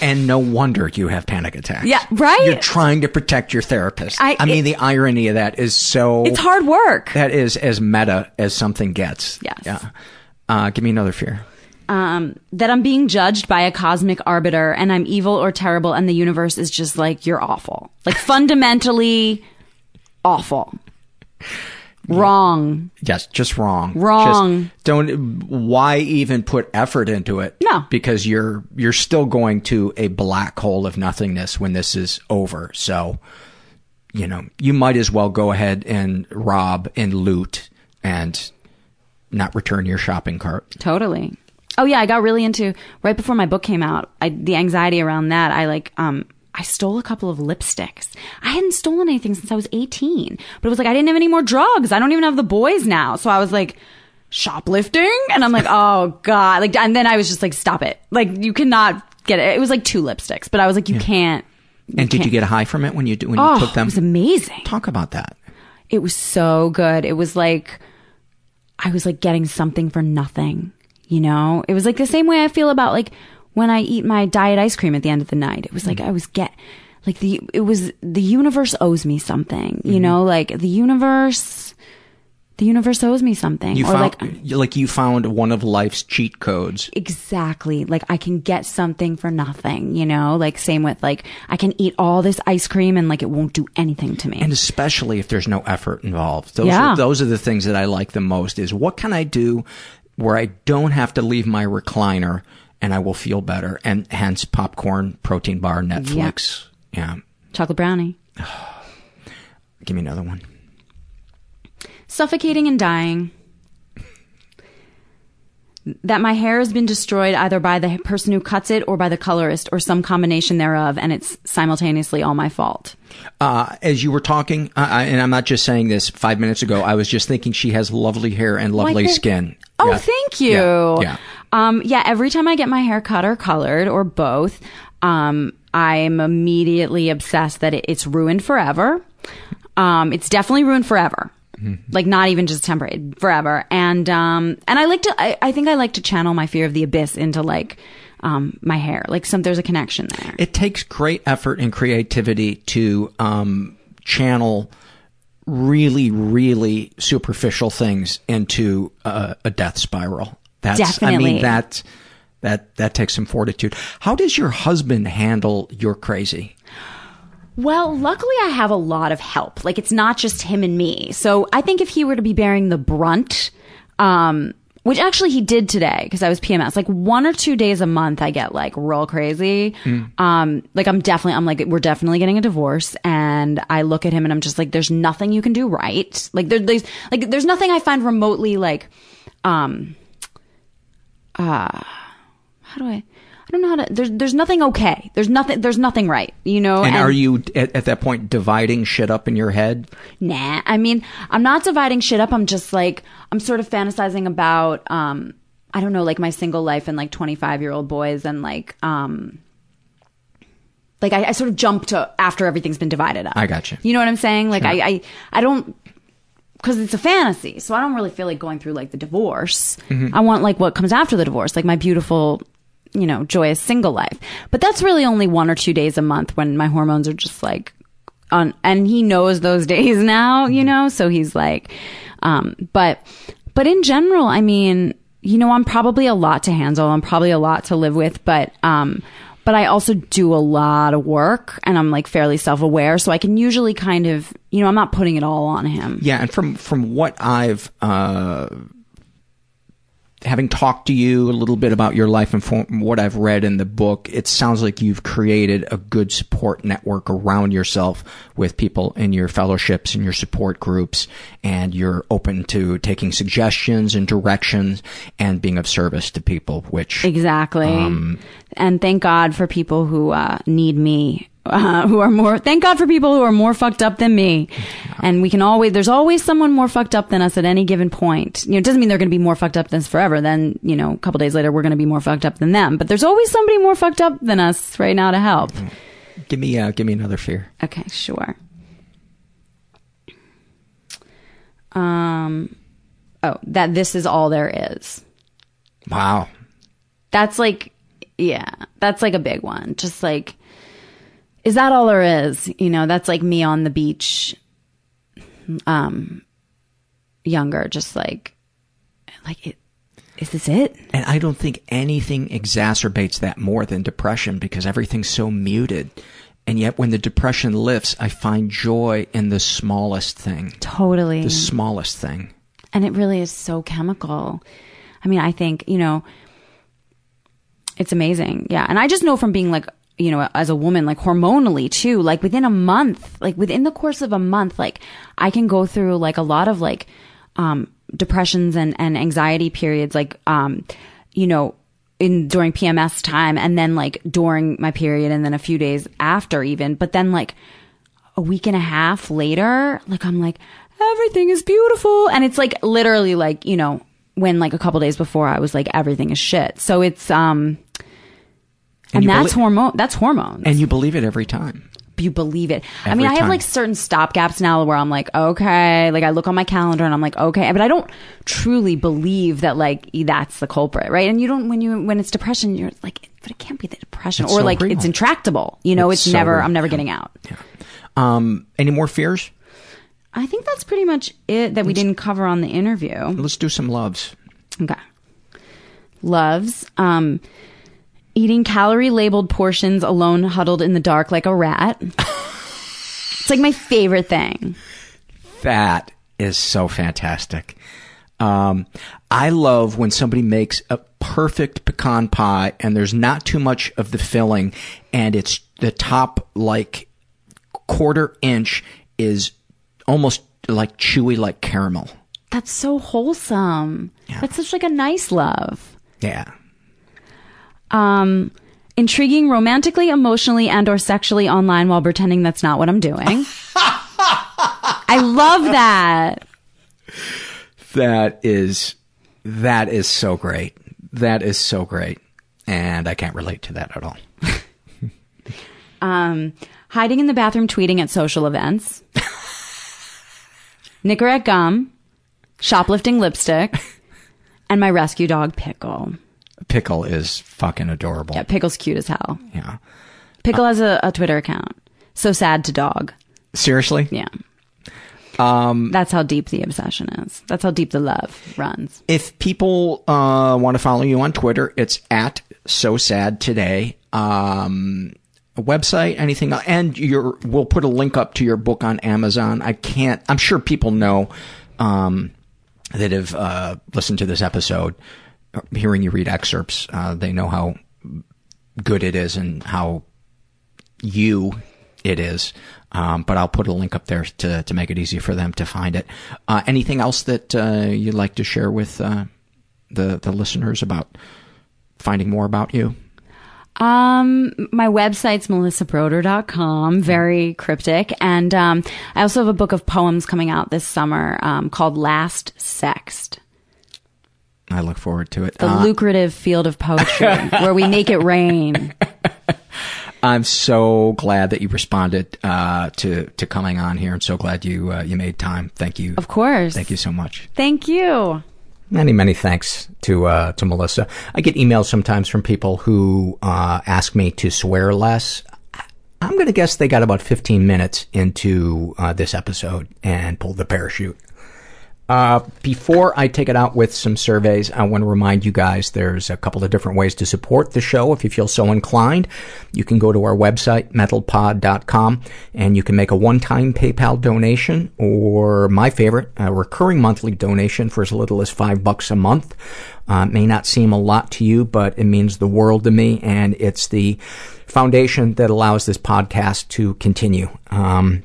And no wonder you have panic attacks. Yeah, right? You're trying to protect your therapist. I- I, mean, it- the irony of that is so. It's hard work. That is as meta as something gets. Yes. Yeah. Uh, give me another fear. Um, that I'm being judged by a cosmic arbiter and I'm evil or terrible and the universe is just like, you're awful. Like fundamentally awful. Wrong. Yes, just wrong. Wrong. Just don't. Why even put effort into it? No. because you're you're still going to a black hole of nothingness when this is over. So, you know, you might as well go ahead and rob and loot and not return your shopping cart. Totally. Oh yeah, I got really into right before my book came out. I, the anxiety around that, I like um I stole a couple of lipsticks. I hadn't stolen anything since I was 18, but it was like I didn't have any more drugs. I don't even have the boys now. So I was like shoplifting and I'm like, "Oh god." Like and then I was just like, "Stop it." Like you cannot get it. It was like two lipsticks, but I was like, "You can't." And did you can't- get a high from it when you when you Oh, took them? It was amazing. Talk about that. It was so good. It was like I was like getting something for nothing. You know, it was like the same way I feel about like when I eat my diet ice cream at the end of the night. It was like I was get like the it was the universe owes me something. You mm-hmm. know, like the universe, the universe owes me something. You or found like you- like you found one of life's cheat codes. Exactly. Like I can get something for nothing, you know? Like same with like I can eat all this ice cream and like it won't do anything to me. And especially if there's no effort involved. Those Yeah. are, those are the things that I like the most is what can I do where I don't have to leave my recliner and I will feel better and hence popcorn, protein bar, Netflix. Yeah. Chocolate brownie. [SIGHS] Give me another one. Suffocating and dying. That my hair has been destroyed either by the person who cuts it or by the colorist or some combination thereof, and it's simultaneously all my fault. Uh, as you were talking, uh, I- and I'm not just saying this five minutes ago, I was just thinking she has lovely hair and lovely think- skin. Oh, Yeah. thank you. Yeah, yeah. Um, yeah, every time I get my hair cut or colored or both, um, I'm immediately obsessed that it, it's ruined forever. Um, it's definitely ruined forever. Like not even just temporary, forever. And um, and I like to. I, I think I like to channel my fear of the abyss into like um my hair. Like some there's a connection there. It takes great effort and creativity to um, channel really, really superficial things into uh, a death spiral. That's, I mean, that that that takes some fortitude. How does your husband handle your crazy? Well, luckily I have a lot of help. Like it's not just him and me. So I think if he were to be bearing the brunt, um, which actually he did today because I was PMS. Like one or two days a month, I get like real crazy. Um, like I'm definitely, I'm like, we're definitely getting a divorce, and I look at him and I'm just like, there's nothing you can do right. Like there, there's like there's nothing I find remotely like, um, uh, how do I? I don't know how to. There's there's nothing okay. There's nothing. There's nothing right. You know. and, are you at, at that point dividing shit up in your head? Nah, I mean, I'm not dividing shit up. I'm just like, I'm sort of fantasizing about, um, I don't know, like my single life and like 25 year old boys and like, um, like I, I sort of jump to after everything's been divided up. I got You You know what I'm saying? Like Sure. I, I, I don't, cause it's a fantasy. So I don't really feel like going through like the divorce. Mhm. I want like what comes after the divorce, like my beautiful, you know, joyous single life. But that's really only one or two days a month when my hormones are just like on, and he knows those [LAUGHS] days now, you know, so he's like, um, but, but in general, I mean, you know, I'm probably a lot to handle. I'm probably a lot to live with, but, um, but I also do a lot of work and I'm like fairly self aware. So I can usually kind of, you know, I'm not putting it all on him. Yeah, and from from what I've uh, having talked to you a little bit about your life and from what I've read in the book, it sounds like you've created a good support network around yourself with people in your fellowships and your support groups, and you're open to taking suggestions and directions and being of service to people, which Exactly. Um, and thank God for people who uh, need me. Uh, who are more thank god for people who are more fucked up than me and we can always there's always someone more fucked up than us at any given point you know it doesn't mean they're going to be more fucked up than us forever then you know a couple days later we're going to be more fucked up than them but there's always somebody more fucked up than us right now to help give me uh, give me another fear. Okay, sure. Um, oh, that this is all there is. Wow. That's like, yeah, that's like a big one. Just like, is that all there is? You know, that's like me on the beach, um, younger, just like, like it. Is this it? And I don't think anything exacerbates that more than depression because everything's so muted. And yet when the depression lifts, I find joy in the smallest thing. Totally. The smallest thing. and it really is so chemical. I mean, I think, you know, it's amazing. Yeah. And I just know from being like, you know, as a woman, like hormonally too, like within a month, like within the course of a month, like I can go through like a lot of like, um, depressions and, and anxiety periods, like, um, you know, in during PMS time and then like during my period and then a few days after even. But then like a week and a half later, like I'm like, everything is beautiful. And it's like literally like, you know, when like a couple days before I was like, everything is shit. So it's, um, and, And that's hormone, that's hormones. And you believe it every time. you believe it. I mean, I have time. like certain stop gaps now where I'm like, okay, like I look on my calendar and I'm like, okay, but I don't truly believe that like that's the culprit, right? And you don't when you when it's depression, you're like, but it can't be the depression, It's or so like real. it's intractable. You know, It's it's, so never. real. I'm never getting out. Yeah. Um, any more fears? I think that's pretty much it that we didn't cover on the interview. Let's do some loves. Okay. Loves um, eating calorie labeled portions alone, huddled in the dark like a rat. it's like my favorite thing. That is so fantastic. Um, I love when somebody makes a perfect pecan pie and there's not too much of the filling and it's the top like quarter inch is almost like chewy like caramel. That's so wholesome. That's such like a nice love. Yeah. Um, intriguing romantically, emotionally, and or sexually online while pretending that's not what I'm doing. [LAUGHS] I love that. That is that is so great. That is so great. And I can't relate to that at all. [LAUGHS] Um, hiding in the bathroom tweeting at social events. [LAUGHS] Nicorette gum, shoplifting lipstick, and my rescue dog Pickle. Pickle is fucking adorable. Yeah, Pickle's cute as hell. Yeah. Pickle has a, a Twitter account. So sad to dog. Seriously? Yeah. Um, That's how deep the obsession is. That's how deep the love runs. if people uh, want to follow you on Twitter, it's at so sad today. Um, a website, anything, and your we'll put a link up to your book on Amazon. I can't. I'm sure people know um, that have uh, listened to this episode, hearing you read excerpts. Uh, they know how good it is and how you it is. Um, but I'll put a link up there to, to make it easy for them to find it. Uh, anything else that uh, you'd like to share with uh, the the listeners about finding more about you? Um, my website's melissabroder.com, very cryptic. And, um, I also have a book of poems coming out this summer, um, called Last Sext. I look forward to it. The Uh, lucrative field of poetry [LAUGHS] where we make it rain. I'm so glad that you responded uh, to to coming on here, and so glad you uh, you made time. Thank you. Of course. Thank you so much. Thank you. Many, many thanks to uh, to Melissa. I get emails sometimes from people who uh, ask me to swear less. I'm going to guess they got about 15 minutes into uh, this episode and pulled the parachute. Uh, before I take it out with some surveys, I want to remind you guys there's a couple of different ways to support the show if you feel so inclined. You can go to our website, mentalpod.com, and you can make a one-time PayPal donation or my favorite, a recurring monthly donation for as little as five bucks a month. Uh, may not seem a lot to you, but it means the world to me, and it's the foundation that allows this podcast to continue. Um,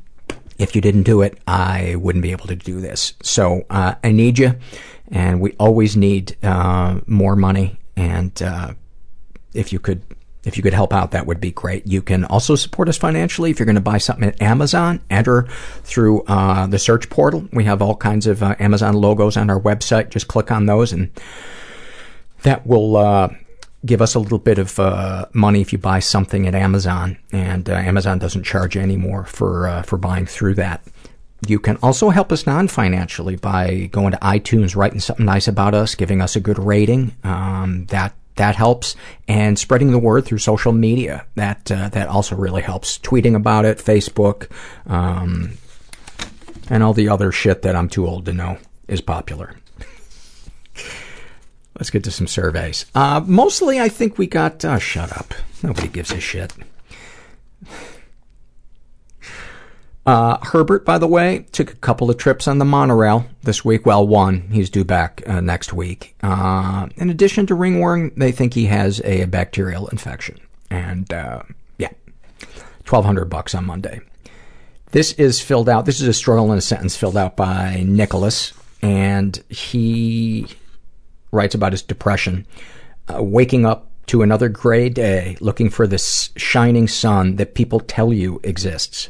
if you didn't do it, I wouldn't be able to do this. So uh, I need you, and we always need uh, more money. And uh, if you could, if you could help out, that would be great. You can also support us financially if you're going to buy something at Amazon. Enter through uh, the search portal. We have all kinds of uh, Amazon logos on our website. Just click on those, and that will uh, give us a little bit of uh, money if you buy something at Amazon, and uh, Amazon doesn't charge anymore for uh, for buying through that. You can also help us non-financially by going to iTunes, writing something nice about us, giving us a good rating. Um, that that helps, and spreading the word through social media. That uh, that also really helps. Tweeting about it, Facebook, um, and all the other shit that I'm too old to know is popular. [LAUGHS] Let's get to some surveys. Uh, mostly, I think we got. Uh, shut up. Nobody gives a shit. Uh, Herbert, by the way, took a couple of trips on the monorail this week. Well, one. He's due back uh, next week. Uh, in addition to ringworm, they think he has a bacterial infection. And, uh, yeah. 1200 bucks on Monday. This is filled out. This is a struggle in a sentence filled out by Nicholas. And he writes about his depression. uh, waking up to another gray day, looking for this shining sun that people tell you exists.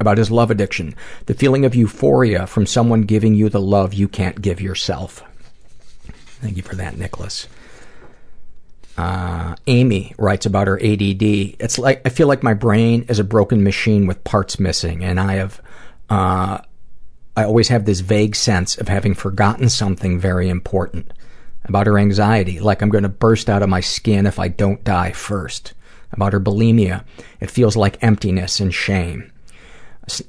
About his love addiction, the feeling of euphoria from someone giving you the love you can't give yourself. Thank you for that, Nicholas. Uh, Amy writes about her ADD. It's like, I feel like my brain is a broken machine with parts missing, and I have, uh, I always have this vague sense of having forgotten something very important. About her anxiety, like I'm gonna burst out of my skin if I don't die first. About her bulimia, it feels like emptiness and shame.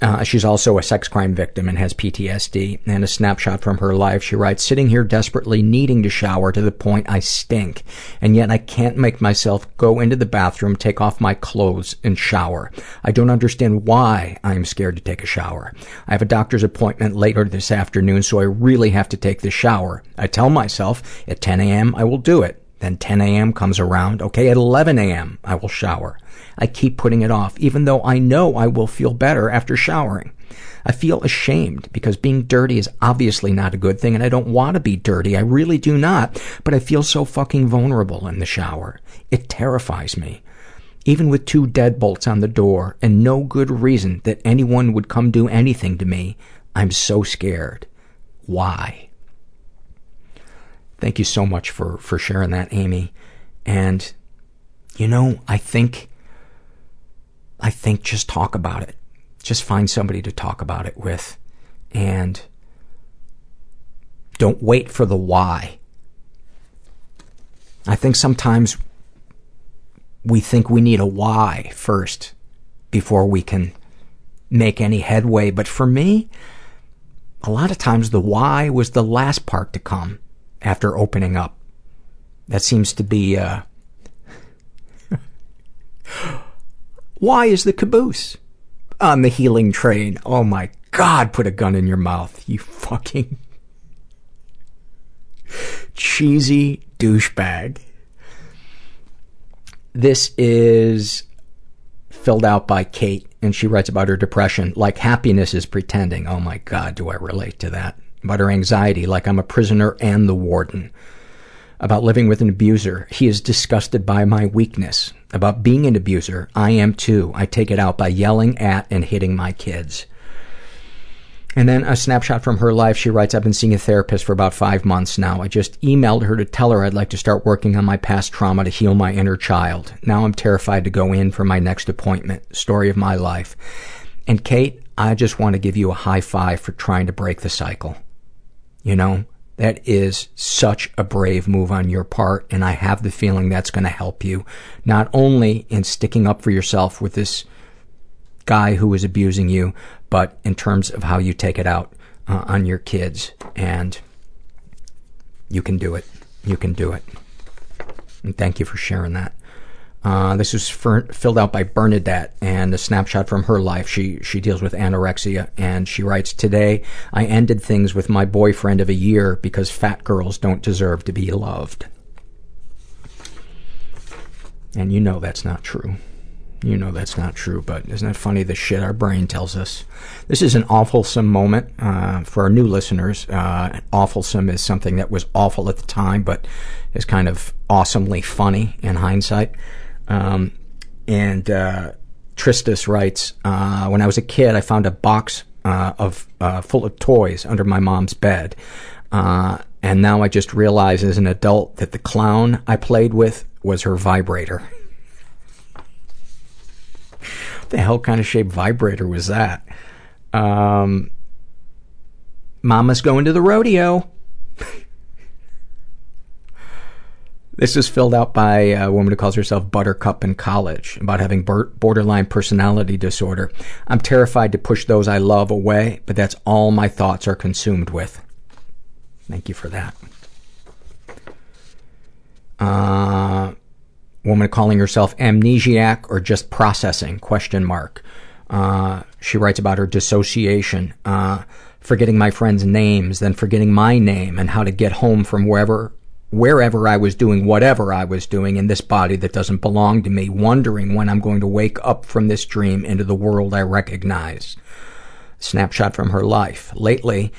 Uh, she's also a sex crime victim and has PTSD. And a snapshot from her life, she writes, sitting here desperately needing to shower to the point I stink. And yet I can't make myself go into the bathroom, take off my clothes, and shower. I don't understand why I'm scared to take a shower. I have a doctor's appointment later this afternoon, so I really have to take the shower. I tell myself at 10 a.m. I will do it. Then 10 a.m. comes around. Okay, at 11 a.m. I will shower. I keep putting it off, even though I know I will feel better after showering. I feel ashamed because being dirty is obviously not a good thing and I don't want to be dirty. I really do not. But I feel so fucking vulnerable in the shower. It terrifies me. Even with two deadbolts on the door and no good reason that anyone would come do anything to me, I'm so scared. Why? Thank you so much for, for sharing that, Amy. And, you know, I think, I think just talk about it. Just find somebody to talk about it with. And don't wait for the why. I think sometimes we think we need a why first before we can make any headway. But for me, a lot of times the why was the last part to come after opening up. That seems to be, uh, [LAUGHS] why is the caboose on the healing train? Oh my god, put a gun in your mouth, you fucking cheesy douchebag. This is filled out by Kate, and she writes about her depression. Like happiness is pretending. Oh my god, do I relate to that about her anxiety, like I'm a prisoner and the warden. About living with an abuser, he is disgusted by my weakness. About being an abuser, I am too. I take it out by yelling at and hitting my kids. And then a snapshot from her life. She writes, I've been seeing a therapist for about five months now. I just emailed her to tell her I'd like to start working on my past trauma to heal my inner child. Now I'm terrified to go in for my next appointment. Story of my life. And Kate, I just want to give you a high five for trying to break the cycle. You know, that is such a brave move on your part, and I have the feeling that's going to help you, not only in sticking up for yourself with this guy who is abusing you, but in terms of how you take it out uh, on your kids. And you can do it. You can do it. And thank you for sharing that. Uh, this was for, filled out by Bernadette and a snapshot from her life. She, she deals with anorexia and she writes, Today I ended things with my boyfriend of a year because fat girls don't deserve to be loved. And you know that's not true. You know that's not true, but isn't it funny the shit our brain tells us? This is an awfulsome moment uh, for our new listeners. Uh, awfulsome is something that was awful at the time, but is kind of awesomely funny in hindsight. Um, and uh, Tristus writes, uh, when I was a kid, I found a box uh, of uh, full of toys under my mom's bed. Uh, and now I just realize as an adult that the clown I played with was her vibrator. what the hell kind of shaped vibrator was that? Um, Mama's going to the rodeo. [LAUGHS] This is filled out by a woman who calls herself Buttercup in college about having borderline personality disorder. I'm terrified to push those I love away, but that's all my thoughts are consumed with. Thank you for that. Uh, woman calling herself amnesiac or just processing question mark. Uh, she writes about her dissociation, uh, forgetting my friends' names, then forgetting my name and how to get home from wherever wherever I was doing whatever I was doing in this body that doesn't belong to me, wondering when I'm going to wake up from this dream into the world I recognize. Snapshot from her life. Lately,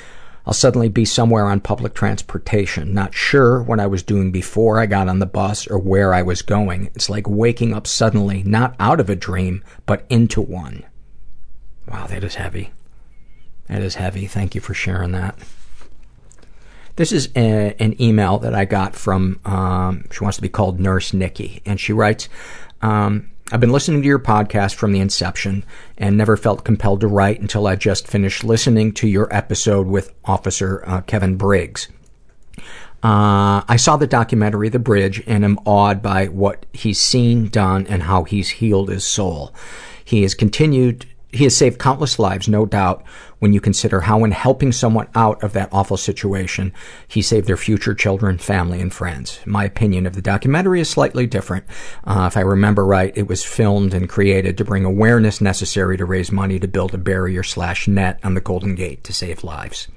I'll suddenly be somewhere on public transportation, not sure what I was doing before I got on the bus or where I was going. It's like waking up suddenly, not out of a dream, but into one. Wow, that is heavy. That is heavy. Thank you for sharing that. This is a, an email that I got from, um, she wants to be called Nurse Nikki, and she writes, um, I've been listening to your podcast from the inception and never felt compelled to write until I just finished listening to your episode with Officer uh, Kevin Briggs. Uh, I saw the documentary The Bridge and am awed by what he's seen, done, and how he's healed his soul. He has continued he has saved countless lives, no doubt, when you consider how in helping someone out of that awful situation, he saved their future children, family, and friends. My opinion of the documentary is slightly different. Uh, if I remember right, it was filmed and created to bring awareness necessary to raise money to build a barrier slash net on the Golden Gate to save lives.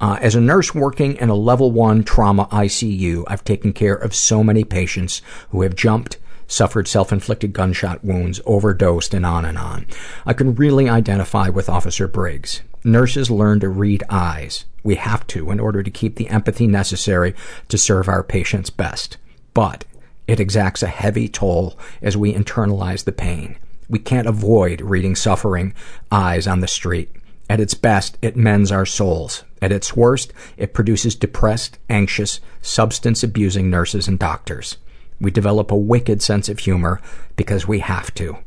Uh, as a nurse working in a level one trauma ICU, I've taken care of so many patients who have jumped, suffered self-inflicted gunshot wounds, overdosed, and on and on. I can really identify with Officer Briggs. Nurses learn to read eyes. We have to in order to keep the empathy necessary to serve our patients best. But it exacts a heavy toll as we internalize the pain. We can't avoid reading suffering eyes on the street. At its best, it mends our souls. At its worst, it produces depressed, anxious, substance abusing nurses and doctors. We develop a wicked sense of humor because we have to.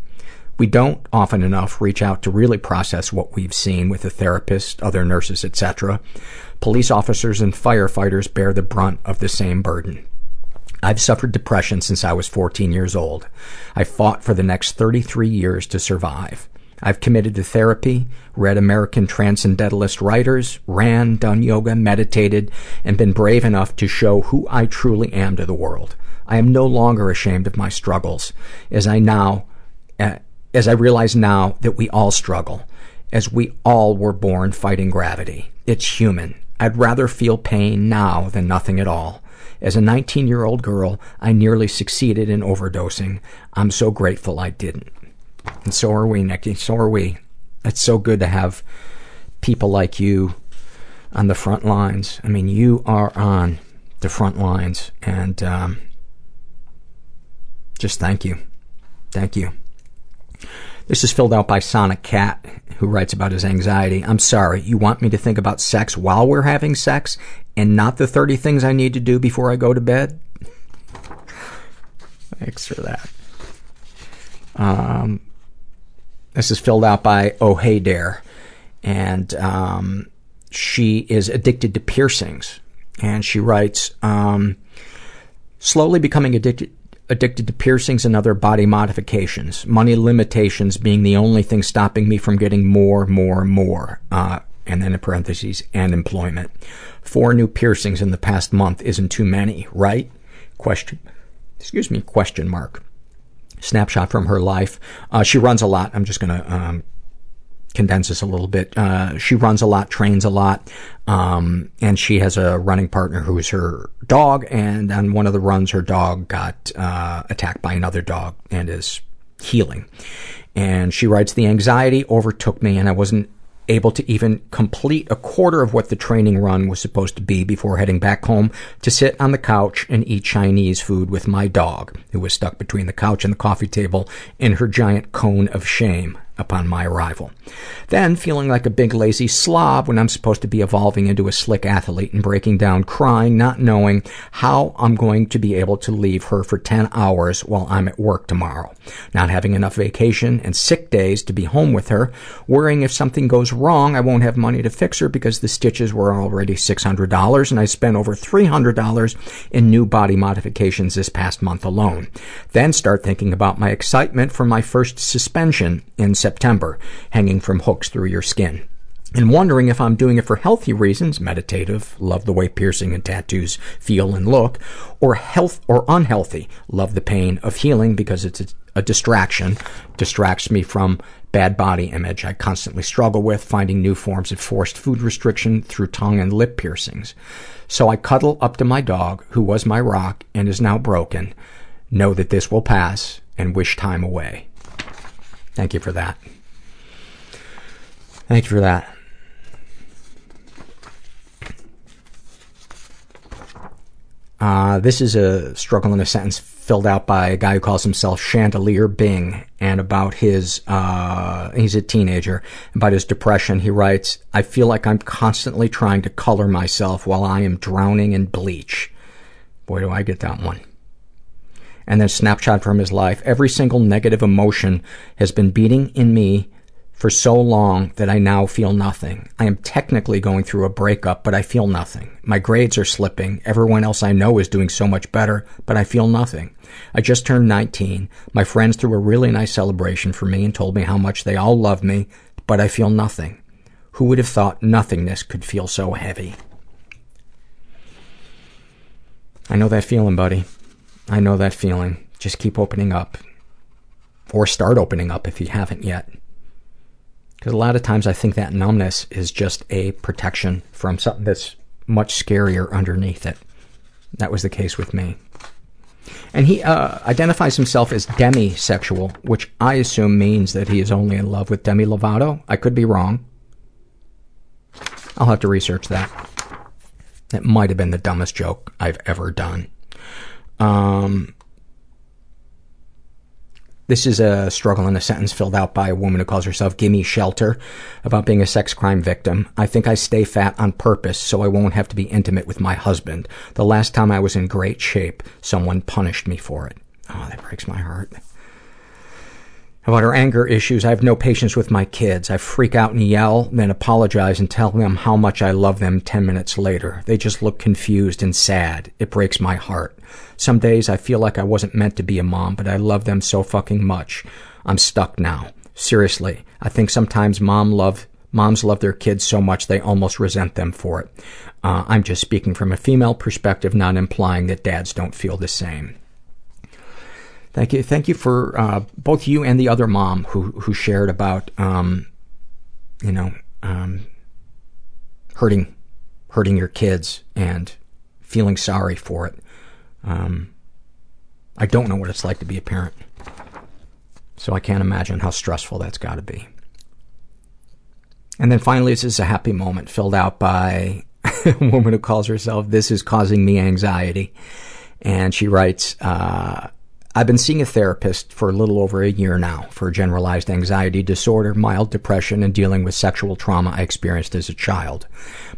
We don't often enough reach out to really process what we've seen with a therapist, other nurses, etc. Police officers and firefighters bear the brunt of the same burden. I've suffered depression since I was 14 years old. I fought for the next 33 years to survive. I've committed to therapy, read American transcendentalist writers, ran, done yoga, meditated, and been brave enough to show who I truly am to the world. I am no longer ashamed of my struggles, as I now, uh, as I realize now that we all struggle, as we all were born fighting gravity. It's human. I'd rather feel pain now than nothing at all. As a 19 year old girl, I nearly succeeded in overdosing. I'm so grateful I didn't. And so are we, Nikki. So are we. It's so good to have people like you on the front lines. I mean, you are on the front lines, and um, just thank you. Thank you. This is filled out by Sonic Cat, who writes about his anxiety. I'm sorry, you want me to think about sex while we're having sex and not the 30 things I need to do before I go to bed? Thanks for that. Um, this is filled out by Oh Hey Dare, and um, she is addicted to piercings. And she writes, um, slowly becoming addicted addicted to piercings and other body modifications. Money limitations being the only thing stopping me from getting more, more, more. Uh, and then in parentheses, and employment. Four new piercings in the past month isn't too many, right? Question. Excuse me, question mark. Snapshot from her life. Uh, she runs a lot. I'm just gonna, um, condense this a little bit. Uh, she runs a lot, trains a lot, um, and she has a running partner who's her dog, and on one of the runs, her dog got, uh, attacked by another dog and is healing. And she writes, the anxiety overtook me and I wasn't able to even complete a quarter of what the training run was supposed to be before heading back home to sit on the couch and eat Chinese food with my dog, who was stuck between the couch and the coffee table in her giant cone of shame upon my arrival. Then, feeling like a big lazy slob when I'm supposed to be evolving into a slick athlete and breaking down crying, not knowing how I'm going to be able to leave her for 10 hours while I'm at work tomorrow. Not having enough vacation and sick days to be home with her, worrying if something goes wrong I won't have money to fix her because the stitches were already $600 and I spent over $300 in new body modifications this past month alone. Then start thinking about my excitement for my first suspension in September, hanging from hooks through your skin. And wondering if I'm doing it for healthy reasons, meditative, love the way piercing and tattoos feel and look, or health or unhealthy, love the pain of healing because it's a, a distraction, distracts me from bad body image I constantly struggle with, finding new forms of forced food restriction through tongue and lip piercings. So I cuddle up to my dog, who was my rock and is now broken, know that this will pass, and wish time away. Thank you for that. Thank you for that. Uh, this is a struggle in a sentence filled out by a guy who calls himself Chandelier Bing and about his, uh, he's a teenager, about his depression. He writes, I feel like I'm constantly trying to color myself while I am drowning in bleach. Boy, do I get that one. And then snapshot from his life. Every single negative emotion has been beating in me for so long that I now feel nothing. I am technically going through a breakup, but I feel nothing. My grades are slipping. Everyone else I know is doing so much better, but I feel nothing. I just turned 19. My friends threw a really nice celebration for me and told me how much they all love me, but I feel nothing. Who would have thought nothingness could feel so heavy? I know that feeling, buddy. I know that feeling. Just keep opening up. Or start opening up if you haven't yet. Because a lot of times I think that numbness is just a protection from something that's much scarier underneath it. That was the case with me. And he uh, identifies himself as demisexual, which I assume means that he is only in love with Demi Lovato. I could be wrong. I'll have to research that. That might have been the dumbest joke I've ever done. Um, this is a struggle in a sentence filled out by a woman who calls herself Gimme Shelter about being a sex crime victim. I think I stay fat on purpose so I won't have to be intimate with my husband. The last time I was in great shape, someone punished me for it. Oh, that breaks my heart. About her anger issues, I have no patience with my kids. I freak out and yell, then apologize and tell them how much I love them 10 minutes later. They just look confused and sad. It breaks my heart. Some days I feel like I wasn't meant to be a mom, but I love them so fucking much. I'm stuck now. Seriously, I think sometimes mom love moms love their kids so much they almost resent them for it. Uh, I'm just speaking from a female perspective, not implying that dads don't feel the same. Thank you. Thank you for uh, both you and the other mom who who shared about um, you know um, hurting hurting your kids and feeling sorry for it. Um, I don't know what it's like to be a parent, so I can't imagine how stressful that's got to be. And then finally, this is a happy moment filled out by [LAUGHS] a woman who calls herself "This is causing me anxiety," and she writes. Uh, I've been seeing a therapist for a little over a year now for generalized anxiety disorder, mild depression, and dealing with sexual trauma I experienced as a child.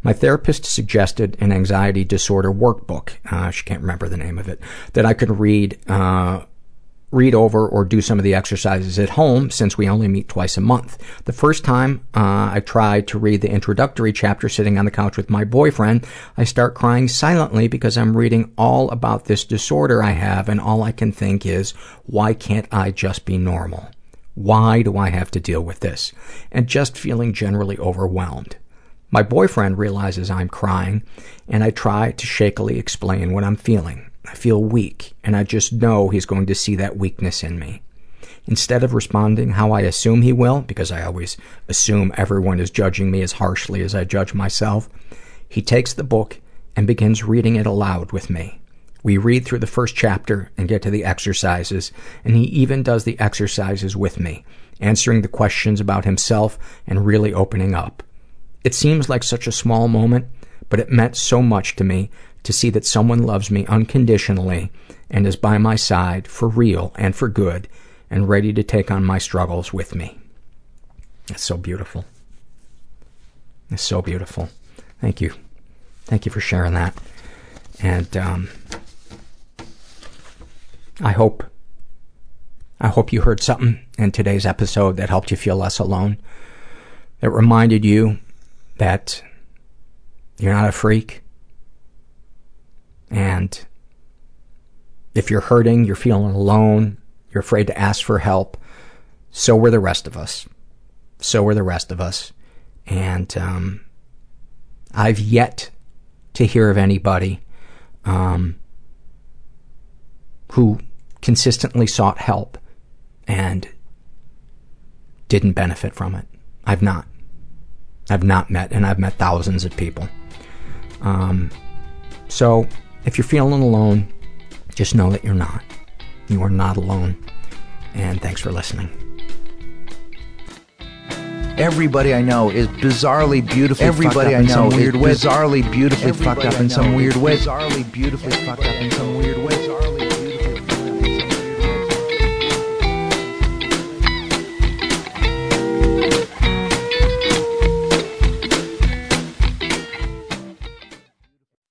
My therapist suggested an anxiety disorder workbook, uh, she can't remember the name of it, that I could read, uh, read over or do some of the exercises at home since we only meet twice a month. The first time uh, I tried to read the introductory chapter sitting on the couch with my boyfriend, I start crying silently because I'm reading all about this disorder I have and all I can think is, why can't I just be normal? Why do I have to deal with this? And just feeling generally overwhelmed. My boyfriend realizes I'm crying and I try to shakily explain what I'm feeling. I feel weak, and I just know he's going to see that weakness in me. Instead of responding how I assume he will, because I always assume everyone is judging me as harshly as I judge myself, he takes the book and begins reading it aloud with me. We read through the first chapter and get to the exercises, and he even does the exercises with me, answering the questions about himself and really opening up. It seems like such a small moment, but it meant so much to me to see that someone loves me unconditionally and is by my side for real and for good and ready to take on my struggles with me. It's so beautiful. It's so beautiful. Thank you. Thank you for sharing that. And um, I hope I hope you heard something in today's episode that helped you feel less alone. That reminded you that you're not a freak and if you're hurting, you're feeling alone, you're afraid to ask for help, so were the rest of us. So were the rest of us. And um, I've yet to hear of anybody um, who consistently sought help and didn't benefit from it. I've not. I've not met, and I've met thousands of people. Um, so if you're feeling alone, just know that you're not. You are not alone. And thanks for listening. Everybody I know is bizarrely beautifully Everybody fucked up I in some know is weird way. bizarrely beautifully fucked up in some weird way. Bizarrely beautifully fucked up in some weird